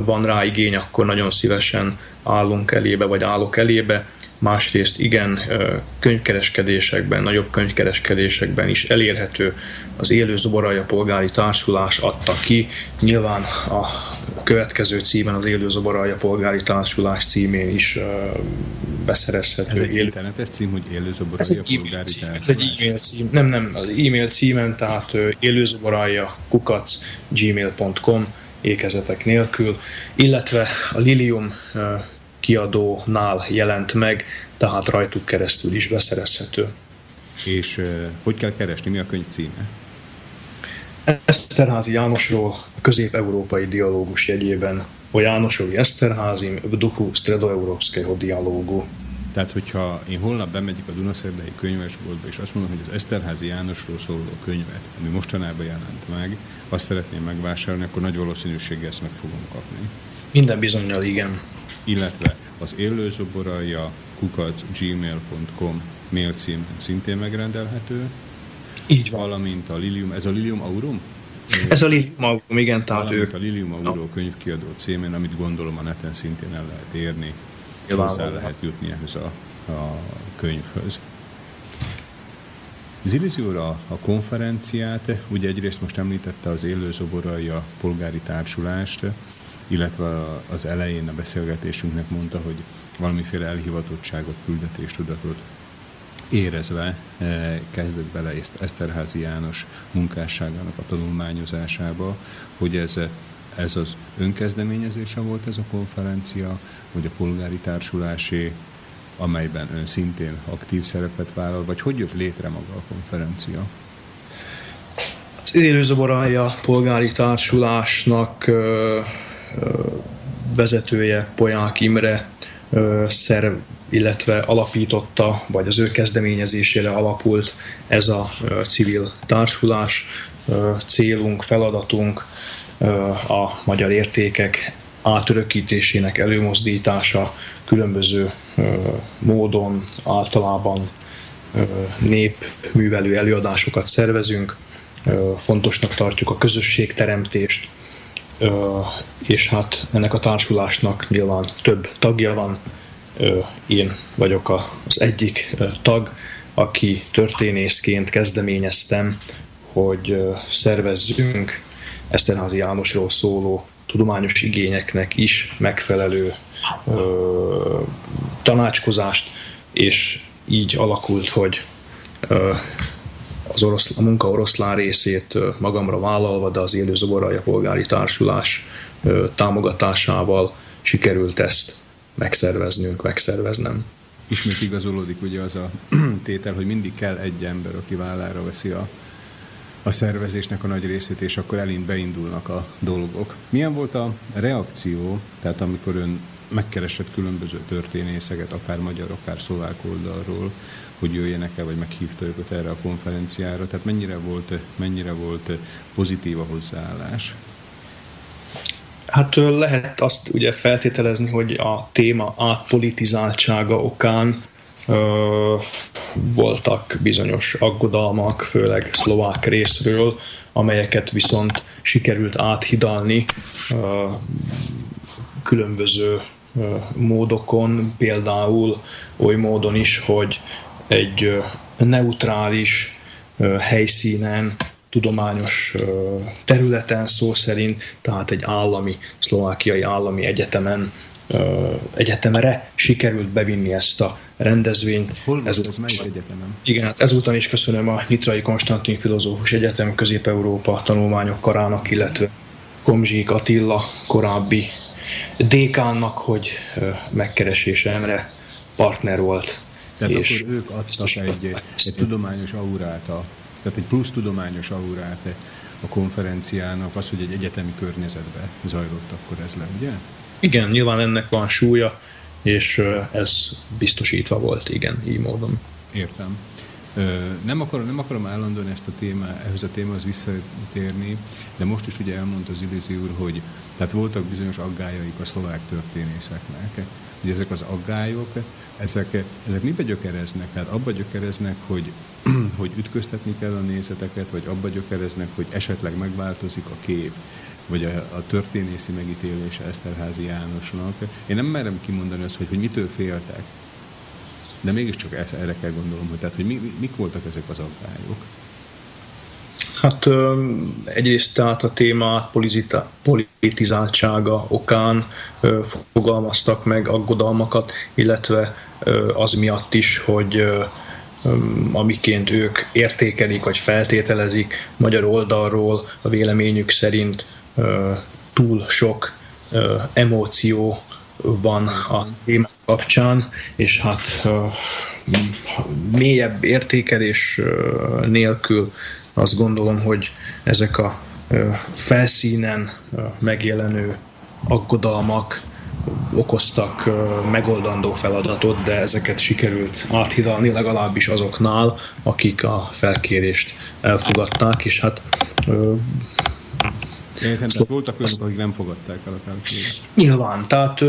D: van rá igény, akkor nagyon szívesen állunk elébe, vagy állok elébe másrészt igen, könyvkereskedésekben, nagyobb könyvkereskedésekben is elérhető. Az Élő Zoboraja Polgári Társulás adta ki, nyilván a következő címen az Élő Zoboraja Polgári Társulás címén is beszerezhető. Ez
A: egy internetes cím, hogy Élő Zoboraja Polgári
D: cím, Társulás? Ez egy e-mail cím, nem, nem, az e-mail címen, tehát élőzoboraja kukac gmail.com ékezetek nélkül, illetve a Lilium kiadónál jelent meg, tehát rajtuk keresztül is beszerezhető.
A: És hogy kell keresni? Mi a könyv címe?
D: Eszterházi Jánosról a közép-európai dialógus jegyében o Jánosovi Eszterházi v duchu stredoeurópskeho dialógu.
A: Tehát, hogyha én holnap bemegyek a Dunaszerdei könyvesboltba, és azt mondom, hogy az Eszterházi Jánosról szóló könyvet, ami mostanában jelent meg, azt szeretném megvásárolni, akkor nagy valószínűséggel ezt meg fogom kapni.
D: Minden bizonyal igen
A: illetve az élőzoboralja kukac gmail.com mail cím szintén megrendelhető.
D: Így van.
A: Valamint a Lilium, ez a Lilium Aurum?
D: Ez a Lilium Aurum, igen,
A: tehát ők. a Lilium Aurum könyvkiadó címén, amit gondolom a neten szintén el lehet érni, hozzá lehet jutni ehhez a, a könyvhöz. Zilizi úr a, a konferenciát, ugye egyrészt most említette az élőzoboralja polgári társulást, illetve az elején a beszélgetésünknek mondta, hogy valamiféle elhivatottságot, küldetéstudatot érezve eh, kezdett bele Eszterházi János munkásságának a tanulmányozásába, hogy ez, ez az önkezdeményezése volt ez a konferencia, vagy a polgári társulásé, amelyben ön szintén aktív szerepet vállal, vagy hogy jött létre maga a konferencia?
D: Az élőzoborája polgári társulásnak vezetője, Poják Imre szerv, illetve alapította, vagy az ő kezdeményezésére alapult ez a civil társulás. Célunk, feladatunk a magyar értékek átörökítésének előmozdítása különböző módon, általában népművelő előadásokat szervezünk. Fontosnak tartjuk a közösségteremtést, és hát ennek a társulásnak nyilván több tagja van. Én vagyok az egyik tag, aki történészként kezdeményeztem, hogy szervezzünk Eszterházi Jánosról szóló tudományos igényeknek is megfelelő tanácskozást, és így alakult, hogy az orosz, a munka oroszlán részét magamra vállalva, de az élő zoborai polgári társulás támogatásával sikerült ezt megszerveznünk, megszerveznem.
A: Ismét igazolódik ugye az a tétel, hogy mindig kell egy ember, aki vállára veszi a, a szervezésnek a nagy részét, és akkor elint beindulnak a dolgok. Milyen volt a reakció, tehát amikor ön megkeresett különböző történészeket, akár magyar, akár szlovák oldalról, hogy jöjjenek el, vagy meghívta őket erre a konferenciára. Tehát mennyire volt, mennyire volt pozitív a hozzáállás?
D: Hát lehet azt ugye feltételezni, hogy a téma átpolitizáltsága okán ö, voltak bizonyos aggodalmak, főleg szlovák részről, amelyeket viszont sikerült áthidalni ö, különböző módokon, például oly módon is, hogy egy neutrális helyszínen, tudományos területen szó szerint, tehát egy állami, szlovákiai állami egyetemen egyetemre sikerült bevinni ezt a rendezvényt.
A: Hol ez, ez melyik egyetemen?
D: Igen, hát ezúton is köszönöm a Nyitrai Konstantin Filozófus Egyetem Közép-Európa tanulmányok karának, illetve Komzsik Attila korábbi dékánnak, hogy megkeresésemre partner volt.
A: Tehát és akkor ők adtak egy, egy tudományos aurát, a, tehát egy plusz tudományos aurát a konferenciának, az, hogy egy egyetemi környezetben zajlott, akkor ez le, ugye?
D: Igen, nyilván ennek van súlya, és ez biztosítva volt, igen, így módon.
A: Értem. Nem akarom, nem akarom állandóan ezt a téma, ehhez a témához visszatérni, de most is ugye elmondta az Ilizi úr, hogy tehát voltak bizonyos aggájaik a szlovák történészeknek, hogy ezek az aggályok, ezek, ezek mibe gyökereznek? Tehát abba gyökereznek, hogy, hogy ütköztetni kell a nézeteket, vagy abba gyökereznek, hogy esetleg megváltozik a kép, vagy a, a történészi megítélése Eszterházi Jánosnak. Én nem merem kimondani azt, hogy, hogy mitől féltek, de mégiscsak ezt, erre kell gondolom, hogy, tehát, hogy mi, mik voltak ezek az aggályok?
D: Hát egyrészt tehát a téma politizáltsága okán fogalmaztak meg aggodalmakat, illetve az miatt is, hogy amiként ők értékelik vagy feltételezik magyar oldalról a véleményük szerint túl sok emóció van a téma kapcsán, és hát mélyebb értékelés nélkül azt gondolom, hogy ezek a felszínen megjelenő aggodalmak okoztak megoldandó feladatot, de ezeket sikerült áthidalni legalábbis azoknál, akik a felkérést elfogadták, és hát
A: Értem, tehát voltak olyanok, akik nem fogadták el a felkérést.
D: Nyilván, tehát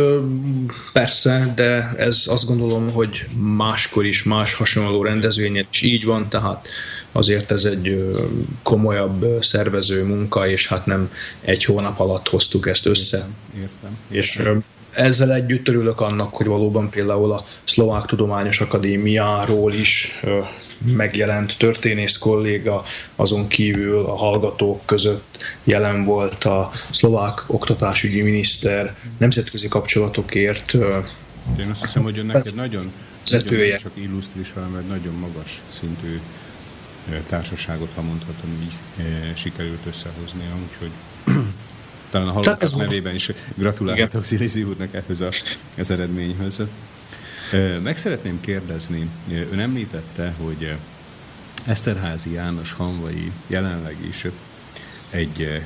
D: persze, de ez azt gondolom, hogy máskor is más hasonló rendezvényen is így van, tehát azért ez egy komolyabb szervező munka, és hát nem egy hónap alatt hoztuk ezt össze. Értem,
A: értem.
D: És ezzel együtt örülök annak, hogy valóban például a Szlovák Tudományos Akadémiáról is megjelent történész kolléga, azon kívül a hallgatók között jelen volt a szlovák oktatásügyi miniszter, nemzetközi kapcsolatokért.
A: Én azt hiszem, hogy önnek egy nagyon, nagyon csak illusztris, hanem egy nagyon magas szintű társaságot, ha mondhatom így, sikerült összehozni, úgyhogy talán a hallgatók nevében is gratulálhatok Szilizi úrnak ehhez a, az eredményhöz. Meg szeretném kérdezni, ön említette, hogy Eszterházi János Hanvai jelenleg is egy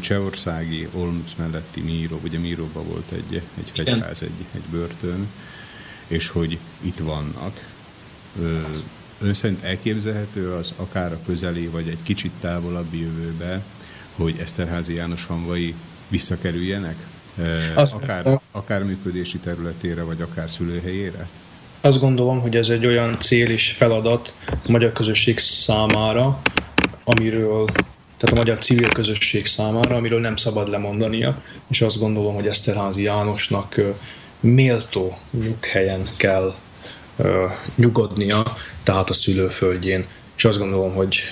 A: csehországi Olmütz melletti Míró, ugye Míróban volt egy, egy fegyház, egy, egy börtön, és hogy itt vannak. Ön szerint elképzelhető az akár a közeli, vagy egy kicsit távolabbi jövőbe, hogy Eszterházi János Hanvai visszakerüljenek azt, akár, akár működési területére, vagy akár szülőhelyére?
D: Azt gondolom, hogy ez egy olyan cél és feladat a magyar közösség számára, amiről tehát a magyar civil közösség számára, amiről nem szabad lemondania, és azt gondolom, hogy Eszterházi Jánosnak méltó nyughelyen kell nyugodnia, tehát a szülőföldjén, és azt gondolom, hogy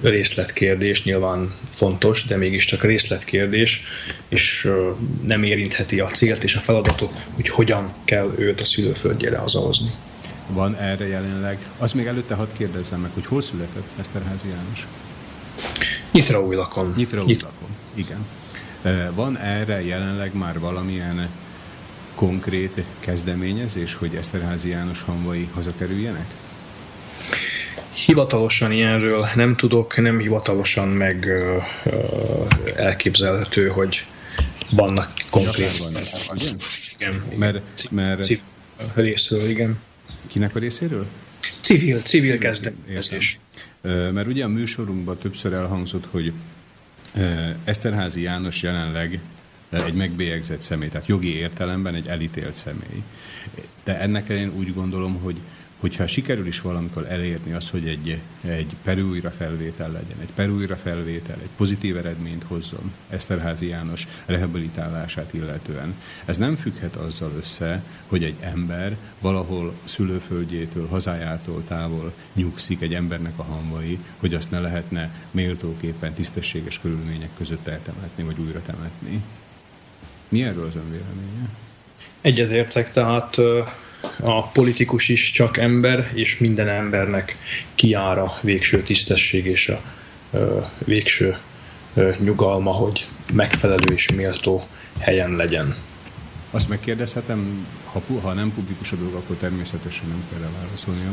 D: részletkérdés nyilván fontos, de mégiscsak részletkérdés, és nem érintheti a célt és a feladatot, hogy hogyan kell őt a szülőföldjére hazahozni.
A: Van erre jelenleg? Az még előtte hadd kérdezzem meg, hogy hol született Eszterházi János?
D: Nyitra új lakon.
A: Nyitra új lakon, igen. Van erre jelenleg már valamilyen konkrét kezdeményezés, hogy Eszterházi János hamvai hazakerüljenek?
D: Hivatalosan ilyenről nem tudok, nem hivatalosan meg ö, ö, elképzelhető, hogy vannak konkrét...
A: Van, igen? igen? Mert, mert...
D: Civil részről, igen.
A: Kinek a részéről?
D: Civil, civil, civil kezdeményezés.
A: Mert ugye a műsorunkban többször elhangzott, hogy Eszterházi János jelenleg egy megbélyegzett személy, tehát jogi értelemben egy elítélt személy. De ennek én úgy gondolom, hogy hogyha sikerül is valamikor elérni azt, hogy egy, egy perújra felvétel legyen, egy perújra felvétel, egy pozitív eredményt hozzon Eszterházi János rehabilitálását illetően, ez nem függhet azzal össze, hogy egy ember valahol szülőföldjétől, hazájától távol nyugszik egy embernek a hamvai, hogy azt ne lehetne méltóképpen tisztességes körülmények között eltemetni, vagy újra temetni. Mi erről az ön véleménye?
D: Egyetértek, tehát a politikus is csak ember, és minden embernek kiára a végső tisztesség és a végső nyugalma, hogy megfelelő és méltó helyen legyen.
A: Azt megkérdezhetem, ha, ha nem publikus a dolog, akkor természetesen nem kell válaszolnia,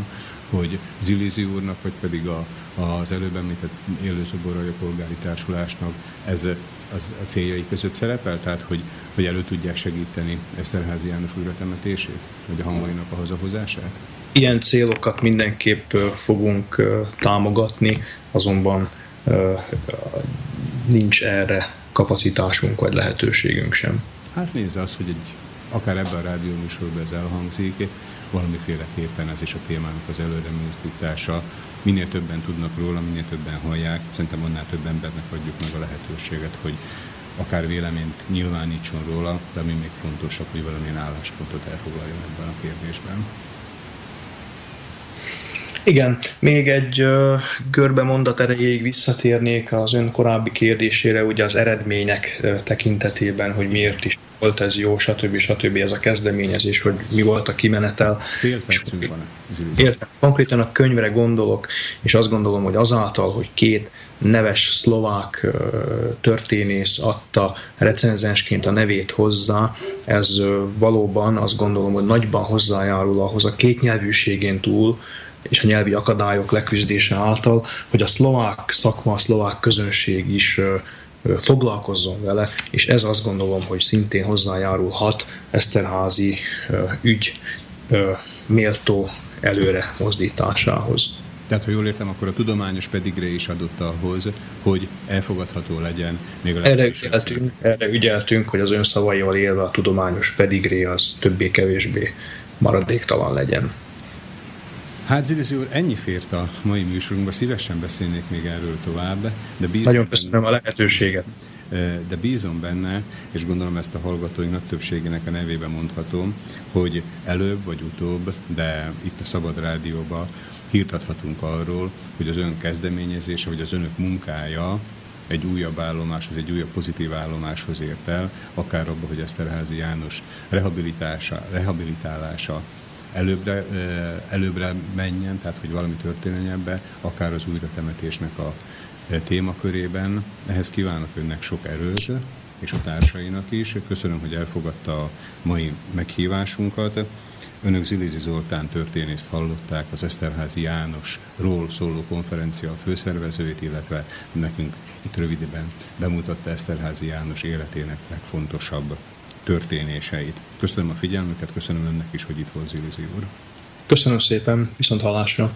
A: hogy Zilizi úrnak, vagy pedig a, az előbb említett élőszoborai polgári társulásnak ez az a céljai között szerepel, tehát hogy, hogy elő tudják segíteni Eszterházi János újratemetését, vagy a hangainak a hazahozását?
D: Ilyen célokat mindenképp fogunk támogatni, azonban nincs erre kapacitásunk vagy lehetőségünk sem.
A: Hát nézze az, hogy egy, akár ebben a rádióműsorban ez elhangzik, valamiféleképpen ez is a témának az előre műtítása. Minél többen tudnak róla, minél többen hallják, szerintem annál több embernek adjuk meg a lehetőséget, hogy akár véleményt nyilvánítson róla, de ami még fontosabb, hogy valamilyen álláspontot elfoglaljon ebben a kérdésben.
D: Igen, még egy uh, görbe mondat erejéig visszatérnék az ön korábbi kérdésére, ugye az eredmények uh, tekintetében, hogy miért is volt ez jó, stb. stb. ez a kezdeményezés, hogy mi volt a kimenetel.
A: Fél percünk van.
D: Értem, konkrétan a könyvre gondolok, és azt gondolom, hogy azáltal, hogy két neves szlovák történész adta recenzensként a nevét hozzá, ez valóban azt gondolom, hogy nagyban hozzájárul ahhoz a kétnyelvűségén túl, és a nyelvi akadályok leküzdése által, hogy a szlovák szakma, a szlovák közönség is foglalkozzon vele, és ez azt gondolom, hogy szintén hozzájárulhat Eszterházi ügy méltó előre mozdításához.
A: Tehát, ha jól értem, akkor a tudományos pedigre is adott ahhoz, hogy elfogadható legyen még a
D: erre ügyeltünk, erre ügyeltünk, hogy az ön szavaival élve a tudományos pedigré az többé-kevésbé maradéktalan legyen.
A: Hát Zilizi úr, ennyi fért a mai műsorunkba, szívesen beszélnék még erről tovább, de bízom
D: Nagyon köszönöm a lehetőséget.
A: De bízom benne, és gondolom ezt a hallgatóinak többségének a nevében mondhatom, hogy előbb vagy utóbb, de itt a Szabad Rádióban hírt adhatunk arról, hogy az ön kezdeményezése, vagy az önök munkája egy újabb állomáshoz, egy újabb pozitív állomáshoz ért el, akár abban, hogy Eszterházi János rehabilitálása, rehabilitálása előbbre, előbbre menjen, tehát hogy valami történjen ebbe, akár az újratemetésnek a témakörében. Ehhez kívánok önnek sok erőt, és a társainak is. Köszönöm, hogy elfogadta a mai meghívásunkat. Önök Zilizi Zoltán történészt hallották, az Eszterházi Jánosról szóló konferencia főszervezőjét, illetve nekünk itt röviden bemutatta Eszterházi János életének legfontosabb történéseit. Köszönöm a figyelmüket, köszönöm önnek is, hogy itt volt Zilizi úr.
D: Köszönöm szépen, viszont hallásra.